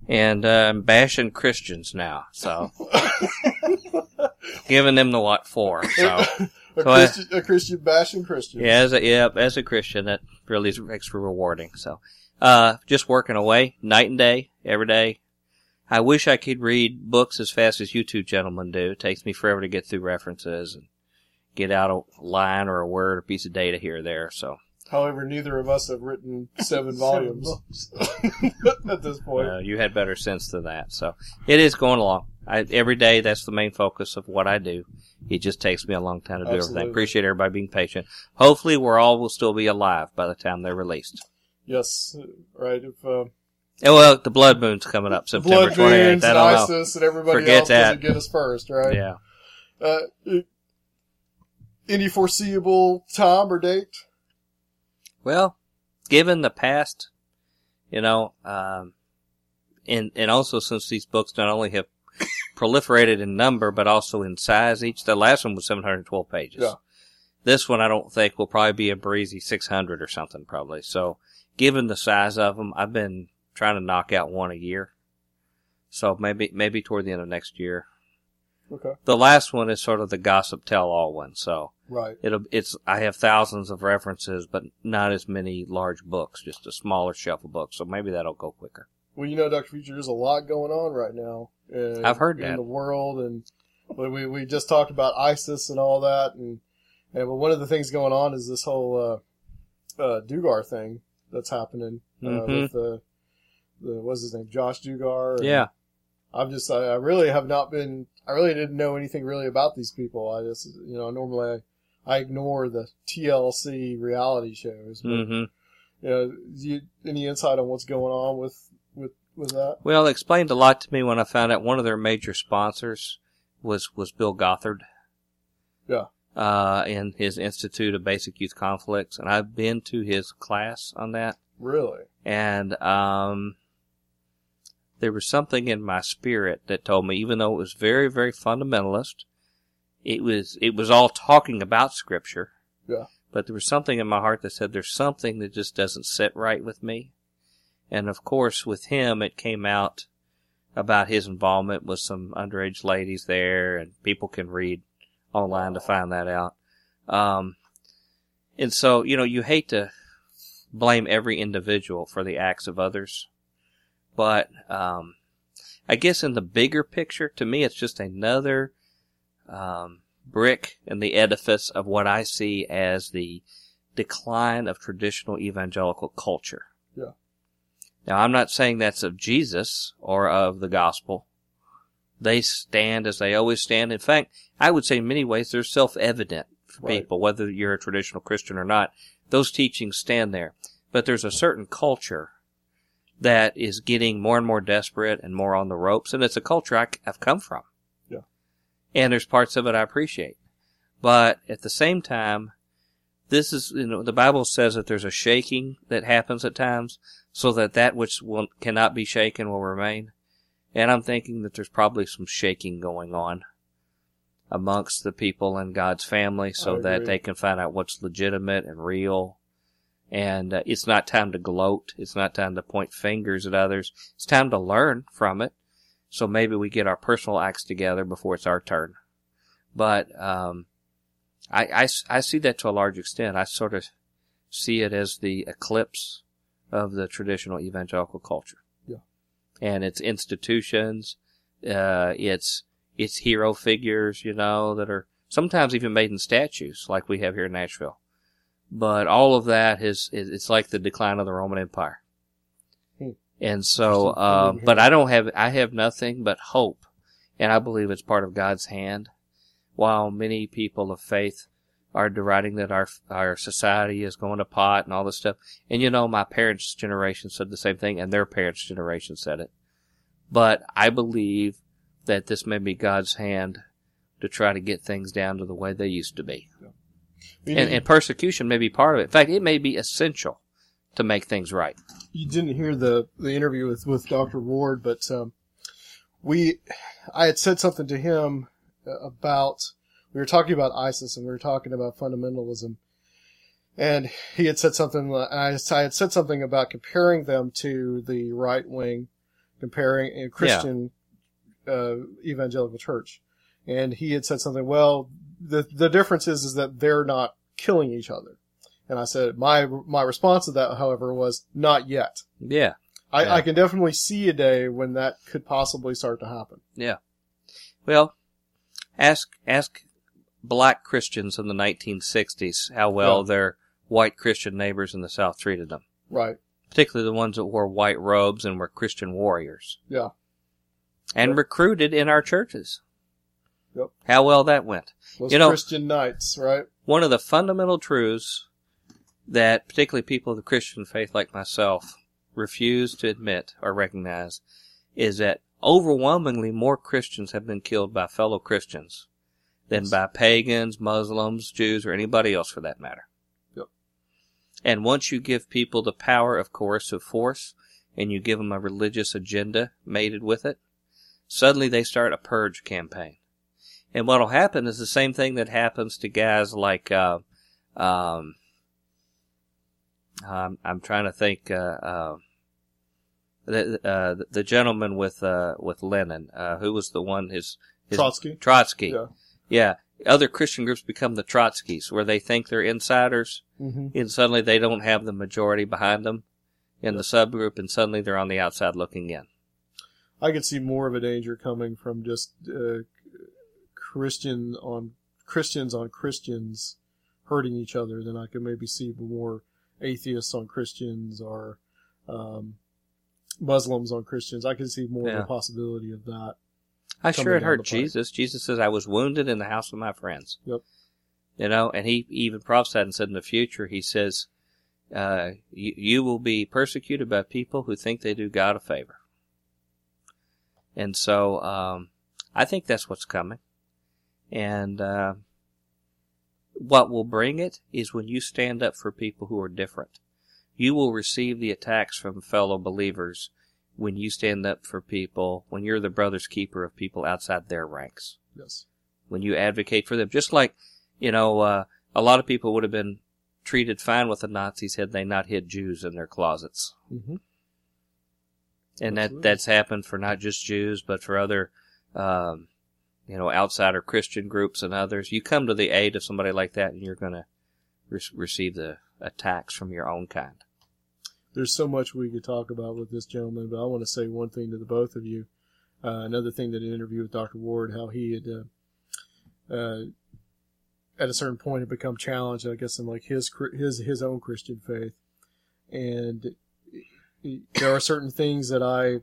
and uh, I'm bashing Christians now, so giving them the what for. So a, So Christian, a Christian bashing Christian. yeah, as a yeah, as a Christian, that really is extra rewarding. So, uh, just working away night and day, every day. I wish I could read books as fast as you two gentlemen do. It takes me forever to get through references and get out a line or a word or piece of data here or there. So, However, neither of us have written seven volumes at this point. uh, you had better sense than that. So, it is going along. I, every day, that's the main focus of what I do. It just takes me a long time to do Absolutely. everything. Appreciate everybody being patient. Hopefully, we're all will still be alive by the time they're released. Yes, right. If uh, Oh, well, the Blood Moon's coming up September Blood 28th. Moons and. ISIS and everybody Forget else that. doesn't get us first, right? Yeah. Uh, any foreseeable time or date? Well, given the past You know, um, and and also since these books not only have proliferated in number but also in size, each the last one was 712 pages. Yeah. This one I don't think will probably be a breezy 600 or something probably. So, given the size of them, I've been trying to knock out one a year. So maybe maybe toward the end of next year. Okay. The last one is sort of the gossip tell all one. So Right. it'll it's I have thousands of references, but not as many large books, just a smaller shelf of books. So maybe that'll go quicker. Well, you know, Dr. Future, there's a lot going on right now. In, I've heard in that. the world, and we we- we just talked about ISIS and all that, and and well, one of the things going on is this whole uh, uh, Duggar thing that's happening uh, Mhm. with the the what's his name, Josh Duggar. Yeah. I'm just I, I really have not been I really didn't know anything really about these people. I just you know normally I, I ignore the TLC reality shows. But, hmm you know, you, any insight on what's going on with with with that? Well, it explained a lot to me when I found out one of their major sponsors was was Bill Gothard. Yeah. Uh, in his Institute of Basic Youth Conflicts, and I've been to his class on that. Really? and um, there was something in my spirit that told me, even though it was very, very fundamentalist, it was it was all talking about Scripture. Yeah. But there was something in my heart that said there's something that just doesn't sit right with me, and of course, with him, it came out about his involvement with some underage ladies there, and people can read online to find that out. Um, and so, you know, you hate to blame every individual for the acts of others. But um, I guess in the bigger picture, to me, it's just another um, brick in the edifice of what I see as the decline of traditional evangelical culture. Yeah. Now, I'm not saying that's of Jesus or of the gospel. They stand as they always stand. In fact, I would say in many ways they're self-evident for Right. people, whether you're a traditional Christian or not. Those teachings stand there. But there's a certain culture that is getting more and more desperate and more on the ropes, and it's a culture I, have come from. Yeah. And there's parts of it I appreciate. But at the same time, this is, you know, the Bible says that there's a shaking that happens at times so that that which will, cannot be shaken will remain. And I'm thinking that there's probably some shaking going on amongst the people in God's family so that they can find out what's legitimate and real. And uh, it's not time to gloat. It's not time to point fingers at others. It's time to learn from it. So maybe we get our personal acts together before it's our turn. But um, I, I I see that to a large extent. I sort of see it as the eclipse of the traditional evangelical culture. And its institutions, uh, its its hero figures, you know, that are sometimes even made in statues, like we have here in Nashville. But all of that is, is it's like the decline of the Roman Empire. Hmm. And so, uh, but. I don't have, I have nothing but hope. And I believe it's part of God's hand. While many people of faith are deriding that our, our society is going to pot and all this stuff. And you know, my parents' generation said the same thing and their parents' generation said it. But I believe that this may be God's hand to try to get things down to the way they used to be. We And, and persecution may be part of it. In fact, it may be essential to make things right. you didn't hear the the interview with with Dr. Ward, but um, we I had said something to him uh, about we were talking about ISIS and we were talking about fundamentalism, and he had said something. I, I had said something about comparing them to the right wing, comparing a Christian uh, evangelical church, and he had said something. Well, the the difference is is that they're not killing each other. And I said my my response to that, however, was not yet. Yeah. I, Yeah. I can definitely see a day when that could possibly start to happen. Yeah. Well, ask ask black Christians in the 1960s how well Yeah. their white Christian neighbors in the South treated them, Right. particularly the ones that wore white robes and were Christian warriors Yeah. and Yep. recruited in our churches. Yep. How well that went. Those You know- Christian knights, right? One of the fundamental truths that particularly people of the Christian faith like myself refuse to admit or recognize is that overwhelmingly more Christians have been killed by fellow Christians than Yes. by pagans, Muslims, Jews, or anybody else for that matter. Yep. And once you give people the power of coercive force and you give them a religious agenda mated with it, suddenly they start a purge campaign. And what'll happen is the same thing that happens to guys like, uh, um, I'm, I'm trying to think, uh, uh, the, uh, the gentleman with, uh, with Lenin, uh, who was the one, his, his Trotsky. Trotsky. Yeah. Yeah. Other Christian groups become the Trotskys, where they think they're insiders, Mm-hmm. and suddenly they don't have the majority behind them in the subgroup, and suddenly they're on the outside looking in. I could see more of a danger coming from just uh, Christian on Christians on Christians hurting each other than I could maybe see more atheists on Christians or um, Muslims on Christians. I could see more of a possibility of that. I sure had heard. Jesus. Jesus says, I was wounded in the house of my friends. Yep. You know, and he even prophesied and said in the future, he says, uh, you, you will be persecuted by people who think they do God a favor. And so, um, I think that's what's coming. And, uh, what will bring it is when you stand up for people who are different. You will receive the attacks from fellow believers when you stand up for people, when you're the brother's keeper of people outside their ranks. Yes. When you advocate for them. Just like, you know, uh, a lot of people would have been treated fine with the Nazis had they not hid Jews in their closets. Mm-hmm. And that, that's happened for not just Jews, but for other, um, you know, outsider Christian groups and others. You come to the aid of somebody like that and you're going to re- receive the attacks from your own kind. There's so much we could talk about with this gentleman, but I want to say one thing to the both of you. Uh, another thing that an interview with Dr. Ward, how he had, uh, uh, at a certain point had become challenged, I guess, in like his his his own Christian faith, and there are certain things that I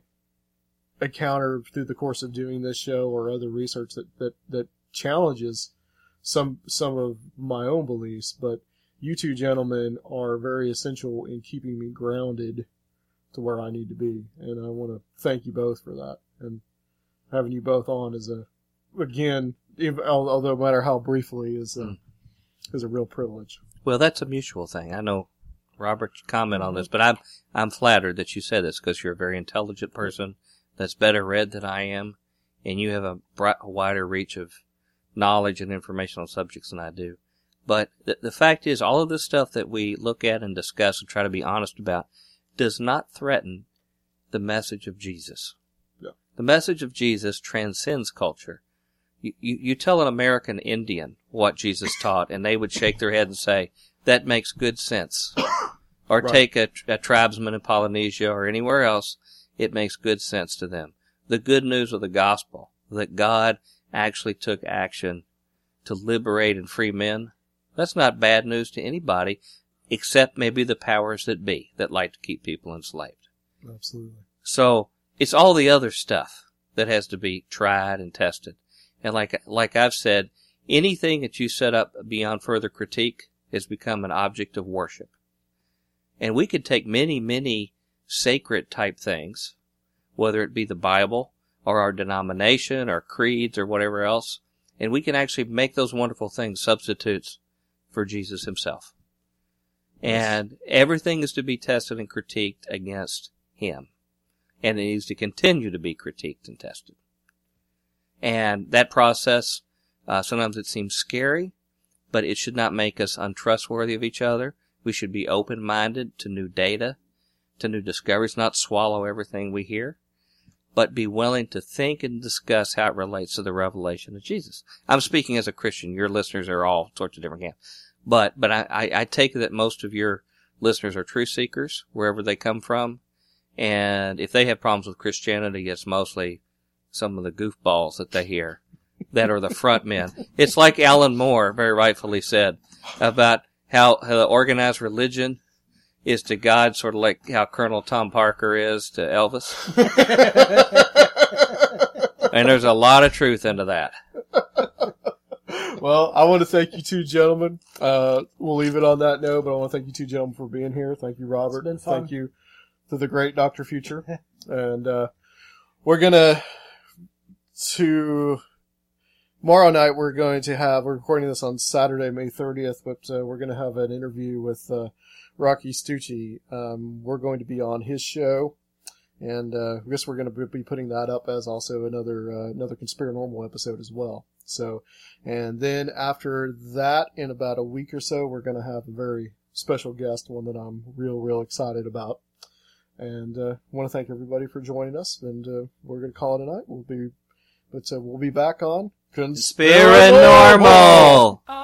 encounter through the course of doing this show or other research that that that challenges some some of my own beliefs, but you two gentlemen are very essential in keeping me grounded to where I need to be, and I want to thank you both for that. And having you both on is a again, if, although no matter how briefly, is a hmm. is a real privilege. Well, that's a mutual thing. I know Robert's comment on this, but I'm I'm flattered that you said this because you're a very intelligent person that's better read than I am, and you have a, bright, a wider reach of knowledge and information on subjects than I do. But the, the fact is, all of this stuff that we look at and discuss and try to be honest about does not threaten the message of Jesus. Yeah. The message of Jesus transcends culture. You, you, you tell an American Indian what Jesus taught, and they would shake their head and say, that makes good sense. Or Right. take a, a tribesman in Polynesia or anywhere else, it makes good sense to them. The good news of the gospel, that God actually took action to liberate and free men, that's not bad news to anybody, except maybe the powers that be that like to keep people enslaved. Absolutely. So it's all the other stuff that has to be tried and tested. And like like I've said, anything that you set up beyond further critique has become an object of worship. And we could take many, many sacred type things, whether it be the Bible or our denomination or creeds or whatever else, and we can actually make those wonderful things substitutes for Jesus himself. And everything is to be tested and critiqued against him and it needs to continue to be critiqued and tested. And that process, uh, sometimes it seems scary, but it should not make us untrustworthy of each other. We should be open-minded to new data, to new discoveries, not swallow everything we hear, but be willing to think and discuss how it relates to the revelation of Jesus. I'm speaking as a Christian. Your listeners are all sorts of different camps. But, but I, I, take it that most of your listeners are truth seekers, wherever they come from. And if they have problems with Christianity, it's mostly some of the goofballs that they hear that are the front men. It's like Alan Moore very rightfully said about how the organized religion is to God sort of like how Colonel Tom Parker is to Elvis. and there's a lot of truth into that. Well, I want to thank you two gentlemen. Uh, we'll leave it on that note, but I want to thank you two gentlemen for being here. Thank you, Robert. been fun. Thank you to the great Dr. Future. and, uh, we're gonna, to, tomorrow night we're going to have, we're recording this on Saturday, May 30th, but, uh, we're gonna have an interview with, uh, Rocky Stucci. Um, we're going to be on his show. and uh, I guess we're going to be putting that up as also another uh, another Conspiranormal episode as well. So, and then after that, in about a week or so, we're going to have a very special guest, one that I'm real real excited about. And uh, want to thank everybody for joining us, and uh, we're going to call it a night. We'll be, but uh, we'll be back on Conspiranormal. All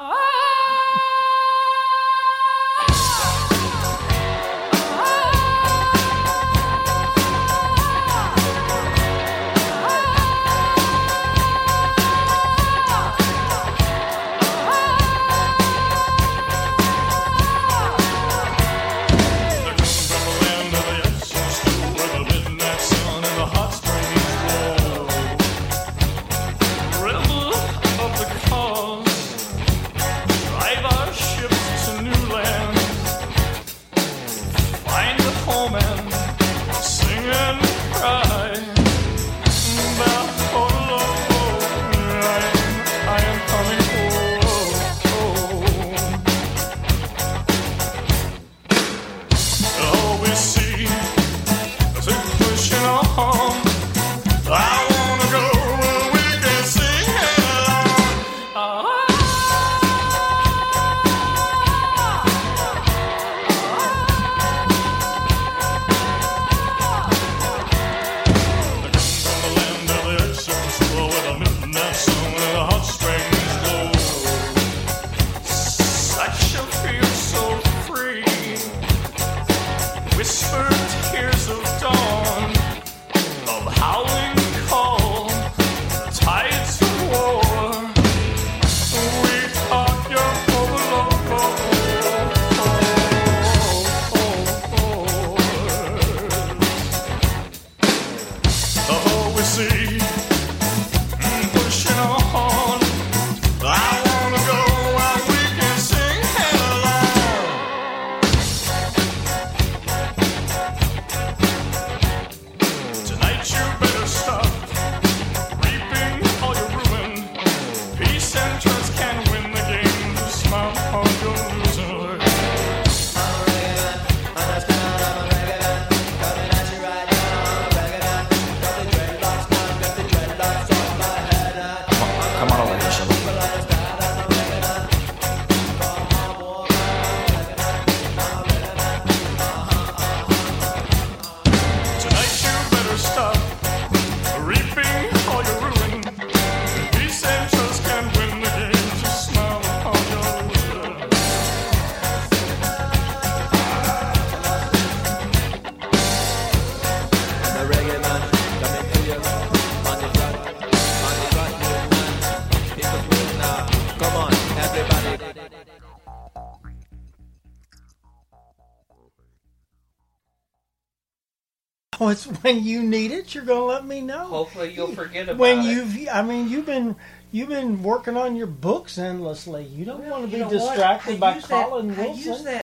when you need it, you're going to let me know. Hopefully you'll forget about when it. When you've, I mean, you've been you've been working on your books endlessly. You don't want to be You know what? distracted by use that- Colin Wilson.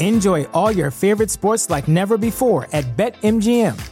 Enjoy all your favorite sports like never before at BetMGM.